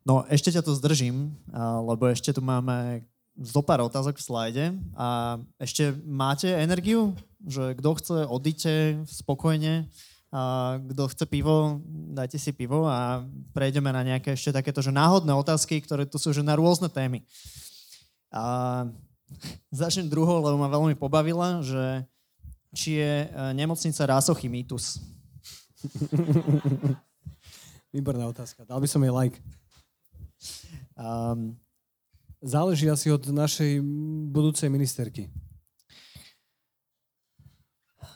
No ešte ťa tu zdržím, lebo ešte tu máme zo pár otázok v slajde a ešte máte energiu, že kto chce, odíte spokojne, a kto chce pivo, dajte si pivo a prejdeme na nejaké ešte takéto že náhodné otázky, ktoré tu sú že na rôzne témy. A <laughs> začnem druhou, lebo ma veľmi pobavila, že či je e, nemocnica Rásochy mýtus. <laughs> Výborná otázka. Dal by som jej like. Um, záleží asi od našej budúcej ministerky.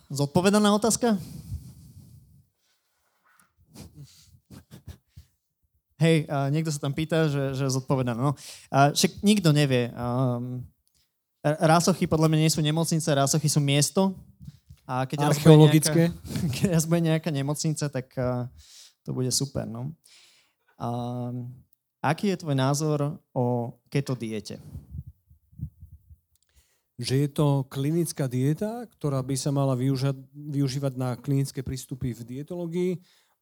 Zodpovedaná otázka? Hej, uh, niekto sa tam pýta, že, že zodpovedaná. No. Uh, však nikto nevie. Um, rásochy podľa mňa nie sú nemocnice, rásochy sú miesto. A keď Archeologické. Raz nejaká, <laughs> keď raz bude nejaká nemocnica, tak uh, to bude super. No. Um, Aký je tvoj názor o keto diete? Že je to klinická dieta, ktorá by sa mala využať, využívať na klinické prístupy v dietológii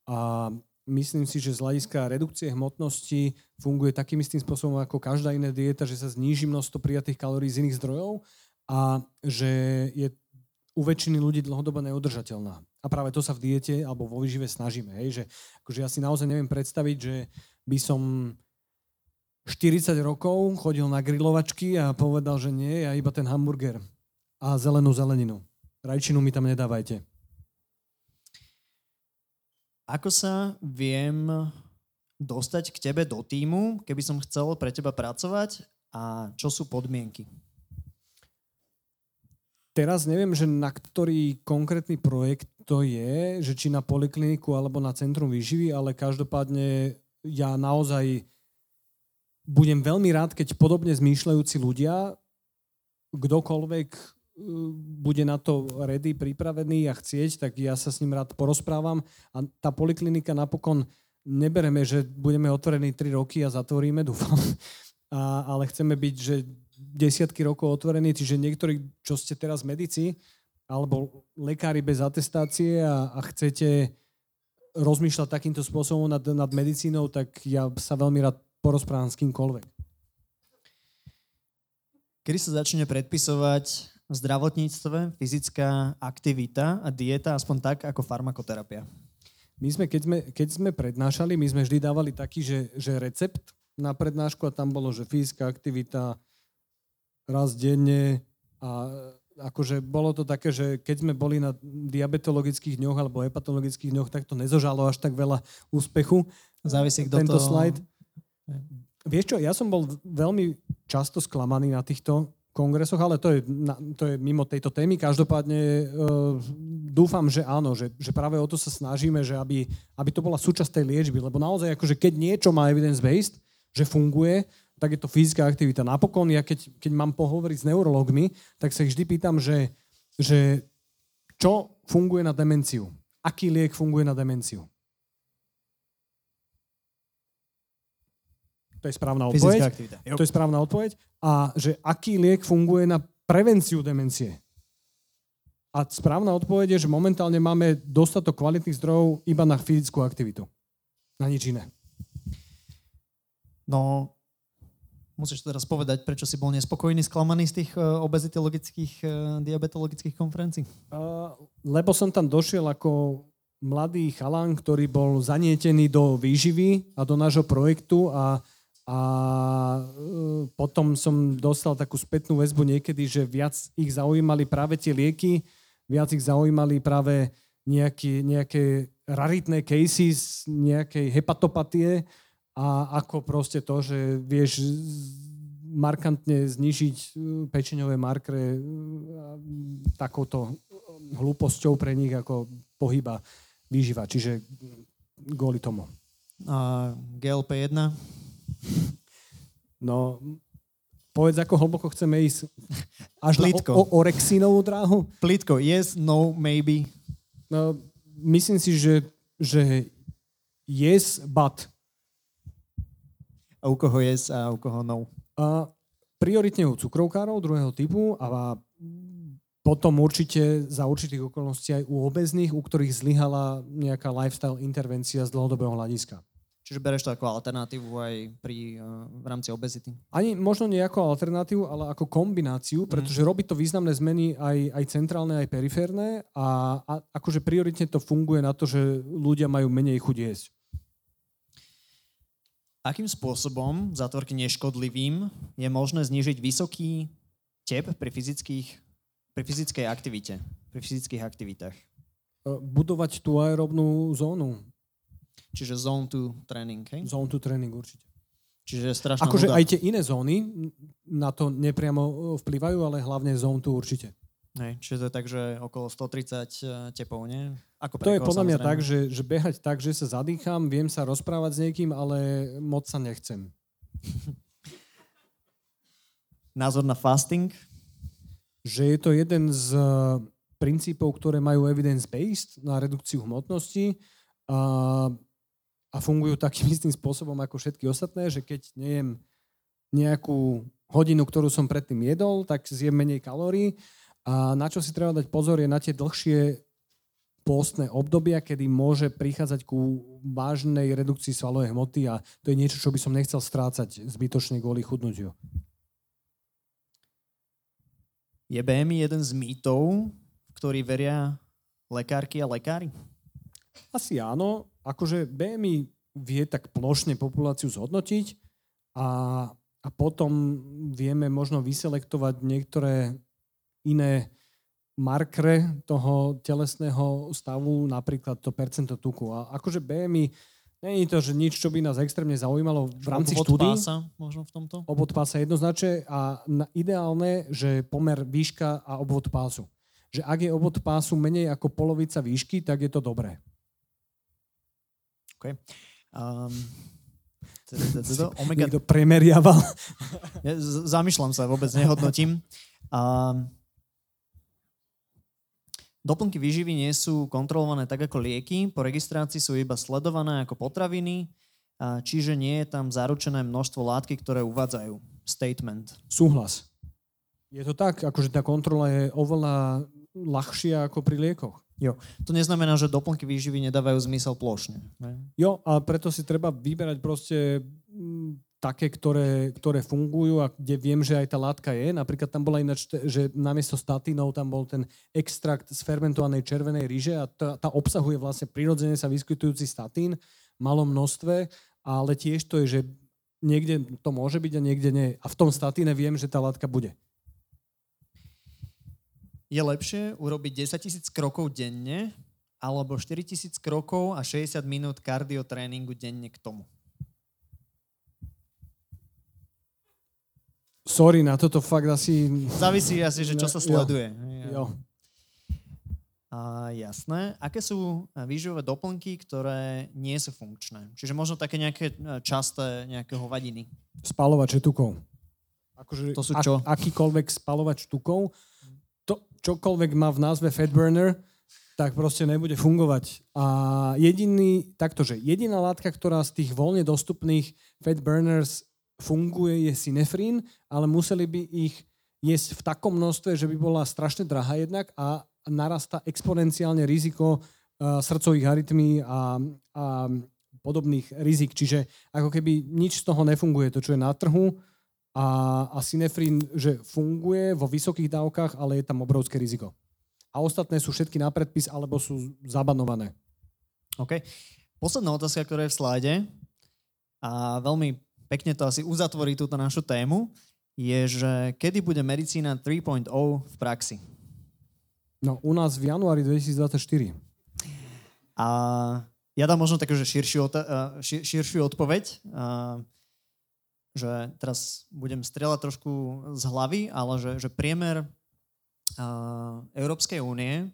a myslím si, že z hľadiska redukcie hmotnosti funguje takým istým spôsobom ako každá iná dieta, že sa zníži množstvo prijatých kalórií z iných zdrojov a že je u väčšiny ľudí dlhodobo neudržateľná. A práve to sa v diete alebo vo výžive snažíme. Hej? Že, akože ja si naozaj neviem predstaviť, že by som 40 rokov chodil na grilovačky a povedal, že nie, ja iba ten hamburger a zelenú zeleninu. Rajčinu mi tam nedávajte. Ako sa viem dostať k tebe do týmu, keby som chcel pre teba pracovať a čo sú podmienky? Teraz neviem, že na ktorý konkrétny projekt to je, že či na polikliniku alebo na centrum výživy, ale každopádne ja naozaj budem veľmi rád, keď podobne zmýšľajúci ľudia, kdokoľvek bude na to ready, pripravený a chcieť, tak ja sa s ním rád porozprávam. A tá poliklinika napokon nebereme, že budeme otvorení 3 roky a zatvoríme, <laughs> dúfam. A, ale chceme byť, že desiatky rokov otvorení, čiže niektorí, čo ste teraz medici, alebo lekári bez atestácie a, a chcete rozmýšľať takýmto spôsobom nad, nad medicínou, tak ja sa veľmi rád porozprávam s kýmkoľvek. Kedy sa začne predpisovať v zdravotníctve fyzická aktivita a dieta, aspoň tak ako farmakoterapia? My sme, keď sme, keď sme prednášali, my sme vždy dávali taký, že, že recept na prednášku a tam bolo, že fyzická aktivita raz denne a akože bolo to také, že keď sme boli na diabetologických dňoch alebo hepatologických dňoch, tak to nezožalo až tak veľa úspechu Závisí, kto tento to... slajd. Vieš čo, ja som bol veľmi často sklamaný na týchto kongresoch, ale to je, to je mimo tejto témy. Každopádne uh, dúfam, že áno, že, že práve o to sa snažíme, že aby, aby to bola súčasť tej liečby, lebo naozaj akože keď niečo má evidence-based, že funguje, tak je to fyzická aktivita. Napokon, ja keď, keď mám pohovoriť s neurologmi, tak sa ich vždy pýtam, že, že čo funguje na demenciu? Aký liek funguje na demenciu? To je správna odpoveď. To je správna odpoveď. A že aký liek funguje na prevenciu demencie? A správna odpoveď je, že momentálne máme dostatok kvalitných zdrojov iba na fyzickú aktivitu. Na nič iné. No, musíš teraz povedať, prečo si bol nespokojný, sklamaný z tých uh, obezitologických, uh, diabetologických konferencií? Uh, lebo som tam došiel ako mladý chalán, ktorý bol zanietený do výživy a do nášho projektu a a e, potom som dostal takú spätnú väzbu niekedy, že viac ich zaujímali práve tie lieky, viac ich zaujímali práve nejaké, nejaké raritné cases, nejakej hepatopatie a ako proste to, že vieš markantne znižiť e, pečeňové markre e, takouto hlúposťou pre nich ako pohyba výživa. Čiže kvôli tomu. A GLP-1? No, povedz, ako hlboko chceme ísť. Až Plítko. na o- o- orexínovú dráhu? Plítko, yes, no, maybe. No, myslím si, že, že yes, but. A u koho yes a u koho no? A prioritne u cukrovkárov druhého typu a potom určite za určitých okolností aj u obezných, u ktorých zlyhala nejaká lifestyle intervencia z dlhodobého hľadiska. Čiže bereš to ako alternatívu aj pri, uh, v rámci obezity? Ani možno nie ako alternatívu, ale ako kombináciu, mhm. pretože mm. robí to významné zmeny aj, aj centrálne, aj periférne a, a akože prioritne to funguje na to, že ľudia majú menej chuť jesť. Akým spôsobom, zátvorky neškodlivým, je možné znižiť vysoký tep pri, fyzických, pri fyzickej aktivite, pri fyzických aktivitách? Budovať tú aerobnú zónu Čiže zone to tréning, hej? Zone to tréning určite. Čiže strašná Akože aj tie iné zóny na to nepriamo e, vplyvajú, ale hlavne zone to určite. Hej, čiže to je tak, že okolo 130 e, tepov, nie? Ako to je podľa mňa tak, že, že behať tak, že sa zadýcham, viem sa rozprávať s niekým, ale moc sa nechcem. <laughs> Názor na fasting? Že je to jeden z e, princípov, ktoré majú evidence-based na redukciu hmotnosti. A a fungujú takým <laughs> istým spôsobom ako všetky ostatné, že keď nejem nejakú hodinu, ktorú som predtým jedol, tak zjem menej kalórií. A na čo si treba dať pozor je na tie dlhšie postné obdobia, kedy môže prichádzať ku vážnej redukcii svalovej hmoty a to je niečo, čo by som nechcel strácať zbytočne kvôli chudnutiu. Je BMI jeden z mýtov, ktorý veria lekárky a lekári? Asi áno. Akože BMI vie tak plošne populáciu zhodnotiť a, a potom vieme možno vyselektovať niektoré iné markre toho telesného stavu, napríklad to percento tuku. A akože BMI je to, že nič, čo by nás extrémne zaujímalo v rámci obvod štúdí. pása možno v tomto? Obvod pása jednoznačne a na, ideálne, že pomer výška a obvod pásu. Že ak je obvod pásu menej ako polovica výšky, tak je to dobré. Okay. Um, omega... Niekto premeriaval. Ja, zamýšľam sa, vôbec nehodnotím. Um, doplnky výživy nie sú kontrolované tak ako lieky. Po registrácii sú iba sledované ako potraviny, čiže nie je tam zaručené množstvo látky, ktoré uvádzajú. Statement. Súhlas. Je to tak, akože tá kontrola je oveľa ľahšia ako pri liekoch. Jo, to neznamená, že doplnky výživy nedávajú zmysel plošne. Ne? Jo, a preto si treba vyberať proste mm, také, ktoré, ktoré fungujú a kde viem, že aj tá látka je. Napríklad tam bola ináč, že namiesto statínov tam bol ten extrakt z fermentovanej červenej ríže a tá, tá obsahuje vlastne prirodzene sa vyskytujúci statín v malom množstve, ale tiež to je, že niekde to môže byť a niekde nie. A v tom statíne viem, že tá látka bude je lepšie urobiť 10 tisíc krokov denne alebo 4000 krokov a 60 minút kardiotréningu denne k tomu? Sorry, na toto fakt asi... Závisí asi, že čo sa sleduje. Jo. A, jasné. Aké sú výživové doplnky, ktoré nie sú funkčné? Čiže možno také nejaké e, časté nejaké hovadiny. Spalovače tukov. Akože to sú čo? Ak, akýkoľvek spalovač tukov, čokoľvek má v názve fat burner, tak proste nebude fungovať. A jediný, taktože, jediná látka, ktorá z tých voľne dostupných fat burners funguje, je synefrín, ale museli by ich jesť v takom množstve, že by bola strašne drahá jednak a narasta exponenciálne riziko uh, srdcových arytmí a, a podobných rizik. Čiže ako keby nič z toho nefunguje, to čo je na trhu a, a synefrín, že funguje vo vysokých dávkach, ale je tam obrovské riziko. A ostatné sú všetky na predpis alebo sú zabanované. OK. Posledná otázka, ktorá je v slajde a veľmi pekne to asi uzatvorí túto našu tému, je, že kedy bude medicína 3.0 v praxi? No, u nás v januári 2024. A ja dám možno takú, že širšiu, šir, širšiu odpoveď, že teraz budem strieľať trošku z hlavy, ale že, že priemer Európskej únie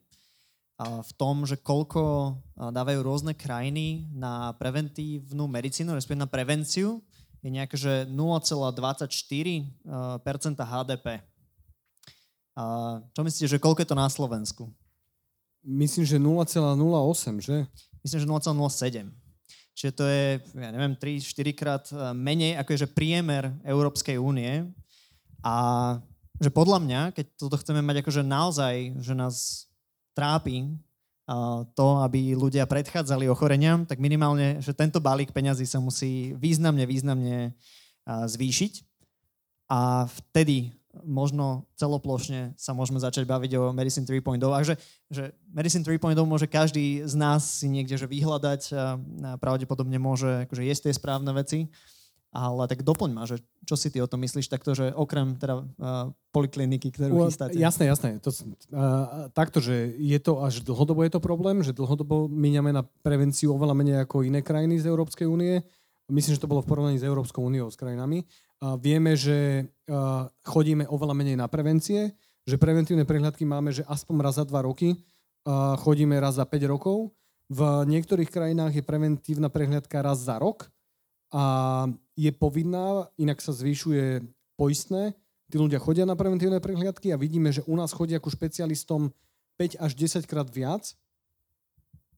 v tom, že koľko dávajú rôzne krajiny na preventívnu medicínu, respektíve na prevenciu, je nejaké, že 0,24% HDP. A čo myslíte, že koľko je to na Slovensku? Myslím, že 0,08, že? Myslím, že 0,07. Čiže to je, ja neviem, 3-4 krát e, menej, ako je že priemer Európskej únie. A že podľa mňa, keď toto chceme mať akože naozaj, že nás trápi to, aby ľudia predchádzali ochoreniam, tak minimálne, že tento balík peňazí sa musí významne, významne zvýšiť. A vtedy možno celoplošne sa môžeme začať baviť o Medicine 3.0. A že, že Medicine 3.0 môže každý z nás si niekde že vyhľadať a pravdepodobne môže akože jesť tie správne veci ale tak doplň ma, že čo si ty o tom myslíš, takto, že okrem teda uh, polikliniky, ktorú chystáte. Jasné, jasné. To, uh, takto, že je to až dlhodobo je to problém, že dlhodobo míňame na prevenciu oveľa menej ako iné krajiny z Európskej únie. Myslím, že to bolo v porovnaní s Európskou úniou, s krajinami. Vieme, že chodíme oveľa menej na prevencie, že preventívne prehľadky máme, že aspoň raz za dva roky, chodíme raz za 5 rokov. V niektorých krajinách je preventívna prehľadka raz za rok, a je povinná, inak sa zvyšuje poistné. Tí ľudia chodia na preventívne prehliadky a vidíme, že u nás chodia ako špecialistom 5 až 10 krát viac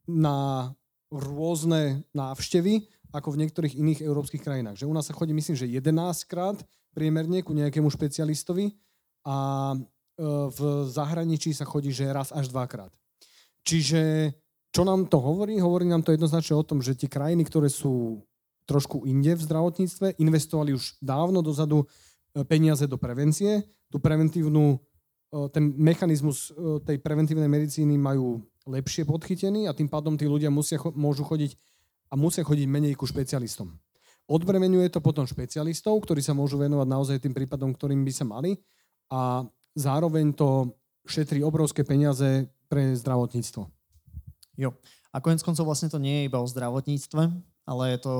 na rôzne návštevy ako v niektorých iných európskych krajinách. Že u nás sa chodí, myslím, že 11 krát priemerne ku nejakému špecialistovi a e, v zahraničí sa chodí, že raz až dvakrát. Čiže čo nám to hovorí? Hovorí nám to jednoznačne o tom, že tie krajiny, ktoré sú trošku inde v zdravotníctve, investovali už dávno dozadu e, peniaze do prevencie, tú preventívnu, e, ten mechanizmus tej preventívnej medicíny majú lepšie podchytený a tým pádom tí ľudia musia, môžu chodiť a musia chodiť menej ku špecialistom. Odbremenuje to potom špecialistov, ktorí sa môžu venovať naozaj tým prípadom, ktorým by sa mali a zároveň to šetrí obrovské peniaze pre zdravotníctvo. Jo. A konec koncov vlastne to nie je iba o zdravotníctve, ale je to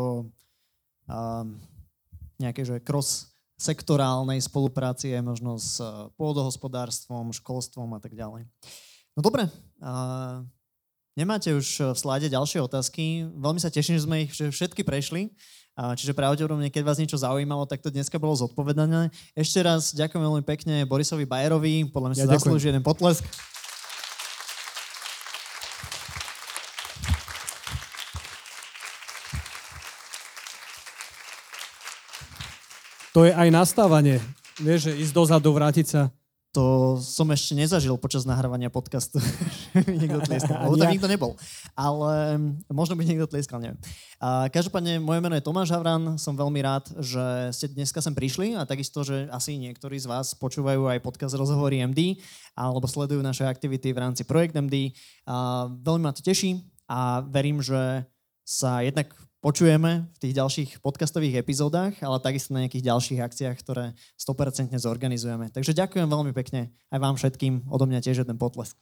um, nejaké, že cross sektorálnej spolupráci aj možno s uh, pôdohospodárstvom, školstvom a tak ďalej. No dobre, uh, nemáte už v slade ďalšie otázky. Veľmi sa teším, že sme ich všetky prešli. Čiže pravdepodobne, keď vás niečo zaujímalo, tak to dneska bolo zodpovedané. Ešte raz ďakujem veľmi pekne Borisovi Bajerovi. Podľa mňa ja si zaslúži jeden potlesk. To je aj nastávanie. Vieš, že ísť dozadu, vrátiť sa. To som ešte nezažil počas nahrávania podcastu. <laughs> niekto tlieskal. Lebo tam nikto nebol. Ale možno by niekto tlieskal, neviem. A každopádne, moje meno je Tomáš Havran. Som veľmi rád, že ste dneska sem prišli a takisto, že asi niektorí z vás počúvajú aj podcast Rozhovory MD alebo sledujú naše aktivity v rámci Projekt MD. A veľmi ma to teší a verím, že sa jednak počujeme v tých ďalších podcastových epizódach, ale takisto na nejakých ďalších akciách, ktoré 100% zorganizujeme. Takže ďakujem veľmi pekne aj vám všetkým. Odo mňa tiež jeden potlesk.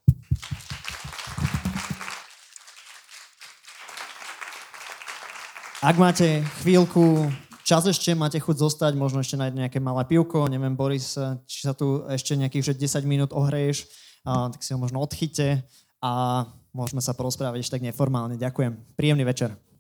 Ak máte chvíľku, čas ešte, máte chuť zostať, možno ešte nájde nejaké malé pivko, neviem, Boris, či sa tu ešte nejakých 10 minút ohreješ, tak si ho možno odchyte a môžeme sa porozprávať ešte tak neformálne. Ďakujem. Príjemný večer.